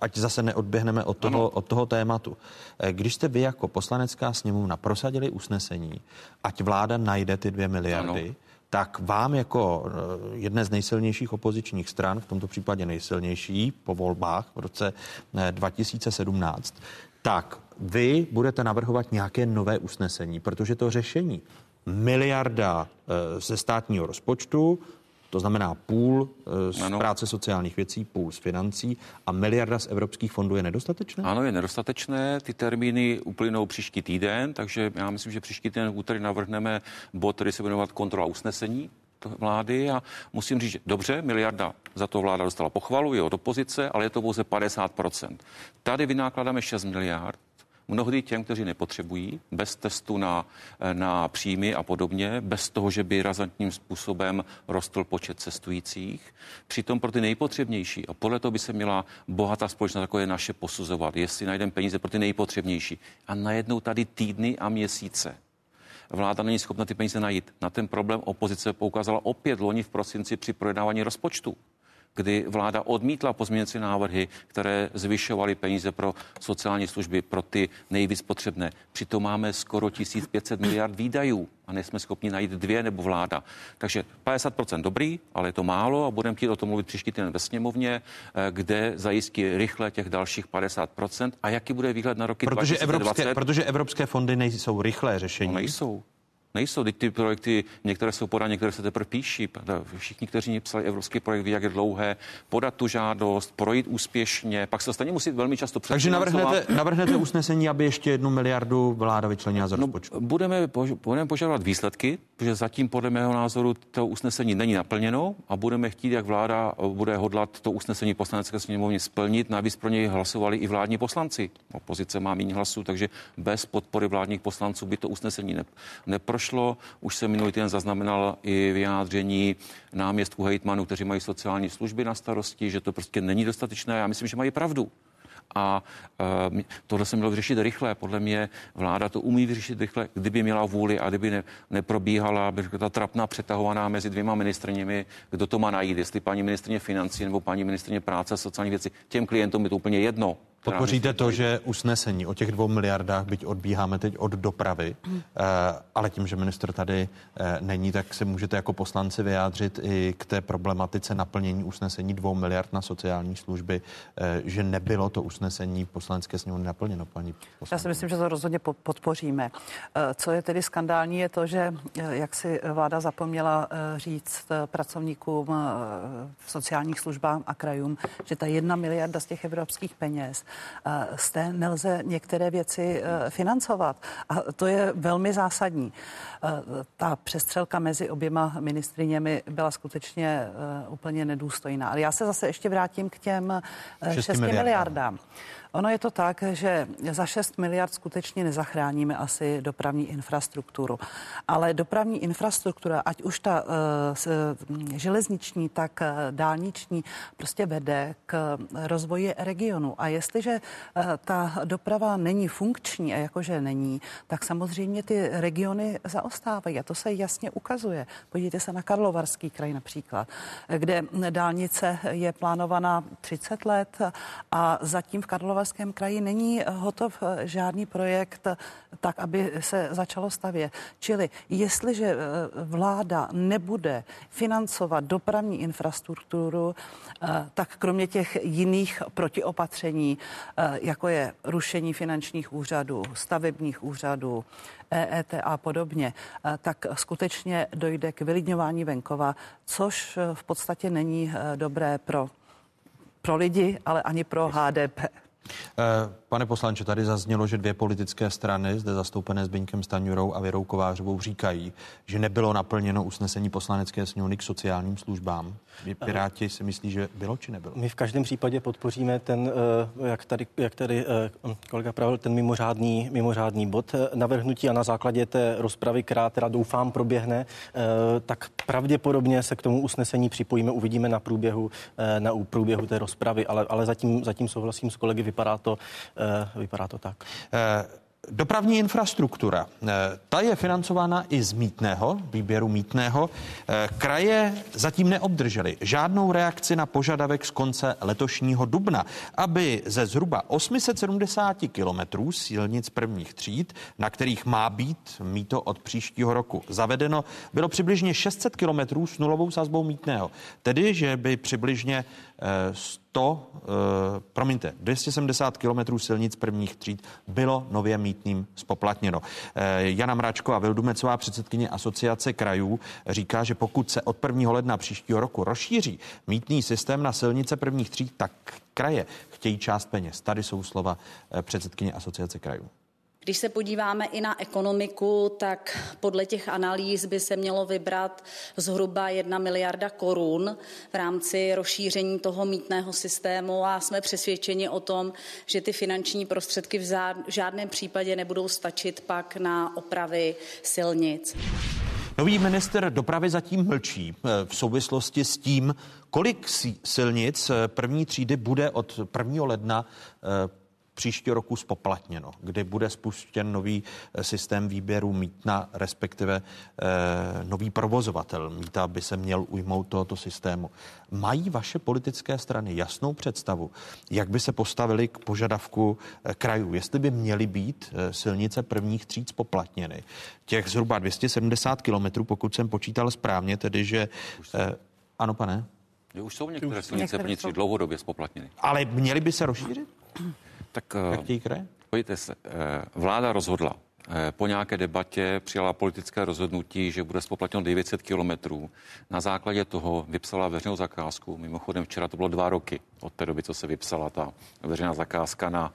ať zase neodběhneme od toho, od toho tématu. Eh, když jste vy jako poslanecká sněmovna prosadili usnesení, ať vláda najde ty dvě miliardy, ano tak vám jako eh, jedné z nejsilnějších opozičních stran, v tomto případě nejsilnější po volbách v roce 2017, tak vy budete navrhovat nějaké nové usnesení, protože to řešení miliarda ze státního rozpočtu to znamená půl eh, z ano. práce sociálních věcí, půl z financí a miliarda z evropských fondů je nedostatečné? Ano, je nedostatečné. Ty termíny uplynou příští týden, takže já myslím, že příští týden v úterý navrhneme bod, který se bude jmenovat kontrola usnesení vlády a musím říct, že dobře, miliarda za to vláda dostala pochvalu, je od opozice, ale je to pouze 50%. Tady vynákladáme 6 miliard, mnohdy těm, kteří nepotřebují, bez testu na, na příjmy a podobně, bez toho, že by razantním způsobem rostl počet cestujících. Přitom pro ty nejpotřebnější, a podle toho by se měla bohatá společnost, jako je naše, posuzovat, jestli najdeme peníze pro ty nejpotřebnější. A najednou tady týdny a měsíce vláda není schopna ty peníze najít. Na ten problém opozice poukázala opět loni v prosinci při projednávání rozpočtu kdy vláda odmítla pozměňovací návrhy, které zvyšovaly peníze pro sociální služby, pro ty nejvíc potřebné. Přitom máme skoro 1500 miliard výdajů a nejsme schopni najít dvě nebo vláda. Takže 50% dobrý, ale je to málo a budeme chtít o tom mluvit příští týden ve sněmovně, eh, kde zajistí rychle těch dalších 50% a jaký bude výhled na roky protože 2020. Evropské, protože evropské fondy nejsou rychlé řešení. No nejsou nejsou. Teď ty projekty, některé jsou podány, některé se teprve píší. Všichni, kteří psali evropský projekt, ví, jak je dlouhé podat tu žádost, projít úspěšně, pak se stejně musí velmi často Takže navrhnete, navrhnete usnesení, aby ještě jednu miliardu vláda vyčlenila z no, rozpočtu? No, budeme, budeme požadovat výsledky, protože zatím podle mého názoru to usnesení není naplněno a budeme chtít, jak vláda bude hodlat to usnesení poslanecké sněmovně splnit. Navíc pro něj hlasovali i vládní poslanci. Opozice má méně hlasů, takže bez podpory vládních poslanců by to usnesení ne, neprošlo prošlo. Už se minulý týden zaznamenal i vyjádření náměstků hejtmanů, kteří mají sociální služby na starosti, že to prostě není dostatečné. Já myslím, že mají pravdu a uh, tohle se mělo vyřešit rychle. Podle mě vláda to umí vyřešit rychle, kdyby měla vůli a kdyby ne, neprobíhala by ta trapná přetahovaná mezi dvěma ministrněmi, kdo to má najít, jestli paní ministrně financí nebo paní ministrně práce a sociální věci. Těm klientům je to úplně jedno Podpoříte to, že usnesení o těch dvou miliardách, byť odbíháme teď od dopravy, hmm. ale tím, že minister tady eh, není, tak se můžete jako poslanci vyjádřit i k té problematice naplnění usnesení dvou miliard na sociální služby, eh, že nebylo to usnesení poslanecké sněmovny naplněno, paní poslanci. Já si myslím, že to rozhodně podpoříme. Co je tedy skandální, je to, že jak si vláda zapomněla říct pracovníkům v sociálních službách a krajům, že ta jedna miliarda z těch evropských peněz z té nelze některé věci eh, financovat. A to je velmi zásadní. Eh, ta přestřelka mezi oběma ministriněmi byla skutečně eh, úplně nedůstojná. Ale já se zase ještě vrátím k těm 6 miliardám. miliardám. Ono je to tak, že za 6 miliard skutečně nezachráníme asi dopravní infrastrukturu. Ale dopravní infrastruktura, ať už ta uh, železniční, tak uh, dálniční, prostě vede k rozvoji regionu. A jestliže uh, ta doprava není funkční, a jakože není, tak samozřejmě ty regiony zaostávají. A to se jasně ukazuje. Podívejte se na Karlovarský kraj například, kde dálnice je plánovaná 30 let a zatím v Karlovarském Karlovarském kraji není hotov eh, žádný projekt tak, aby se začalo stavět. Čili jestliže eh, vláda nebude financovat dopravní infrastrukturu, eh, tak kromě těch jiných protiopatření, jako je rušení finančních úřadů, stavebních úřadů, EET a podobně, tak skutečně dojde k vylidňování venkova, což v podstatě není dobré pro pro lidi, ale ani pro HDP. Eh, pane poslanče, tady zaznělo, že dvě politické strany, zde zastoupené Zbyňkem Staňurou a Věrou Kovářovou, říkají, že nebylo naplněno usnesení poslanecké sněmovny k sociálním službám. Piráti si myslí, že bylo či nebylo? My v každém případě podpoříme ten, eh, jak tady, jak tady eh, kolega pravil, ten mimořádný, mimořádný bod navrhnutí a na základě té rozpravy, která teda doufám proběhne, tak pravděpodobně se k tomu usnesení připojíme, uvidíme na průběhu, na průběhu té rozpravy, ale, ale zatím, zatím souhlasím s kolegy, vypadá to, vypadá to tak. Dopravní infrastruktura, eh, ta je financována i z mítného, výběru mítného. Eh, kraje zatím neobdržely žádnou reakci na požadavek z konce letošního dubna, aby ze zhruba 870 kilometrů silnic prvních tříd, na kterých má být mýto od příštího roku zavedeno, bylo přibližně 600 kilometrů s nulovou sazbou mítného. Tedy, že by přibližně 100, eh, promiňte, 270 kilometrů silnic prvních tříd bylo nově mítným spoplatněno. Eh, Jana Mračková Vildumecová, předsedkyně asociace krajů, říká, že pokud se od 1. ledna příštího roku rozšíří mítný systém na silnice prvních tříd, tak kraje chtějí část peněz. Tady jsou slova eh, předsedkyně asociace krajů. Když se podíváme i na ekonomiku, tak podle těch analýz by se mělo vybrat zhruba jedna miliarda korun v rámci rozšíření toho mítného systému a jsme přesvědčeni o tom, že ty finanční prostředky v žádném případě nebudou stačit pak na opravy silnic. Nový minister dopravy zatím mlčí eh, v souvislosti s tím, kolik silnic eh, první třídy bude od 1. ledna eh, příští roku spoplatněno, kdy bude spuštěn nový eh, systém výběru mítna, respektive eh, nový provozovatel mýta by se měl ujmout tohoto systému. Mají vaše politické strany jasnou představu, jak by se postavili k požadavku eh, krajů, jestli by měly být eh, silnice prvních tříd spoplatněny. Těch zhruba 270 kilometrů, pokud jsem počítal správně, tedy že... Eh, ano, pane? Už jsou některé silnice první tříd dlouhodobě spoplatněny. Ale měly by se rozšířit? Tak eh, pojďte se, eh, vláda rozhodla, eh, po nějaké debatě přijala politické rozhodnutí, že bude spoplatněno 900 kilometrů. Na základě toho vypsala veřejnou zakázku. Mimochodem včera to bylo dva roky od té doby, co se vypsala ta veřejná zakázka na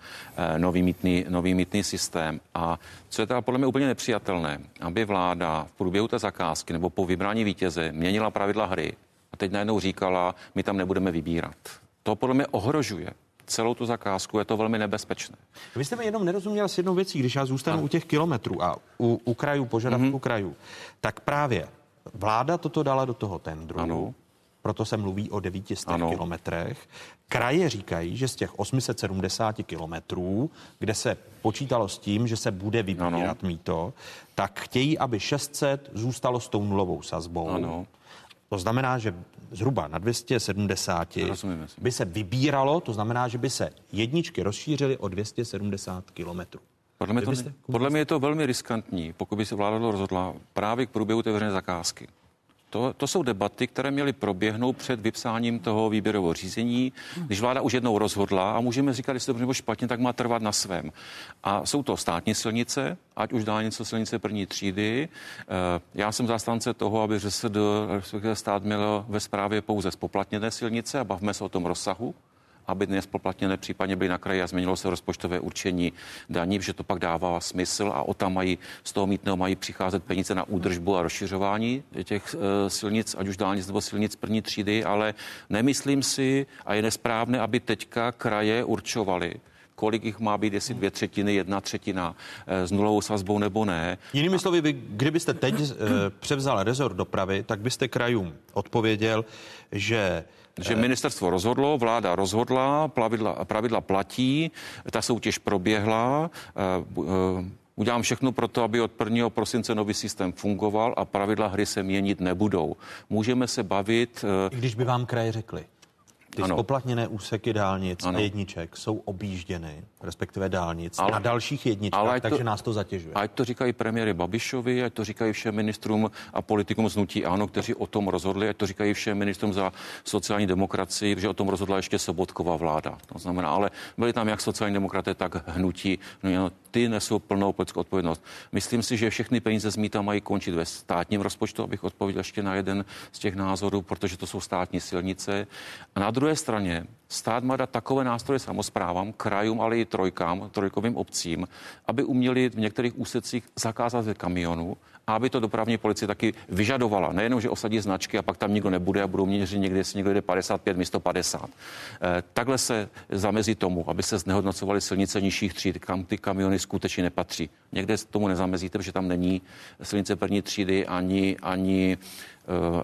nový mítný, nový mítný systém. A co je teda podle mě úplně nepřijatelné, aby vláda v průběhu té zakázky nebo po vybrání vítěze měnila pravidla hry a teď najednou říkala, my tam nebudeme vybírat. To podle mě ohrožuje celou tu zakázku, je to velmi nebezpečné. Vy jste mi jenom nerozuměl s jednou věcí, když já zůstanu ano. u těch kilometrů a u, u krajů, požadavků mm-hmm. krajů, tak právě vláda toto dala do toho tendru. Ano. Proto se mluví o 900 ano. kilometrech. Kraje říkají, že z těch 870 kilometrů, kde se počítalo s tím, že se bude vybírat ano. mýto, tak chtějí, aby 600 zůstalo s tou nulovou sazbou. Ano To znamená, že zhruba na 270 Rozumíme si. by se vybíralo, to znamená, že by se jedničky rozšířily o 270 kilometrů. Podle mě, to, podle mě je to velmi riskantní, pokud by se vláda rozhodla právě k průběhu té veřejné zakázky. To, to jsou debaty, které měly proběhnout před vypsáním toho výběrového řízení. Když vláda už jednou rozhodla, a můžeme říkat, jestli to dobře nebo špatně, tak má trvat na svém. A jsou to státní silnice, ať už dálnice, silnice první třídy. Eh, Já jsem zastánce toho, aby ŘSD, stát měl ve správě pouze spoplatněné silnice a bavme se o tom rozsahu aby nespoplatněné případně byly na kraji a změnilo se rozpočtové určení daní, že to pak dává smysl a o tam mají z toho mítného mají přicházet peníze na údržbu a rozšiřování těch eh, silnic, ať už dálnic nebo silnic první třídy, ale nemyslím si a je nesprávné, aby teďka kraje určovaly, kolik jich má být, jestli dvě třetiny, jedna třetina eh, s nulovou sazbou nebo ne. Jinými slovy, vy, kdybyste teď eh, převzal rezort dopravy, tak byste krajům odpověděl, že že ministerstvo rozhodlo, vláda rozhodla, pravidla, pravidla platí, ta soutěž proběhla. eh, eh, Udělám všechno pro to, aby od 1. prosince nový systém fungoval a pravidla hry se měnit nebudou. Můžeme se bavit. eh, I když by vám kraje řekli, ty Ano. spoplatněné úseky dálnic Ano. a jedniček jsou objížděny, respektive dálnic, Ale- na dalších jedničkách, ať takže nás to zatěžuje. Ať to říkají premiéry Babišovi, ať to říkají všem ministrům a politikům z Nutí Ano, kteří o tom rozhodli, ať to říkají všem ministrům za sociální demokracii, že o tom rozhodla ještě Sobotková vláda. To znamená, ale byli tam jak sociální demokraté, tak hnutí. No, ty nesou plnou politickou odpovědnost. Myslím si, že všechny peníze z mýta mají končit ve státním rozpočtu, abych odpověděl ještě na jeden z těch názorů, protože to jsou státní silnice. A na druhé straně stát má dát takové nástroje samozprávám, krajům, ale i trojkám, trojkovým obcím, aby uměli v některých úsecích zakázat kamionů a aby to dopravní policie taky vyžadovala. Nejenom, že osadí značky a pak tam nikdo nebude a budou měřit někde, jestli někdo jde 55 místo 50. Eh, Takhle se zamezí tomu, aby se znehodnocovaly silnice nižších tříd, kam ty kamiony skutečně nepatří. Někde tomu nezamezíte, protože tam není silnice první třídy ani, ani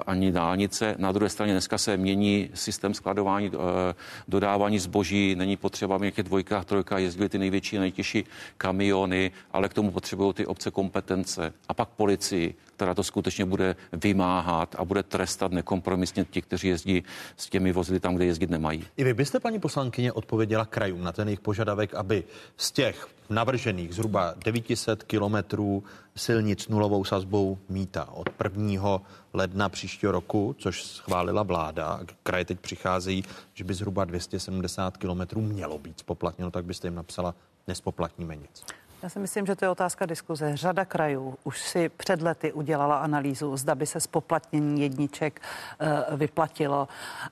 ani dálnice. Na druhé straně dneska se mění systém skladování, eh, dodávání zboží. Není potřeba, v těch dvojkách, trojkách jezdili ty největší, nejtěžší kamiony, ale k tomu potřebují ty obce kompetence. A pak policii, která to skutečně bude vymáhat a bude trestat nekompromisně ti, kteří jezdí s těmi vozidly tam, kde jezdit nemají. I vy byste, paní poslankyně, odpověděla krajům na ten jejich požadavek, aby z těch navržených zhruba 900 kilometrů silnic nulovou sazbou mýta od 1. ledna příštího roku, což schválila vláda, kraje teď přicházejí, že by zhruba 270 kilometrů mělo být spoplatněno, tak byste jim napsala, nespoplatníme nic. Já si myslím, že to je otázka diskuze. Řada krajů už si před lety udělala analýzu, zda by se spoplatnění jedniček eh, vyplatilo.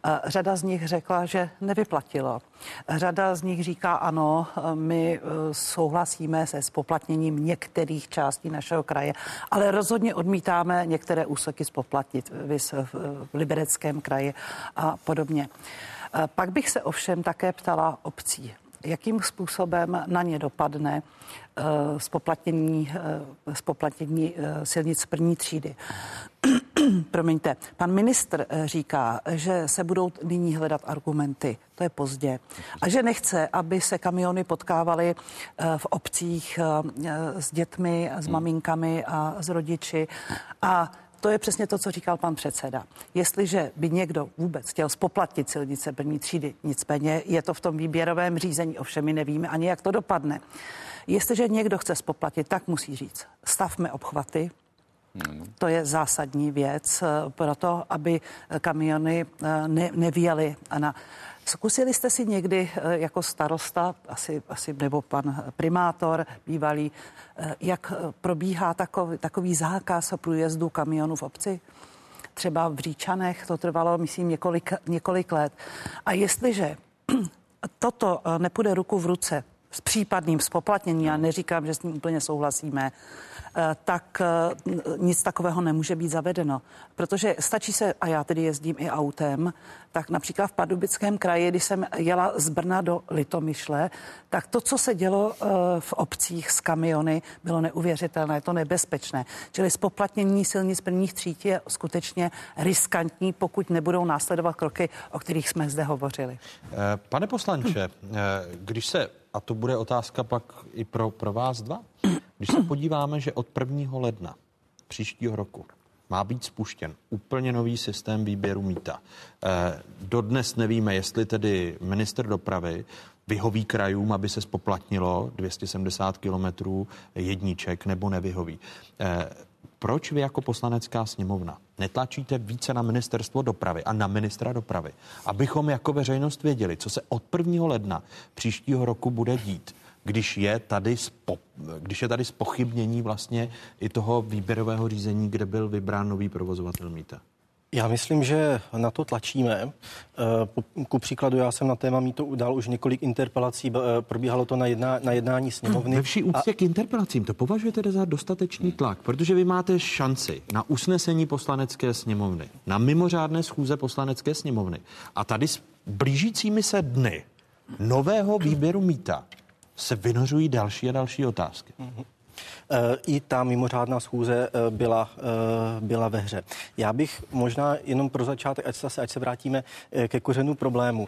Eh, Řada z nich řekla, že nevyplatilo. Řada z nich říká ano, eh, my souhlasíme se spoplatněním některých částí našeho kraje, ale rozhodně odmítáme některé úseky spoplatnit v Libereckém kraji a podobně. Pak bych se ovšem také ptala obcí jakým způsobem na ně dopadne eh, spoplatnění, eh, spoplatnění eh, silnic první třídy. [CLEARS THROAT] Promiňte, pan ministr eh, říká, že se budou nyní hledat argumenty, to je pozdě, a že nechce, aby se kamiony potkávaly eh, v obcích eh, s dětmi, s maminkami a s rodiči. A to je přesně to, co říkal pan předseda. Jestliže by někdo vůbec chtěl spoplatnit silnice první třídy, nicméně je to v tom výběrovém řízení, ovšem my nevíme ani, jak to dopadne. Jestliže někdo chce spoplatit, tak musí říct, stavme obchvaty, to je zásadní věc eh, pro to, aby kamiony eh, ne, nevíjely na Zkusili jste si někdy eh, jako starosta, asi, asi nebo pan primátor bývalý, eh, jak eh, probíhá takový, takový zákaz průjezdu kamionů v obci? Třeba v Říčanech to trvalo, myslím, několik, několik let. A jestliže [CLEARS THROAT] toto nepůjde ruku v ruce s případným spoplatněním, já neříkám, že s ním úplně souhlasíme, eh, tak eh, nic takového nemůže být zavedeno. Protože stačí se, a já tedy jezdím i autem, tak například v Pardubickém kraji, když jsem jela z Brna do Litomyšle, tak to, co se dělo eh, v obcích s kamiony, bylo neuvěřitelné, to nebezpečné. Čili spoplatnění silnic prvních tříd je skutečně riskantní, pokud nebudou následovat kroky, o kterých jsme zde hovořili. Pane poslanče, když se, a to bude otázka pak i pro, pro vás dva, když se podíváme, že od 1. ledna příštího roku má být spuštěn úplně nový systém výběru mýta. Eh, dodnes nevíme, jestli tedy minister dopravy vyhoví krajům, aby se spoplatnilo 270 kilometrů jedniček, nebo nevyhoví. Proč vy jako poslanecká sněmovna netlačíte více na ministerstvo dopravy a na ministra dopravy, abychom jako veřejnost věděli, co se od 1. ledna příštího roku bude dít, když je tady, spo, když je tady spochybnění vlastně i toho výběrového řízení, kde byl vybrán nový provozovatel mýta? Já myslím, že na to tlačíme. Eh, ku příkladu, já jsem na téma mýto udal už několik interpelací, eh, probíhalo to na, jedna, na jednání sněmovny. Ve vší úctě a... k interpelacím to považujete za dostatečný tlak, protože vy máte šanci na usnesení poslanecké sněmovny, na mimořádné schůze poslanecké sněmovny. A tady s blížícími se dny nového výběru mýta se vynořují další a další otázky. Mm-hmm. I ta mimořádná schůze eh, byla, eh, byla ve hře. Já bych možná jenom pro začátek, ať se, ať se vrátíme eh, ke kořenu problému.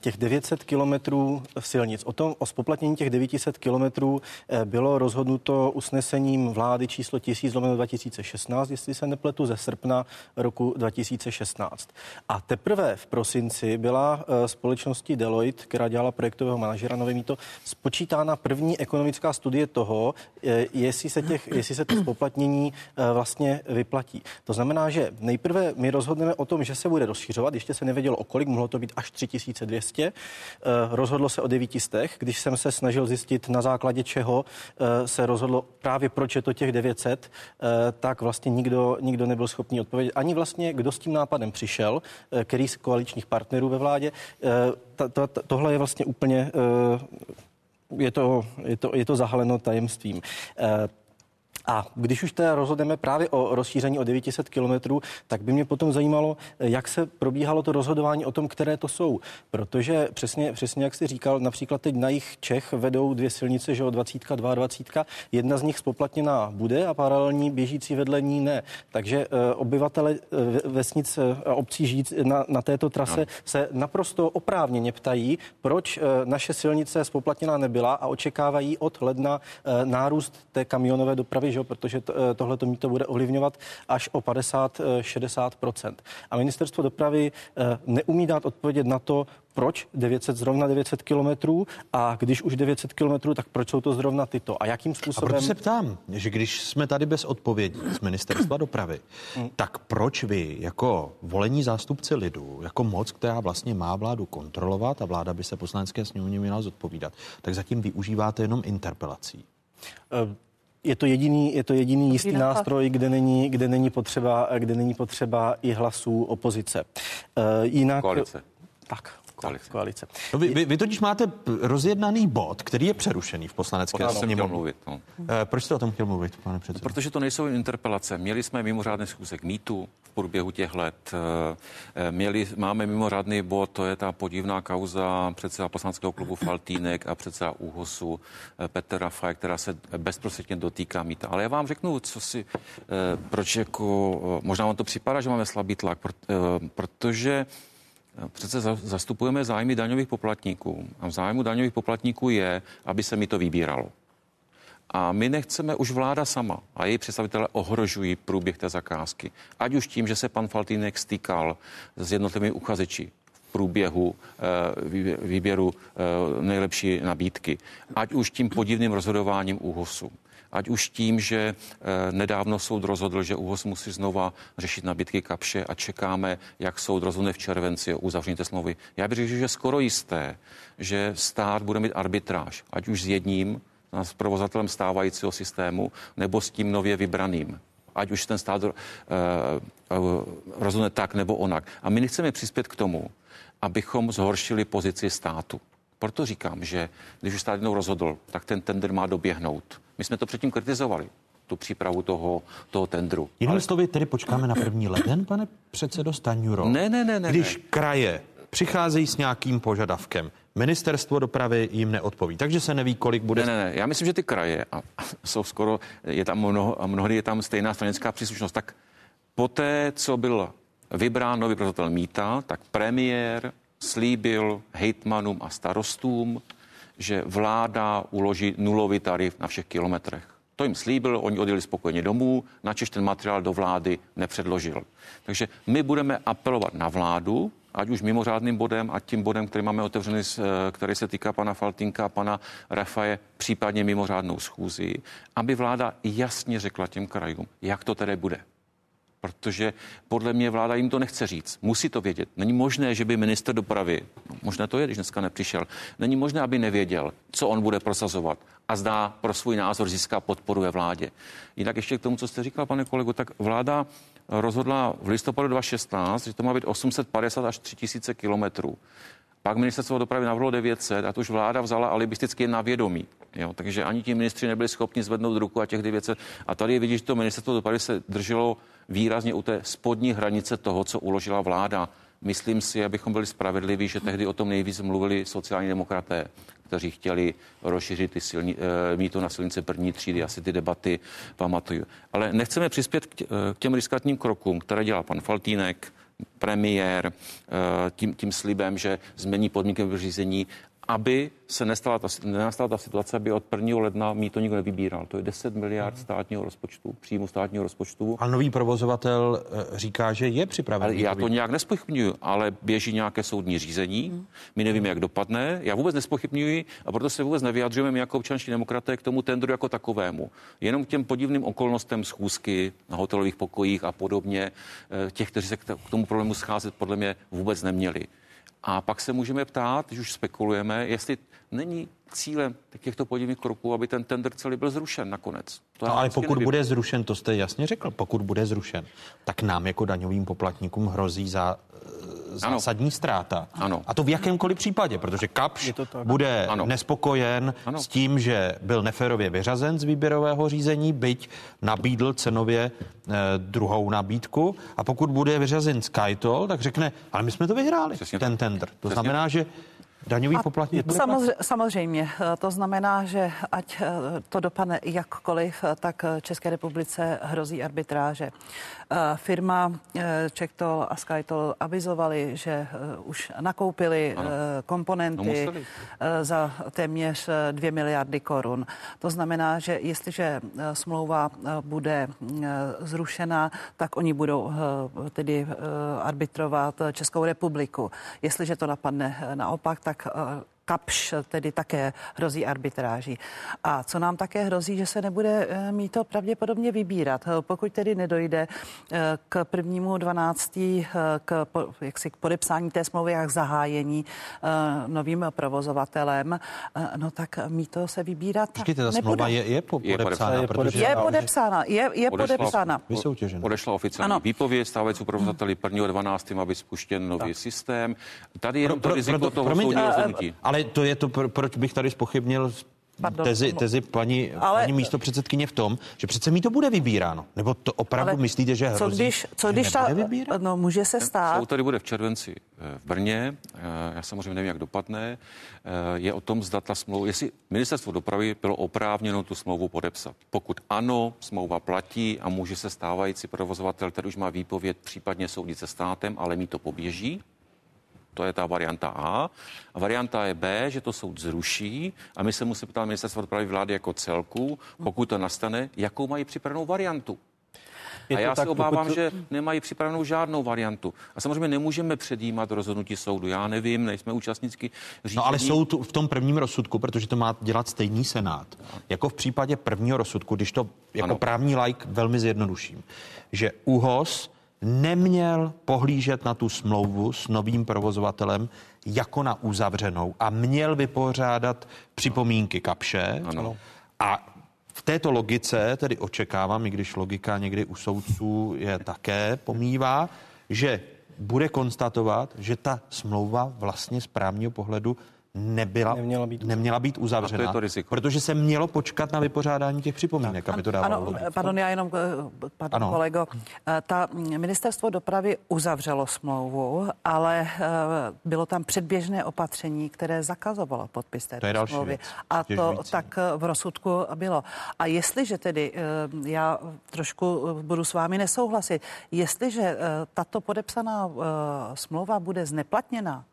Těch 900 kilometrů silnic, o tom, o spoplatnění těch 900 kilometrů bylo rozhodnuto usnesením vlády číslo 1000 2016, jestli se nepletu, ze srpna roku 2016. A teprve v prosinci byla společností Deloitte, která dělala projektového manažera Nové míto, spočítána první ekonomická studie toho, jestli se, těch, jestli se to spoplatnění eh, vlastně vyplatí. To znamená, že nejprve my rozhodneme o tom, že se bude rozšiřovat, ještě se nevědělo o kolik, mohlo to být až 3200. Eh, rozhodlo se o 900, když jsem se snažil zjistit na základě čeho eh, se rozhodlo právě proč je to těch 900, tak vlastně nikdo, nikdo nebyl schopný odpovědět. Ani vlastně, kdo s tím nápadem přišel, který z koaličních partnerů ve vládě. tohle je vlastně úplně je to, je to, je to zahaleno tajemstvím. Eh, a když už teda rozhodneme právě o rozšíření o 900 kilometrů, tak by mě potom zajímalo, jak se probíhalo to rozhodování o tom, které to jsou. Protože přesně, přesně jak jsi říkal, například teď na jich Čech vedou dvě silnice, že o 20, 22, jedna z nich spoplatněná bude a paralelní běžící vedle ní ne. Takže uh, obyvatele uh, vesnic a uh, obcí žít na, na této trase no. se naprosto oprávněně ptají, proč naše silnice spoplatněná nebyla a očekávají od ledna nárůst té kamionové dopravy že? protože to, eh, tohle to mýto bude ovlivňovat až o 50-60% A ministerstvo dopravy eh, neumí dát odpovědět na to, proč 900, zrovna 900 kilometrů a když už 900 kilometrů, tak proč jsou to zrovna tyto a jakým způsobem... A proto se ptám, že když jsme tady bez odpovědi z ministerstva dopravy, mm. tak proč vy jako volení zástupci lidu, jako moc, která vlastně má vládu kontrolovat a vláda by se poslanecké sněmovně měla zodpovídat, tak zatím využíváte jenom interpelací? Je to jediný, je to jediný jistý nástroj, kde není, kde není potřeba, kde není potřeba i hlasů opozice. Uh, jinak... Koalice. Tak, koalice. koalice. No vy, vy, vy totiž máte rozjednaný bod, který je přerušený v poslanecké sněmovně. mluvit. No. E, proč jste o tom chtěl mluvit, pane předsedo? Protože to nejsou interpelace. Měli jsme mimořádný schůzek mýtu v průběhu těch let. E, měli, máme mimořádný bod, to je ta podivná kauza předseda poslaneckého klubu Faltínek a předseda úhosu Petr Rafaj, která se bezprostředně dotýká mýta. Ale já vám řeknu, co si, proč jako, možná vám to připadá, že máme slabý tlak, protože Přece zastupujeme zájmy daňových poplatníků a v zájmu daňových poplatníků je, aby se mi to vybíralo. A my nechceme, už vláda sama a její představitelé ohrožují průběh té zakázky. Ať už tím, že se pan Faltýnek stýkal s jednotlivými uchazeči v průběhu e, výběru e, nejlepší nabídky. Ať už tím podivným rozhodováním úhosu ať už tím, že eh, nedávno soud rozhodl, že ÚHOS musí znova řešit nabídky kapše a čekáme, jak soud rozhodne v červenci o uzavření té smlouvy. Já bych řekl, že skoro jisté, že stát bude mít arbitráž, ať už s jedním, s provozatelem stávajícího systému, nebo s tím nově vybraným ať už ten stát uh, rozhodne tak nebo onak. A my nechceme přispět k tomu, abychom zhoršili pozici státu. Proto říkám, že když už stát jednou rozhodl, tak ten tender má doběhnout. My jsme to předtím kritizovali tu přípravu toho, toho tendru. Jinými Ale... slovy, tedy počkáme na první leden, pane předsedo Staňuro? Ne, ne, ne, ne. Když ne. kraje přicházejí s nějakým požadavkem, ministerstvo dopravy jim neodpoví, takže se neví, kolik bude. Ne, ne, ne. Já myslím, že ty kraje, a [LAUGHS] jsou skoro, je tam mnoho, a mnohdy je tam stejná stranická příslušnost, tak poté, co byl vybrán nový prozatel mýta, tak premiér slíbil hejtmanům a starostům, že vláda uloží nulový tarif na všech kilometrech. To jim slíbil, oni odjeli spokojeně domů, načež ten materiál do vlády nepředložil. Takže my budeme apelovat na vládu, ať už mimořádným bodem a tím bodem, který máme otevřený, eh, který se týká pana Faltinka a pana Rafaje, případně mimořádnou schůzi, aby vláda jasně řekla těm krajům, jak to tedy bude protože podle mě vláda jim to nechce říct. Musí to vědět. Není možné, že by minister dopravy, no, možná to je, když dneska nepřišel, není možné, aby nevěděl, co on bude prosazovat a zdá pro svůj názor získá podporu ve vládě. Jinak ještě k tomu, co jste říkal, pane kolego, tak vláda rozhodla v listopadu 2016, že to má být 850 až 3000 kilometrů. Pak ministerstvo dopravy navrhlo 900 a to už vláda vzala alibisticky na vědomí. Jo, takže ani ti ministři nebyli schopni zvednout ruku a těch 900. A tady je vidět, že to ministerstvo dopravy se drželo výrazně u té spodní hranice toho, co uložila vláda. Myslím si, abychom byli spravedliví, že tehdy o tom nejvíc mluvili sociální demokraté, kteří chtěli rozšířit ty silni, e, mít to na silnice první třídy. Asi ty debaty pamatuju. Ale nechceme přispět k, eh, k těm riskantním krokům, které dělá pan Faltínek, premiér, eh, tím, tím slibem, že změní podmínky řízení aby se nestala ta, nenastala ta situace, aby od 1. ledna mít to nikdo nevybíral. To je 10 miliard mhm. státního rozpočtu, příjmu státního rozpočtu. A nový provozovatel eh, říká, že je připraven. Ale já to nějak nespochybnuju, ale běží nějaké soudní řízení. Mhm. My nevíme, jak dopadne. Já vůbec nespochybnuju a proto se vůbec nevyjadřujeme jako občanští demokraté k tomu tendru jako takovému. Jenom k těm podivným okolnostem schůzky na hotelových pokojích a podobně. Eh, těch, kteří se k tomu problému scházet, podle mě vůbec neměli. A pak se můžeme ptát, když už spekulujeme, jestli není cílem těchto podivných kroků, aby ten tender celý byl zrušen nakonec. To no, ale pokud nevím. bude zrušen, to jste jasně řekl, pokud bude zrušen, tak nám jako daňovým poplatníkům hrozí za zásadní ano. ztráta. Ano. A to v jakémkoliv případě, protože Kapš bude ano. nespokojen ano. s tím, že byl neférově vyřazen z výběrového řízení, byť nabídl cenově eh, druhou nabídku. A pokud bude vyřazen Skytol, tak řekne, ale my jsme to vyhráli, Přesně ten tender. To Přesně. znamená, že daňový poplatník samozřejmě, samozřejmě. Eh, to znamená, že ať eh, to dopadne jakkoliv, eh, tak České republice hrozí arbitráže. Firma Čektol a Skytol avizovali, že už nakoupili ano. komponenty no za téměř 2 miliardy korun. To znamená, že jestliže smlouva bude zrušena, tak oni budou tedy arbitrovat Českou republiku. Jestliže to napadne naopak, tak tak eh, Kapš tedy také hrozí arbitráží. A co nám také hrozí, že se nebude eh, mít to pravděpodobně vybírat. Eh, pokud tedy nedojde k prvnímu 12. k, jaksi, k podepsání té smlouvy a k zahájení novým provozovatelem, no tak to se vybírat Počkejte, ta smlouva je, je, podepsána, je podepsána. Je podepsána, je, je odešla, podepsána. Odešla oficiální ano. výpověď stávající provozovateli 1. 12. aby spuštěn nový tak. systém. Tady jenom pro, to riziko pro, toho promiň, rozhodnutí. Ale to je to, proč bych tady spochybnil Pardon, tezi, tezi paní, ale, paní místo předsedkyně v tom, že přece mi to bude vybíráno. Nebo to opravdu ale myslíte, že hrozí, co když, co když ta, vybírat? no může se stát. Soud tady bude v červenci eh, v Brně, eh, já samozřejmě nevím, jak dopadne, eh, je o tom, zda ta smlouva, jestli ministerstvo dopravy bylo oprávněno tu smlouvu podepsat. Pokud ano, smlouva platí a může se stávající provozovatel, který už má výpověď, případně soudit se státem, ale mi to poběží, to je ta varianta A. A varianta je B, že to soud zruší a my se musíme ptát ministerstva dopravy vlády jako celku, pokud to nastane, jakou mají připravenou variantu. Je a já tak, se obávám, pokud... že nemají připravenou žádnou variantu. A samozřejmě nemůžeme předjímat rozhodnutí soudu. Já nevím, nejsme účastnicky řízení. No ale soud v tom prvním rozsudku, protože to má dělat stejný senát, jako v případě prvního rozsudku, když to jako ano. právní like velmi zjednoduším, že ÚHOS neměl pohlížet na tu smlouvu s novým provozovatelem jako na uzavřenou a měl vypořádat připomínky kapše. Ano. A v této logice tedy očekávám, i když logika někdy u soudců je také pomývá, že bude konstatovat, že ta smlouva vlastně z právního pohledu nebyla, neměla být, neměla být uzavřena, to je to riziko. protože se mělo počkat na vypořádání těch připomínek, tak, aby to dávalo. Ano, pardon, já jenom, eh, pardon, ano. kolego, eh, ta ministerstvo dopravy uzavřelo smlouvu, ale eh, bylo tam předběžné opatření, které zakazovalo podpis této to je smlouvy. Věc. A to tak v rozsudku bylo. A jestliže tedy, já trošku budu s vámi nesouhlasit, jestliže tato podepsaná smlouva bude zneplatněna,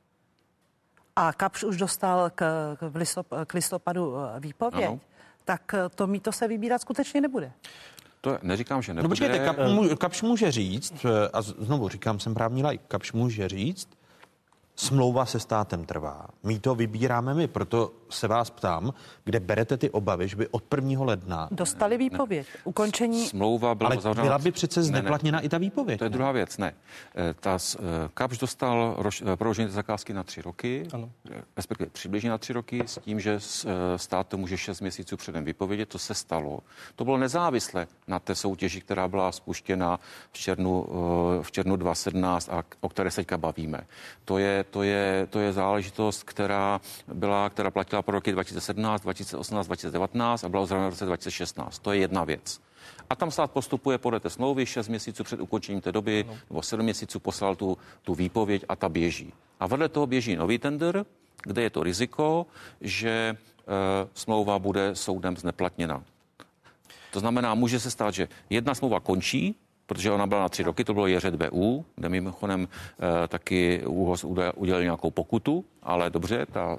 a Kapš už dostal k, k, listop, k listopadu eh, výpověď, ano. tak eh, to mýto se vybírat skutečně nebude. To neříkám, že nebude. No počkejte, Kap, Kapš může říct, eh, a znovu říkám, jsem právní lajk, Kapš může říct, Smlouva se státem trvá. My to vybíráme my, proto se vás ptám, kde berete ty obavy, že by od 1. ledna... Dostali výpověď. Ne. Ukončení... Smlouva byla Ale uzavřena... byla by přece zneplatněna ne, ne. i ta výpověď. To je ne? druhá věc, ne. Eh, ta, eh, Kapš dostal roš, eh, prodloužení zakázky na tři roky, ano. respektive přibližně na tři roky, s tím, že stát to může šest měsíců předem vypovědět. To se stalo. To bylo nezávisle na té soutěži, která byla spuštěna v červnu, v červnu 2017 a o které se teďka bavíme. To je to je, to je záležitost, která byla, která platila pro roky 2017, 2018, 2019 a byla uzavřena v roce 2016. To je jedna věc. A tam stát postupuje podle té smlouvy 6 měsíců před ukončením té doby, no. nebo 7 měsíců poslal tu, tu výpověď a ta běží. A vedle toho běží nový tender, kde je to riziko, že e, smlouva bude soudem zneplatněna. To znamená, může se stát, že jedna smlouva končí, protože ona byla na tři roky, to bylo JŘBU, kde mimochodem e, taky ÚHOS udělal nějakou pokutu, ale dobře, ta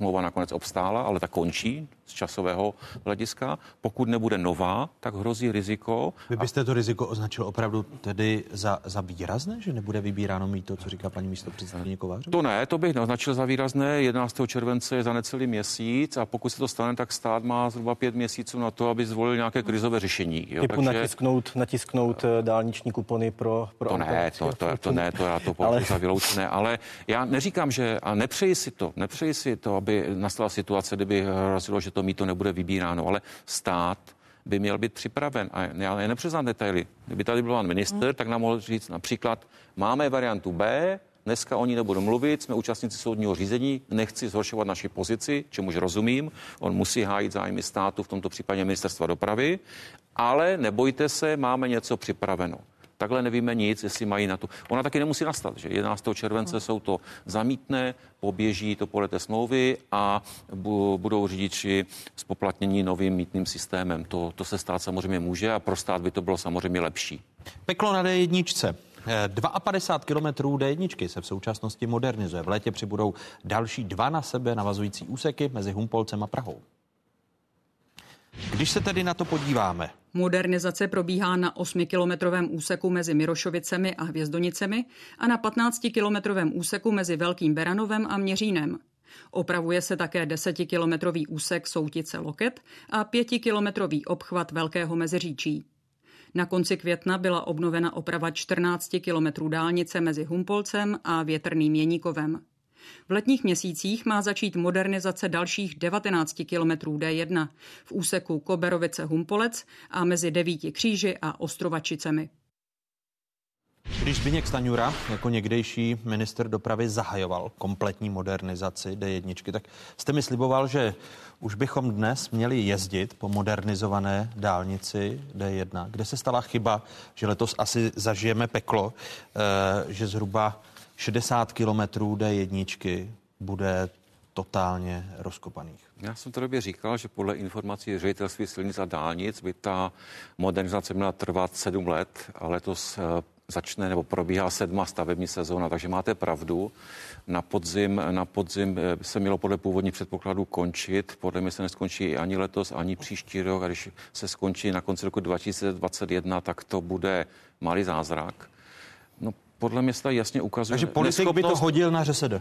smlouva nakonec obstála, ale ta končí z časového hlediska. Pokud nebude nová, tak hrozí riziko. Vy byste to riziko označil opravdu tedy za, za výrazné, že nebude vybíráno mít to, co říká paní místo předsedkyně Kovářová? To ne, to bych neoznačil za výrazné. 11. července je za necelý měsíc a pokud se to stane, tak stát má zhruba pět měsíců na to, aby zvolil nějaké krizové řešení. Jo? Typu Takže... natisknout, natisknout eh, dálniční kupony pro, pro to ne, to, to, to, ne, to já to považuji ale... za vyloučené, ale já neříkám, že a nepřeji si to, nepřeji si to, aby nastala situace, kdyby hrozilo, že to mýto nebude vybíráno, ale stát by měl být připraven. A já nepřiznám detaily. Kdyby tady byl pan minister, hmm. tak nám mohl říct například, máme variantu B, Dneska o ní nebudu mluvit, jsme účastníci soudního řízení, nechci zhoršovat naši pozici, čemuž rozumím. On musí hájit zájmy státu, v tomto případě ministerstva dopravy, ale nebojte se, máme něco připraveno. Takhle nevíme nic, jestli mají na to. Ona taky nemusí nastat, že 11. července hmm. jsou to zamítné, poběží to podle té smlouvy a budou řidiči spoplatnění novým mítným systémem. To, to se stát samozřejmě může a pro stát by to bylo samozřejmě lepší. Peklo na D1. 52 kilometrů D1 se v současnosti modernizuje. V létě přibudou další dva na sebe navazující úseky mezi Humpolcem a Prahou. Když se tedy na to podíváme, Modernizace probíhá na 8-kilometrovém úseku mezi Mirošovicemi a Hvězdonicemi a na 15-kilometrovém úseku mezi Velkým Beranovem a Měřínem. Opravuje se také 10-kilometrový úsek Soutice Loket a 5-kilometrový obchvat Velkého Meziříčí. Na konci května byla obnovena oprava 14 kilometrů dálnice mezi Humpolcem a Větrným Jeníkovem. V letních měsících má začít modernizace dalších 19 kilometrů D1 v úseku Koberovice-Humpolec a mezi Devíti kříži a Ostrovačicemi. Když Zbigněk Staňura jako někdejší minister dopravy zahajoval kompletní modernizaci D1, tak jste mi sliboval, že už bychom dnes měli jezdit po modernizované dálnici D1, kde se stala chyba, že letos asi zažijeme peklo, eh, že zhruba 60 kilometrů D1 bude totálně rozkopaných. Já jsem to době říkal, že podle informací ředitelství silnic a dálnic by ta modernizace měla trvat sedm let a letos eh, začne nebo probíhá sedma stavební sezóna, takže máte pravdu. Na podzim, na podzim eh, se mělo podle původních předpokladů končit. Podle mě se neskončí ani letos, ani příští rok. A když se skončí na konci roku 2021, tak to bude malý zázrak. Podle mě se jasně ukazuje. Takže politik neschopnost... by to hodil na ŘSD?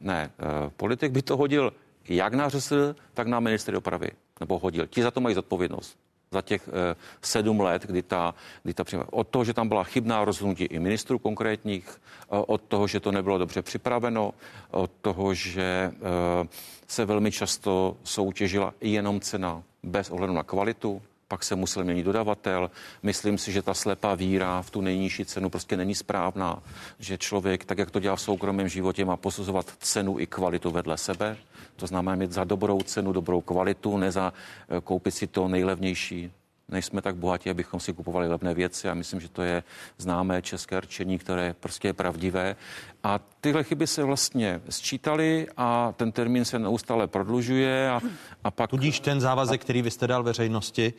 Ne, uh, politik by to hodil jak na ŘSD, tak na ministry dopravy. Nebo hodil. Ti za to mají zodpovědnost za těch uh, sedm let, kdy ta, kdy ta příma, od toho, že tam byla chybná rozhodnutí i ministrů konkrétních, uh, od toho, že to nebylo dobře připraveno, od toho, že uh, se velmi často soutěžila jenom cena bez ohledu na kvalitu, pak se musel měnit dodavatel. Myslím si, že ta slepá víra v tu nejnižší cenu prostě není správná, že člověk, tak jak to dělá v soukromém životě, má posuzovat cenu i kvalitu vedle sebe. To znamená mít za dobrou cenu dobrou kvalitu, ne za eh, koupit si to nejlevnější nejsme tak bohatí, abychom si kupovali levné věci a myslím, že to je známé české rčení, které prostě je pravdivé. A tyhle chyby se vlastně sčítaly a ten termín se neustále prodlužuje a, a pak... Tudíž ten závazek, a... který vy jste dal veřejnosti,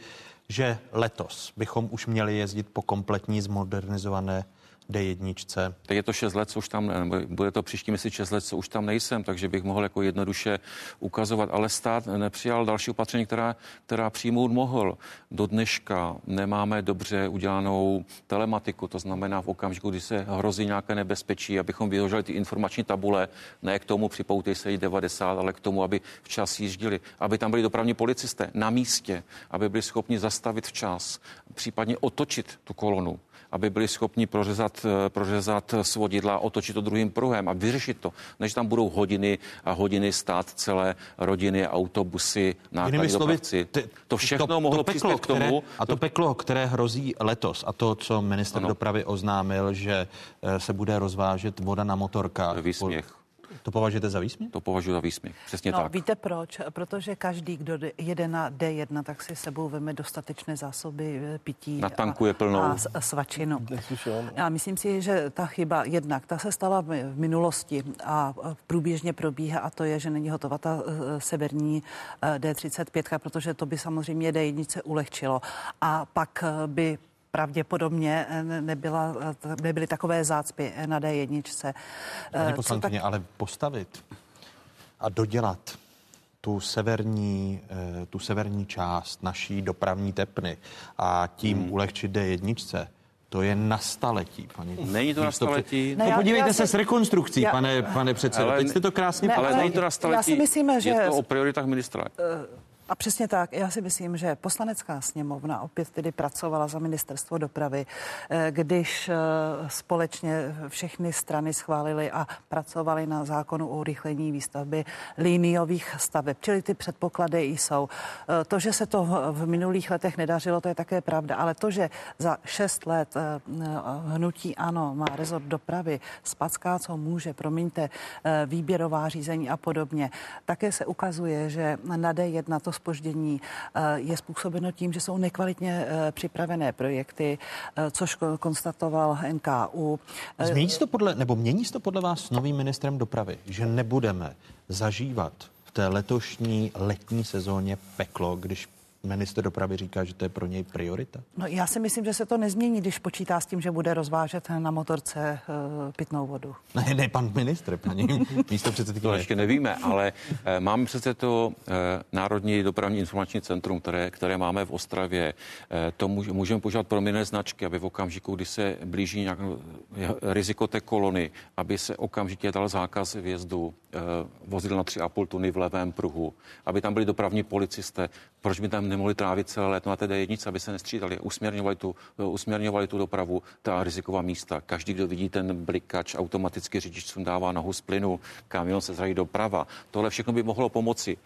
že letos bychom už měli jezdit po kompletní zmodernizované D1. Teď je to 6 let, co už tam, nebo bude to příští měsíc 6 let, co už tam nejsem, takže bych mohl jako jednoduše ukazovat. Ale stát nepřijal další opatření, která, která přijmout mohl. Do dneška nemáme dobře udělanou telematiku, to znamená v okamžiku, kdy se hrozí nějaké nebezpečí, abychom vyhožili ty informační tabule, ne k tomu připoutej se 90, ale k tomu, aby včas jíždili, aby tam byli dopravní policisté na místě, aby byli schopni zastavit včas, případně otočit tu kolonu aby byli schopni prořezat, eh, prořezat svodidla, otočit to druhým pruhem a vyřešit to, než tam budou hodiny a hodiny stát celé rodiny, autobusy, náklady dopravci. Ty, to všechno to, mohlo to peklo, k tomu. Které, a to peklo, které hrozí letos a to, co minister ano. dopravy oznámil, že eh, se bude rozvážet voda na motorkách. Výsměch. To považujete za výsměch? To považuji za výsměch, přesně no, tak. Víte proč? Protože každý, kdo jede na D1, tak si sebou veme dostatečné zásoby eh, pití. Natankuje a, plnou. A, a svačinu. Já myslím si, že ta chyba jednak, ta se stala v minulosti a průběžně probíhá a to je, že není hotová ta eh, severní eh, D35, protože to by samozřejmě D1 ulehčilo. A pak by pravděpodobně eh, nebyla, eh, nebyly takové zácpy na D1. Paní eh, poslankyně, tak... ale postavit a dodělat tu severní, tu severní část naší dopravní tepny a tím hmm. ulehčit D1, to je na staletí, paní. Není to na staletí. No, podívejte já se s rekonstrukcí, já, pane, pane předsedo. Ale, Teď jste to krásně ne, Ale není to na staletí. Já si myslím, že... Je to o prioritách ministra. Uh, a přesně tak. Já si myslím, že poslanecká sněmovna opět tedy pracovala za ministerstvo dopravy, eh, když eh, společně všechny strany schválily a pracovali na zákonu o urychlení výstavby liniových staveb. Čili ty předpoklady jsou. Eh, to, že se to v minulých letech nedařilo, to je také pravda, ale to, že za šest let hnutí ano má rezort dopravy, spacká, co může, promiňte, výběrová řízení a podobně, také se ukazuje, že na D1 to spoždění eh, je způsobeno tím, že jsou nekvalitně eh, připravené projekty, eh, což konstatoval NKU. Změní to podle, nebo mění to podle vás s novým ministrem dopravy, že nebudeme zažívat v té letošní letní sezóně peklo, když minister dopravy říká, že to je pro něj priorita? No já si myslím, že se to nezmění, když počítá s tím, že bude rozvážet na motorce uh, pitnou vodu. [LAUGHS] Ne, ne, pan ministr, paní [LAUGHS] místo předsedkyně. To ještě nevíme, ale uh, máme přece to uh, Národní dopravní informační centrum, které, které máme v Ostravě. Uh, to můž, můžeme požádat pro jiné značky, aby v okamžiku, kdy se blíží nějak riziko té kolony, aby se okamžitě dal zákaz vjezdu uh, vozidel na 3,5 tuny v levém pruhu, aby tam byli dopravní policisté. Proč by tam nemohli trávit celé léto na té D1, aby se nestřídali, usměrňovali tu, usměrňovali tu dopravu, ta riziková místa. Každý, kdo vidí ten blikač, automaticky řidič sundává nohu z plynu, kamion se zrají doprava. Tohle všechno by mohlo pomoci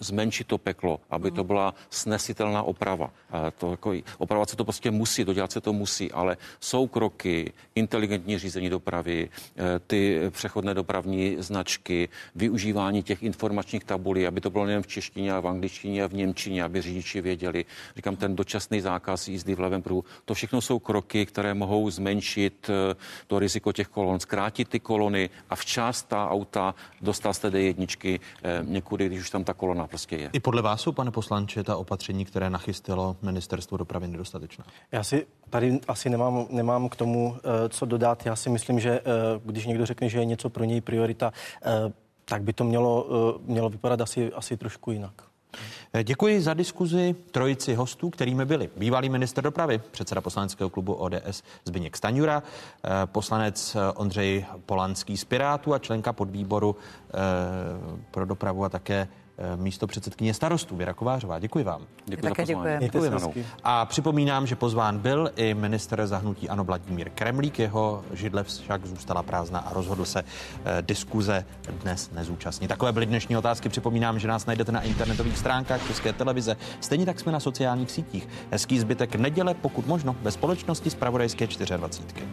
zmenšit to peklo, aby to byla snesitelná oprava. To jako, opravovat se to prostě musí, dodělat se to musí, ale jsou kroky, inteligentní řízení dopravy, e, ty přechodné dopravní značky, využívání těch informačních tabulí, aby to bylo nejen v češtině, ale v angličtině a v němčině, aby řidiči věděli. Říkám, ten dočasný zákaz jízdy v levém pruhu. To všechno jsou kroky, které mohou zmenšit e, to riziko těch kolon, zkrátit ty kolony a včas ta auta dostat z té jedničky e, někudy, když už tam ta ta kolona prostě je. I podle vás jsou, pane poslanče, ta opatření, které nachystilo ministerstvo dopravy nedostatečná? Já si tady asi nemám, nemám k tomu, eh, co dodat. Já si myslím, že eh, když někdo řekne, že je něco pro něj priorita, eh, tak by to mělo, mělo vypadat asi, asi trošku jinak. Děkuji za diskuzi trojici hostů, kterými byli bývalý minister dopravy, předseda poslaneckého klubu ODS Zbyněk Staňura, poslanec Ondřej Polanský z Pirátu a členka podvýboru pro dopravu a také místo předsedkyně starostů Věra Kovářová. Děkuji vám. Děkuji Také za pozvání. Děkuji. Děkuji A připomínám, že pozván byl i minister zahnutí Ano Vladimír Kremlík. Jeho židle však zůstala prázdná a rozhodl se eh, diskuze dnes nezúčastnit. Takové byly dnešní otázky. Připomínám, že nás najdete na internetových stránkách České televize. Stejně tak jsme na sociálních sítích. Hezký zbytek neděle, pokud možno, ve společnosti z Pravodajské 24.